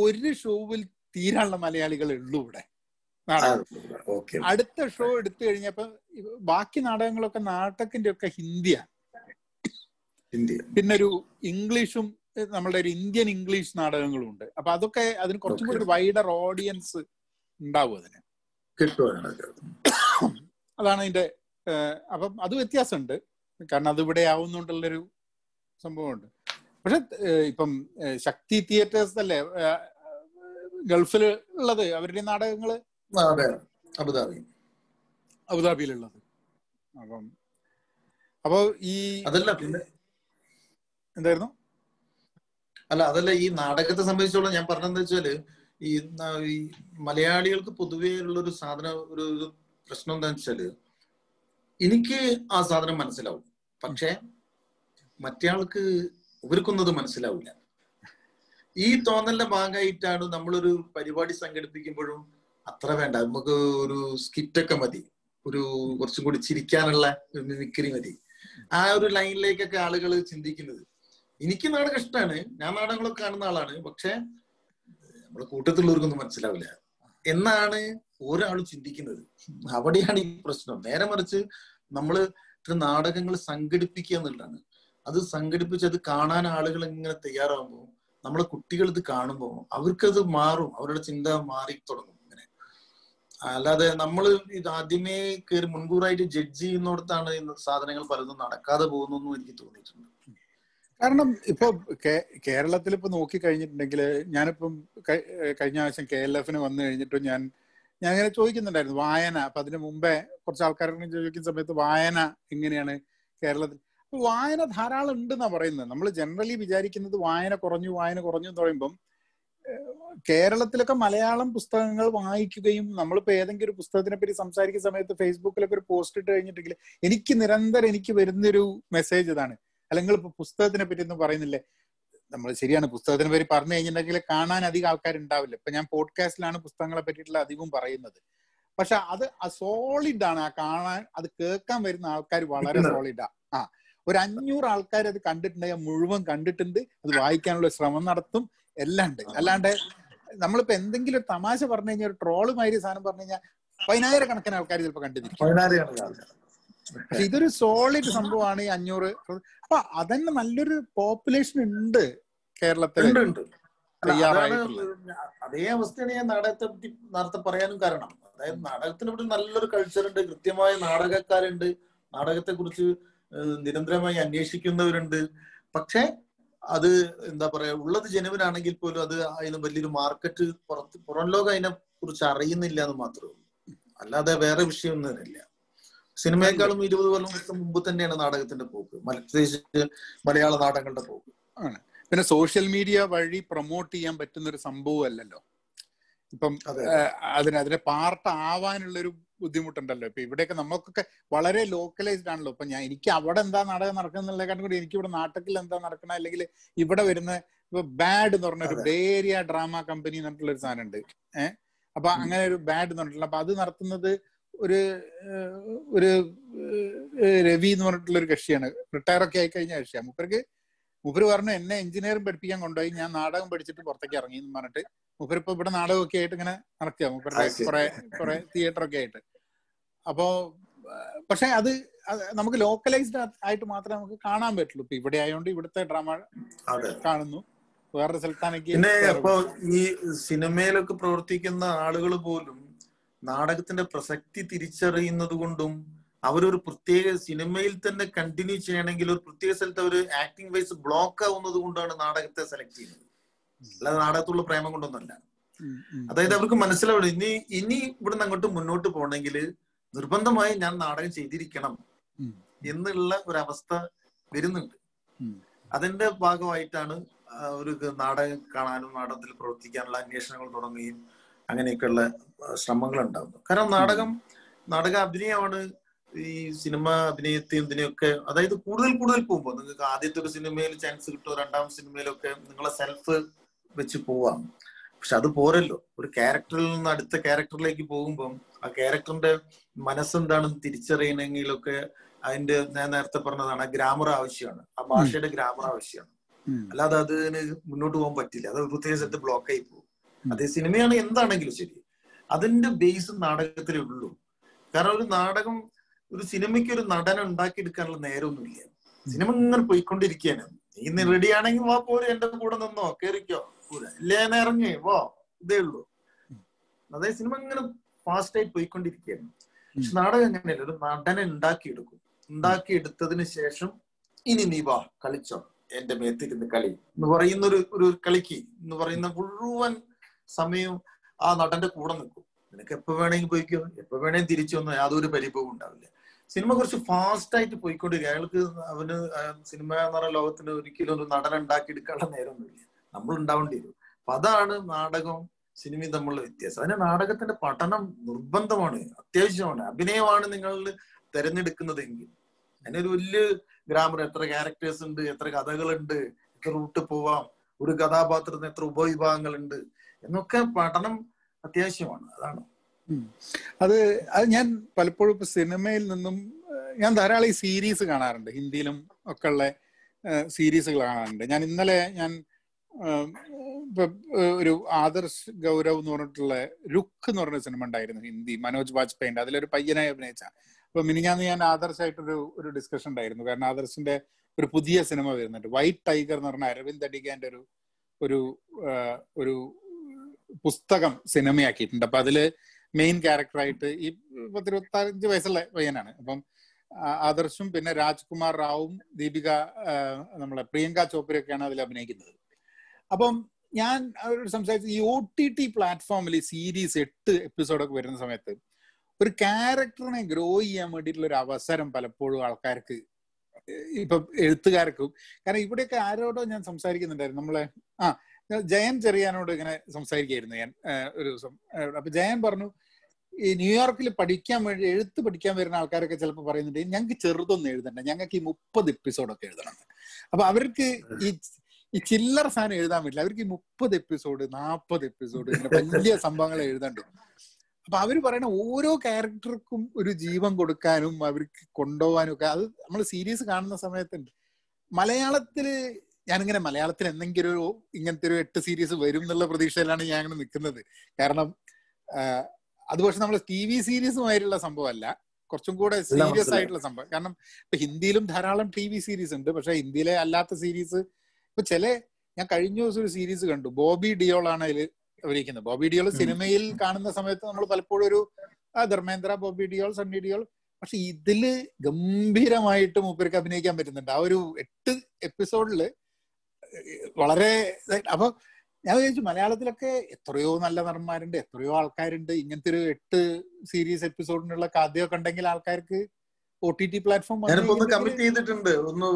Speaker 1: ഒരു ഷോവിൽ തീരാനുള്ള മലയാളികൾ ഉള്ളൂ ഇവിടെ. നാടകം. അടുത്ത ഷോ എടുത്തു കഴിഞ്ഞപ്പോ ബാക്കി നാടകങ്ങളൊക്കെ നാടകത്തിന്റെ ഒക്കെ ഹിന്ദിയാണ്
Speaker 2: ഹിന്ദി
Speaker 1: പിന്നെ ഒരു ഇംഗ്ലീഷും നമ്മളുടെ ഒരു ഇന്ത്യൻ ഇംഗ്ലീഷ് നാടകങ്ങളും ഉണ്ട്. അപ്പൊ അതൊക്കെ അതിന് കുറച്ചും കൂടി ഒരു വൈഡർ ഓഡിയൻസ് ഉണ്ടാവും അതിന്. അതാണ് അതിന്റെ അപ്പം അത് വ്യത്യാസമുണ്ട്. കാരണം അത് ഇവിടെ ആവുന്നുണ്ടുള്ളൊരു സംഭവമുണ്ട്. പക്ഷെ ഇപ്പം ശക്തി തിയേറ്റേഴ്സ് അല്ലേ ഗൾഫിൽ ഉള്ളത് അവരുടെ നാടകങ്ങൾ
Speaker 2: അതെ. Abu Dhabi.
Speaker 1: അബുദാബിയിലുള്ളത്. അപ്പം അപ്പൊ ഈ
Speaker 2: അതല്ല പിന്നെ
Speaker 1: എന്തായിരുന്നു?
Speaker 2: അല്ല അതല്ല ഈ നാടകത്തെ സംബന്ധിച്ചോളം ഞാൻ പറഞ്ഞതെന്ന് വെച്ചാൽ ഈ മലയാളികൾക്ക് പൊതുവേ ഉള്ള ഒരു സാധനം ഒരു പ്രശ്നം എന്താ വെച്ചാൽ എനിക്ക് ആ സാധനം മനസ്സിലാവും. പക്ഷെ മറ്റേയാൾക്ക് ഇവർക്കൊന്നും അത് മനസ്സിലാവില്ല. ഈ തോന്നലിന്റെ ഭാഗമായിട്ടാണ് നമ്മളൊരു പരിപാടി സംഘടിപ്പിക്കുമ്പോഴും അത്ര വേണ്ട. നമുക്ക് ഒരു സ്കിറ്റൊക്കെ മതി. ഒരു കുറച്ചും കൂടി ചിരിക്കാനുള്ള ഒരു മിമിക്രി മതി. ആ ഒരു ലൈനിലേക്കൊക്കെ ആളുകൾ ചിന്തിക്കുന്നത്. എനിക്ക് നാടകം ഇഷ്ടമാണ് ഞാൻ നാടകങ്ങളൊക്കെ കാണുന്ന ആളാണ്. പക്ഷെ നമ്മുടെ കൂട്ടത്തിലുള്ളവർക്കൊന്നും മനസ്സിലാവില്ല. എന്നാണ് ഒരാൾ ചിന്തിക്കുന്നത്. അവിടെയാണ് ഈ പ്രശ്നം. നേരെ മറിച്ച് നമ്മൾ ഇത്ര നാടകങ്ങൾ സംഘടിപ്പിക്കുക എന്നുള്ളതാണ്. അത് സംഘടിപ്പിച്ച് അത് കാണാൻ ആളുകൾ ഇങ്ങനെ തയ്യാറാകുമ്പോൾ നമ്മളെ കുട്ടികൾ ഇത് കാണുമ്പോൾ അവർക്കത് മാറും. അവരുടെ ചിന്ത മാറി തുടങ്ങും. അല്ലാതെ നമ്മൾ ഇത് ആദ്യമേ കയറി മുൻകൂറായിട്ട് ജഡ്ജ് ചെയ്യുന്നിടത്താണ് സാധനങ്ങൾ പലതും നടക്കാതെ പോകുന്നു എനിക്ക് തോന്നിയിട്ടുണ്ട്.
Speaker 1: കാരണം ഇപ്പൊ കേരളത്തിൽ ഇപ്പൊ നോക്കി കഴിഞ്ഞിട്ടുണ്ടെങ്കിൽ ഞാനിപ്പം കഴി- കഴിഞ്ഞ ആവശ്യം കെ എൽ എഫിന് വന്നു കഴിഞ്ഞിട്ടും ഞാൻ ഞാൻ ഇങ്ങനെ ചോദിക്കുന്നുണ്ടായിരുന്നു വായന അപ്പൊ അതിന് മുമ്പേ കുറച്ച് ആൾക്കാരെ ചോദിക്കുന്ന സമയത്ത് വായന എങ്ങനെയാണ് കേരളത്തിൽ? വായന ധാരാളം ഉണ്ടെന്നാണ് പറയുന്നത്. നമ്മൾ ജനറലി വിചാരിക്കുന്നത് വായന കുറഞ്ഞു വായന കുറഞ്ഞു എന്ന് പറയുമ്പം കേരളത്തിലൊക്കെ മലയാളം പുസ്തകങ്ങൾ വായിക്കുകയും നമ്മളിപ്പോ ഏതെങ്കിലും ഒരു പുസ്തകത്തിനെ പറ്റി സംസാരിക്കുന്ന സമയത്ത് ഫേസ്ബുക്കിലൊക്കെ ഒരു പോസ്റ്റ് ഇട്ട് കഴിഞ്ഞിട്ടുണ്ടെങ്കിൽ എനിക്ക് നിരന്തരം എനിക്ക് വരുന്നൊരു മെസ്സേജ് ഇതാണ്. അല്ലെങ്കിൽ ഇപ്പൊ പുസ്തകത്തിനെ പറ്റി ഒന്നും പറയുന്നില്ലേ? നമ്മൾ ശരിയാണ് പുസ്തകത്തിനെ പറ്റി പറഞ്ഞു കഴിഞ്ഞിട്ടുണ്ടെങ്കിൽ കാണാൻ അധികം ആൾക്കാരുണ്ടാവില്ല. ഇപ്പൊ ഞാൻ പോഡ്കാസ്റ്റിലാണ് പുസ്തകങ്ങളെ പറ്റിയിട്ടുള്ള അധികവും പറയുന്നത്. പക്ഷെ അത് സോളിഡ് ആണ്. ആ കാണാൻ അത് കേൾക്കാൻ വരുന്ന ആൾക്കാർ വളരെ സോളിഡാ ആ. ഒരു അഞ്ഞൂറ് ആൾക്കാർ അത് കണ്ടിട്ടുണ്ടെങ്കിൽ മുഴുവൻ കണ്ടിട്ടുണ്ട്. അത് വായിക്കാനുള്ള ശ്രമം നടത്തും. എല്ലാം ഉണ്ട് അല്ലാണ്ട് നമ്മളിപ്പോ എന്തെങ്കിലും ഒരു തമാശ പറഞ്ഞു കഴിഞ്ഞാൽ ഒരു ട്രോൾ മാതിരി സാധനം പറഞ്ഞു കഴിഞ്ഞാൽ പതിനായിരക്കണക്കിന് ആൾക്കാർ ചിലപ്പോൾ കണ്ടിരിക്കും. പക്ഷെ ഇതൊരു സോളിഡ് സംഭവമാണ് ഈ അഞ്ഞൂറ്. അപ്പൊ അതന്നെ നല്ലൊരു പോപ്പുലേഷൻ ഉണ്ട് കേരളത്തിൽ
Speaker 2: അതേ അവസ്ഥയാണ് ഞാൻ നാടകത്തെ പറ്റി നേരത്തെ പറയാനും കാരണം. അതായത് നാടകത്തിന് ഇവിടെ നല്ലൊരു കൾച്ചർ ഉണ്ട് കൃത്യമായ നാടകക്കാരുണ്ട്. നാടകത്തെ കുറിച്ച് നിരന്തരമായി അന്വേഷിക്കുന്നവരുണ്ട്. പക്ഷെ അത് എന്താ പറയാ ഉള്ളത് ജനുവിനാണെങ്കിൽ പോലും അത് അതിന് വലിയൊരു മാർക്കറ്റ് പുറത്ത് പുറം ലോകം അതിനെ കുറിച്ച് അറിയുന്നില്ല എന്ന് മാത്രമേ ഉള്ളൂ. അല്ലാതെ വേറെ വിഷയമൊന്നും ഇല്ല. സിനിമയെക്കാളും ഇരുപത് കൊല്ലം വർഷം മുമ്പ് തന്നെയാണ് നാടകത്തിന്റെ പോക്ക്. പ്രത്യേകിച്ച് മലയാള നാടകങ്ങളുടെ പോക്ക്.
Speaker 1: ആണ്. പിന്നെ സോഷ്യൽ മീഡിയ വഴി പ്രൊമോട്ട് ചെയ്യാൻ പറ്റുന്ന ഒരു സംഭവം അല്ലല്ലോ ഇപ്പം
Speaker 2: അതെ.
Speaker 1: അതിന് അതിന്റെ പാർട്ട് ആവാനുള്ള ഒരു ബുദ്ധിമുട്ടുണ്ടല്ലോ. ഇപ്പൊ ഇവിടെയൊക്കെ നമുക്കൊക്കെ വളരെ ലോക്കലൈസ്ഡ് ആണല്ലോ. ഇപ്പൊ ഞാൻ എനിക്ക് അവിടെ എന്താ നാടകം നടക്കുന്നുള്ളതിനെക്കാട്ടും കൂടി എനിക്ക് ഇവിടെ നാട്ടത്തിൽ എന്താ നടക്കണ അല്ലെങ്കിൽ ഇവിടെ വരുന്ന ഇപ്പൊ ബാഡ് എന്ന് പറഞ്ഞ ഒരു. ബേരിയ ഡ്രാമ കമ്പനി എന്ന് പറഞ്ഞിട്ടുള്ള ഒരു സാധനം ഉണ്ട് ഏഹ് അപ്പൊ അങ്ങനെ ഒരു ബാഡ് എന്ന് പറഞ്ഞിട്ടുള്ള അപ്പൊ അത് നടത്തുന്നത് ഒരു ഒരു രവി എന്ന് പറഞ്ഞിട്ടുള്ള ഒരു കക്ഷിയാണ്. റിട്ടയർ ഒക്കെ ആയി കഴിഞ്ഞ കക്ഷിയാണ് മുപ്പർക്ക് മൂപ്പര് പറഞ്ഞു എന്നെ എഞ്ചിനീയറിംഗ് പഠിപ്പിക്കാൻ കൊണ്ടുപോയി. ഞാൻ നാടകം പഠിച്ചിട്ട് പുറത്തേക്ക് ഇറങ്ങി എന്ന് പറഞ്ഞിട്ട് മൂപ്പര് ഇപ്പൊ ഇവിടെ നാടകമൊക്കെ ആയിട്ട് ഇങ്ങനെ നടക്കുക മൂപ്പരുടെ. കുറെ കുറെ തിയേറ്റർ ഒക്കെ ആയിട്ട്. അപ്പോ പക്ഷെ അത് നമുക്ക് ലോക്കലൈസ്ഡ് ആയിട്ട് മാത്രമേ നമുക്ക് കാണാൻ പറ്റുള്ളൂ. ഇപ്പൊ ഇവിടെ ആയതുകൊണ്ട് ഇവിടുത്തെ ഡ്രാമ കാണുന്നു. വേറൊരു സ്ഥലത്താണെങ്കിൽ
Speaker 2: പിന്നെ
Speaker 1: വേറെ-
Speaker 2: ഈ സിനിമയിലൊക്കെ പ്രവർത്തിക്കുന്ന ആളുകൾ പോലും നാടകത്തിന്റെ പ്രസക്തി തിരിച്ചറിയുന്നത് കൊണ്ടും അവരൊരു പ്രത്യേക സിനിമയിൽ തന്നെ കണ്ടിന്യൂ ചെയ്യണമെങ്കിൽ ഒരു പ്രത്യേക സ്ഥലത്ത് അവർ ആക്ടിംഗ് വൈസ് ബ്ലോക്ക് ആവുന്നത് കൊണ്ടാണ് നാടകത്തെ സെലക്ട് ചെയ്യുന്നത്. അല്ലാതെ നാടകത്തുള്ള പ്രേമം
Speaker 1: ഉം.
Speaker 2: അതായത് അവർക്ക് മനസ്സിലാവണം. ഇനി ഇനി ഇവിടുന്ന് അങ്ങോട്ട് മുന്നോട്ട് പോകണമെങ്കിൽ നിർബന്ധമായി ഞാൻ നാടകം ചെയ്തിരിക്കണം എന്നുള്ള ഒരവസ്ഥ വരുന്നുണ്ട്. അതിന്റെ ഭാഗമായിട്ടാണ് ഒരു നാടകം കാണാനും നാടകത്തിൽ പ്രവർത്തിക്കാനുള്ള അന്വേഷണങ്ങൾ തുടങ്ങുകയും അങ്ങനെയൊക്കെയുള്ള ശ്രമങ്ങൾ ഉണ്ടാകുന്നു കാരണം നാടകം നാടക അഭിനയമാണ് ഈ സിനിമ അഭിനയത്തെയും ഇതിനെയൊക്കെ അതായത് കൂടുതൽ കൂടുതൽ പോകുമ്പോൾ നിങ്ങൾക്ക് ആദ്യത്തെ ഒരു സിനിമയിൽ ചാൻസ് കിട്ടുമോ രണ്ടാം സിനിമയിലൊക്കെ നിങ്ങളെ സെൽഫ് വെച്ച് പോവാം. പക്ഷെ അത് പോരല്ലോ. ഒരു ക്യാരക്ടറിൽ നിന്ന് അടുത്ത ക്യാരക്ടറിലേക്ക് പോകുമ്പം ആ ക്യാരക്ടറിന്റെ മനസ്സെന്താണെന്ന് തിരിച്ചറിയണമെങ്കിലൊക്കെ അതിന്റെ ഞാൻ നേരത്തെ പറഞ്ഞതാണ് ആ ഗ്രാമർ ആവശ്യമാണ്. ആ ഭാഷയുടെ ഗ്രാമർ ആവശ്യമാണ്. അല്ലാതെ അതിന് മുന്നോട്ട് പോകാൻ പറ്റില്ല. അത് പ്രത്യേക സ്ഥലത്ത് ബ്ലോക്ക് ആയി പോകും. അതേ സിനിമയാണ് എന്താണെങ്കിലും ശരി. അതിന്റെ ബേസ് നാടകത്തിലേ ഉള്ളൂ. കാരണം ഒരു നാടകം ഒരു സിനിമയ്ക്ക് ഒരു നടനം ഉണ്ടാക്കിയെടുക്കാനുള്ള നേരമൊന്നുമില്ല. സിനിമ ഇങ്ങനെ പോയിക്കൊണ്ടിരിക്കുകയാണ്. നീ റെഡി ആണെങ്കിൽ വാ പോലും എന്റെ കൂടെ നിന്നോ കേറിക്കോ. ഇറങ്ങി വാ ഇതേ ഉള്ളൂ. അതായത് സിനിമ ഇങ്ങനെ ഫാസ്റ്റ് ആയി പോയിക്കൊണ്ടിരിക്കുകയാണ്. പക്ഷെ നാടകം എങ്ങനെയല്ല ഒരു നടനെ ഉണ്ടാക്കിയെടുക്കും. ഉണ്ടാക്കിയെടുത്തതിന് ശേഷം ഇനി നീ വാ കളിച്ചോ. എന്റെ മേത്തിരുന്ന് കളി. എന്ന് പറയുന്ന ഒരു ഒരു കളിക്ക് എന്ന് പറയുന്ന മുഴുവൻ സമയം ആ നടന്റെ കൂടെ നിൽക്കും. നിനക്ക് എപ്പോ വേണമെങ്കിൽ പോയിക്കോ എപ്പോ വേണമെങ്കിൽ തിരിച്ചു വന്നോ യാതൊരു പരിഭവം ഉണ്ടാവില്ല. സിനിമ കുറച്ച് ഫാസ്റ്റ് ആയിട്ട് പോയിക്കൊണ്ടിരിക്കുക അയാൾക്ക് അവന് സിനിമ എന്ന് പറയുന്ന ലോകത്തിന് ഒരിക്കലും ഒരു നടൻ ഉണ്ടാക്കി എടുക്കാനുള്ള നേരമൊന്നുമില്ല. നമ്മൾ ഉണ്ടാവേണ്ടി വരും അപ്പൊ അതാണ് നാടകവും സിനിമയും തമ്മിലുള്ള വ്യത്യാസം. അതിന് നാടകത്തിന്റെ പഠനം നിർബന്ധമാണ് അത്യാവശ്യമാണ്. അഭിനയമാണ് നിങ്ങൾ തിരഞ്ഞെടുക്കുന്നതെങ്കിൽ. അതിനൊരു വലിയ ഗ്രാമർ എത്ര ക്യാരക്ടേഴ്സ് ഉണ്ട് എത്ര കഥകളുണ്ട് എത്ര റൂട്ട് പോവാം ഒരു കഥാപാത്രത്തിന് എത്ര ഉപവിഭാഗങ്ങളുണ്ട് എന്നൊക്കെ പഠനം അത്യാവശ്യമാണ്. അതാണ്.
Speaker 1: അത് അത് ഞാൻ പലപ്പോഴും ഇപ്പൊ സിനിമയിൽ നിന്നും ഞാൻ ധാരാളം സീരീസ് കാണാറുണ്ട്. ഹിന്ദിയിലും ഒക്കെ ഉള്ള സീരീസുകൾ കാണാറുണ്ട്. ഞാൻ ഇന്നലെ ഞാൻ ഒരു ആദർശ് ഗൗരവ് എന്ന് പറഞ്ഞിട്ടുള്ള ലുക്ക് എന്ന് പറഞ്ഞ സിനിമ ഉണ്ടായിരുന്നു ഹിന്ദി മനോജ് വാജ്പേയിന്റെ അതിലൊരു പയ്യനായി അഭിനയിച്ച. അപ്പൊ മിനിഞ്ഞാന്ന് ഞാൻ ആദർശായിട്ടൊരു ഒരു ഡിസ്കഷൻ ഉണ്ടായിരുന്നു. കാരണം ആദർശിന്റെ ഒരു പുതിയ സിനിമ വരുന്നുണ്ട്. വൈറ്റ് ടൈഗർ എന്ന് പറഞ്ഞ അരവിന്ദ് അഡിഗാന്റെ ഒരു ഒരു ഒരു പുസ്തകം സിനിമയാക്കിയിട്ടുണ്ട്. അപ്പൊ അതിൽ മെയിൻ ക്യാരക്ടറായിട്ട് ഈ പത്തിരുപത്തഞ്ച് വയസ്സുള്ള പയ്യനാണ്. അപ്പം ആദർശും പിന്നെ രാജ്കുമാർ റാവും ദീപിക നമ്മളെ പ്രിയങ്ക ചോപ്രയൊക്കെയാണ് അതിൽ അഭിനയിക്കുന്നത്. അപ്പം ഞാൻ അവരോട് സംസാരിച്ചു ഈ ഒ ടി ടി പ്ലാറ്റ്ഫോമിൽ സീരീസ് എട്ട് എപ്പിസോഡൊക്കെ വരുന്ന സമയത്ത് ഒരു ക്യാരക്ടറിനെ ഗ്രോ ചെയ്യാൻ വേണ്ടിയിട്ടുള്ള ഒരു അവസരം പലപ്പോഴും ആൾക്കാർക്ക് ഇപ്പൊ എഴുത്തുകാർക്കും. കാരണം ഇവിടെയൊക്കെ ആരോടോ ഞാൻ സംസാരിക്കുന്നുണ്ടായിരുന്നു. നമ്മളെ ആ ജയൻ ചെറിയാനോട് ഇങ്ങനെ സംസാരിക്കായിരുന്നു ഞാൻ ഒരു ദിവസം. അപ്പൊ ജയൻ പറഞ്ഞു ഈ ന്യൂയോർക്കിൽ പഠിക്കാൻ വേണ്ടി എഴുത്ത് പഠിക്കാൻ വരുന്ന ആൾക്കാരൊക്കെ ചിലപ്പോൾ പറയുന്നുണ്ട് ഞങ്ങൾക്ക് ചെറുതൊന്നും എഴുതണ്ട. ഞങ്ങൾക്ക് ഈ മുപ്പത് എപ്പിസോഡൊക്കെ എഴുതണം. അപ്പൊ അവർക്ക് ഈ ഈ ചില്ലറ സാധനം എഴുതാൻ പറ്റില്ല. അവർക്ക് ഈ മുപ്പത് എപ്പിസോഡ് നാപ്പത് എപ്പിസോഡ് ഇങ്ങനെ വലിയ സംഭവങ്ങൾ എഴുതണ്ടു അപ്പൊ അവർ പറയണ ഓരോ ക്യാരക്ടർക്കും ഒരു ജീവൻ കൊടുക്കാനും അവർക്ക് കൊണ്ടുപോകാനും ഒക്കെ അത് നമ്മൾ സീരീസ് കാണുന്ന സമയത്തുണ്ട് മലയാളത്തിൽ ഞാനിങ്ങനെ മലയാളത്തിൽ എന്തെങ്കിലും ഒരു ഇങ്ങനത്തെ ഒരു എട്ട് സീരീസ് വരും എന്നുള്ള പ്രതീക്ഷയിലാണ് ഞാൻ അങ്ങനെ നിൽക്കുന്നത് കാരണം അത് പക്ഷെ നമ്മൾ ടി വി സീരീസുമായിട്ടുള്ള സംഭവമല്ല. കുറച്ചും കൂടെ സീരിയസ് ആയിട്ടുള്ള സംഭവം. കാരണം ഇപ്പൊ ഹിന്ദിയിലും ധാരാളം ടി വി സീരീസ് ഉണ്ട്. പക്ഷെ ഹിന്ദിയിലെ അല്ലാത്ത സീരീസ് ഇപ്പൊ ചില ഞാൻ കഴിഞ്ഞ ദിവസം ഒരു സീരീസ് കണ്ടു. ബോബി ഡിയോൾ ആണ് അതിൽ അഭിനയിക്കുന്നത് ബോബി ഡിയോൾ സിനിമയിൽ കാണുന്ന സമയത്ത് നമ്മൾ പലപ്പോഴും ഒരു ധർമ്മേന്ദ്ര ബോബി ഡിയോൾ സണ്ണി ഡിയോൾ. പക്ഷെ ഇതിൽ ഗംഭീരമായിട്ട് മൂപ്പർക്ക് അഭിനയിക്കാൻ പറ്റുന്നുണ്ട്. ആ ഒരു എട്ട് എപ്പിസോഡിൽ വളരെ അപ്പൊ ഞാൻ വിചാരിച്ചു മലയാളത്തിലൊക്കെ എത്രയോ നല്ല നടന്മാരുണ്ട് എത്രയോ ആൾക്കാരുണ്ട്. ഇങ്ങനത്തെ ഒരു എട്ട് സീരീസ് എപ്പിസോഡിനുള്ള കഥയൊക്കെ ഉണ്ടെങ്കിൽ ആൾക്കാർക്ക് O T T platform
Speaker 2: commit ചെയ്തിട്ടുണ്ട്. ഒന്ന്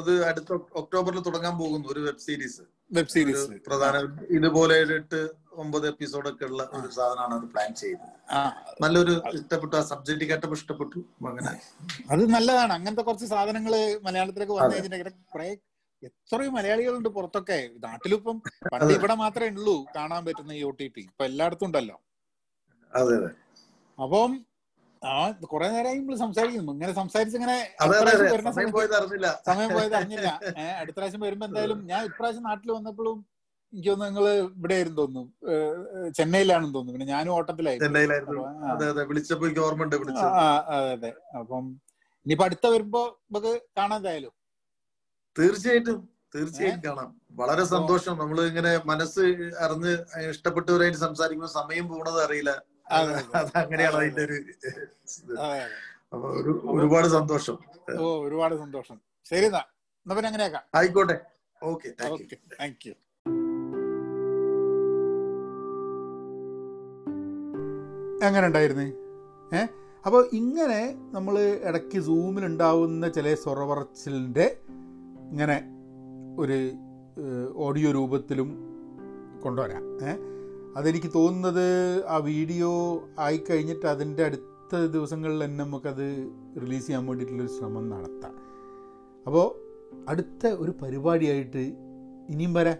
Speaker 2: ഇത് അടുത്ത ഒക്ടോബറിൽ തുടങ്ങാൻ പോകുന്നു ഒരു വെബ് സീരീസ്
Speaker 1: വെബ് സീരീസ്
Speaker 2: പ്രധാന ഇതുപോലെ എട്ട് ഒമ്പത് എപ്പിസോഡ് ഒക്കെ ഉള്ള ഒരു സാധനമാണ് അത് പ്ലാൻ ചെയ്യുന്നത്. നല്ലൊരു ഇഷ്ടപ്പെട്ടു. ആ സബ്ജക്റ്റ് കേട്ടപ്പോ ഇഷ്ടപ്പെട്ടു. അങ്ങനെ.
Speaker 1: അത് നല്ലതാണ്. അങ്ങനത്തെ കുറച്ച് സാധനങ്ങൾ മലയാളത്തിലേക്ക് വന്നതിന്റെ കുറെ എത്രയും മലയാളികളുണ്ട് പുറത്തൊക്കെ. നാട്ടിലിപ്പം പണ്ട്. ഇവിടെ മാത്രമേ ഉള്ളൂ കാണാൻ പറ്റുന്ന ഈ ഒ ടി ടി ഇപ്പൊ എല്ലായിടത്തും ഉണ്ടല്ലോ.
Speaker 2: അതെ അതെ.
Speaker 1: അപ്പം ആ കുറെ നേരമായി നമ്മൾ സംസാരിക്കുന്നു. ഇങ്ങനെ സംസാരിച്ച് ഇങ്ങനെ
Speaker 2: സമയം പോയത് അറിഞ്ഞില്ല.
Speaker 1: സമയം പോയത് അറിഞ്ഞില്ല. അടുത്ത പ്രാവശ്യം വരുമ്പോ എന്തായാലും ഞാൻ ഇപ്രാവശ്യം നാട്ടിൽ വന്നപ്പോഴും എനിക്ക് തോന്നുന്നു നിങ്ങൾ ഇവിടെ ആയിരുന്നു തോന്നുന്നു. ചെന്നൈയിലാണെന്ന് തോന്നുന്നു. പിന്നെ ഞാനും ഓട്ടത്തിലായിരുന്നു.
Speaker 2: വിളിച്ചപ്പോ എനിക്ക് ഓർമ്മയുണ്ട്
Speaker 1: അതെ. അപ്പം ഇനിയിപ്പോ അടുത്ത വരുമ്പോ നമുക്ക് കാണാൻ എന്തായാലും.
Speaker 2: തീർച്ചയായിട്ടും. തീർച്ചയായും കാണാം. വളരെ സന്തോഷം. നമ്മൾ ഇങ്ങനെ മനസ്സ് അറിഞ്ഞ് ഇഷ്ടപ്പെട്ടവരായിട്ട് സംസാരിക്കുമ്പോൾ സമയം പോണത് അറിയില്ല.
Speaker 1: അതെ, അതെ.
Speaker 2: അത് അതിന്റെ ഒരു ഒരുപാട് സന്തോഷം.
Speaker 1: ഓ ഒരുപാട് സന്തോഷം. ശരി എന്നാ. പിന്നെ അങ്ങനെയാക്കാം.
Speaker 2: ആയിക്കോട്ടെ. Okay thank you.
Speaker 1: എങ്ങനെ ഉണ്ടായിരുന്നു? ഏ? അപ്പോൾ ഇങ്ങനെ നമ്മൾ ഇടയ്ക്ക് സൂമിലുണ്ടാവുന്ന ചില സ്വറവറച്ചിലിന്റെ ഇങ്ങനെ ഒരു ഓഡിയോ രൂപത്തിലും കൊണ്ടുവരാം. ഏ? അതെനിക്ക് തോന്നുന്നത് ആ വീഡിയോ ആയി കഴിഞ്ഞിട്ട് അതിന്റെ അടുത്ത ദിവസങ്ങളിൽ തന്നെ നമുക്കത് റിലീസ് ചെയ്യാൻ വേണ്ടിയിട്ടുള്ളൊരു ശ്രമം നടത്താം. അപ്പോൾ അടുത്ത ഒരു പരിപാടിയായിട്ട് ഇനിയും വരാം.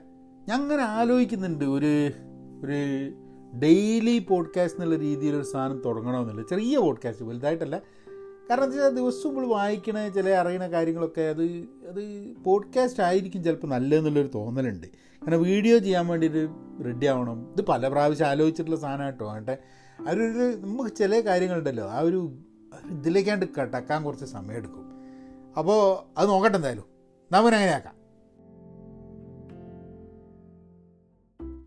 Speaker 1: ഞാൻ അങ്ങനെ ആലോചിക്കുന്നുണ്ട് ഒരു ഒരു ഡെയിലി പോഡ്കാസ്റ്റ് എന്നുള്ള രീതിയിലൊരു സാധനം തുടങ്ങണമെന്നുള്ളത്. ചെറിയ പോഡ്കാസ്റ്റ് വലുതായിട്ടല്ല. കാരണം എന്താ വെച്ചാൽ ദിവസവും നമ്മൾ വായിക്കണ ചില അറിയണ കാര്യങ്ങളൊക്കെ അത് അത് പോഡ്കാസ്റ്റ് ആയിരിക്കും ചിലപ്പോൾ നല്ലതെന്നുള്ളൊരു തോന്നലുണ്ട്. കാരണം വീഡിയോ ചെയ്യാൻ വേണ്ടിയിട്ട് റെഡി ആവണം. ഇത് പല പ്രാവശ്യം ആലോചിച്ചിട്ടുള്ള സാധനം കേട്ടോ. അവരൊരു നമുക്ക് ചില കാര്യങ്ങളുണ്ടല്ലോ. ആ ഒരു ഇതിലേക്കാണ്ട് കടക്കാൻ കുറച്ച് സമയമെടുക്കും അപ്പോൾ അത് നോക്കട്ടെ എന്തായാലും. നമ്മൾ അങ്ങനെയാക്കാം.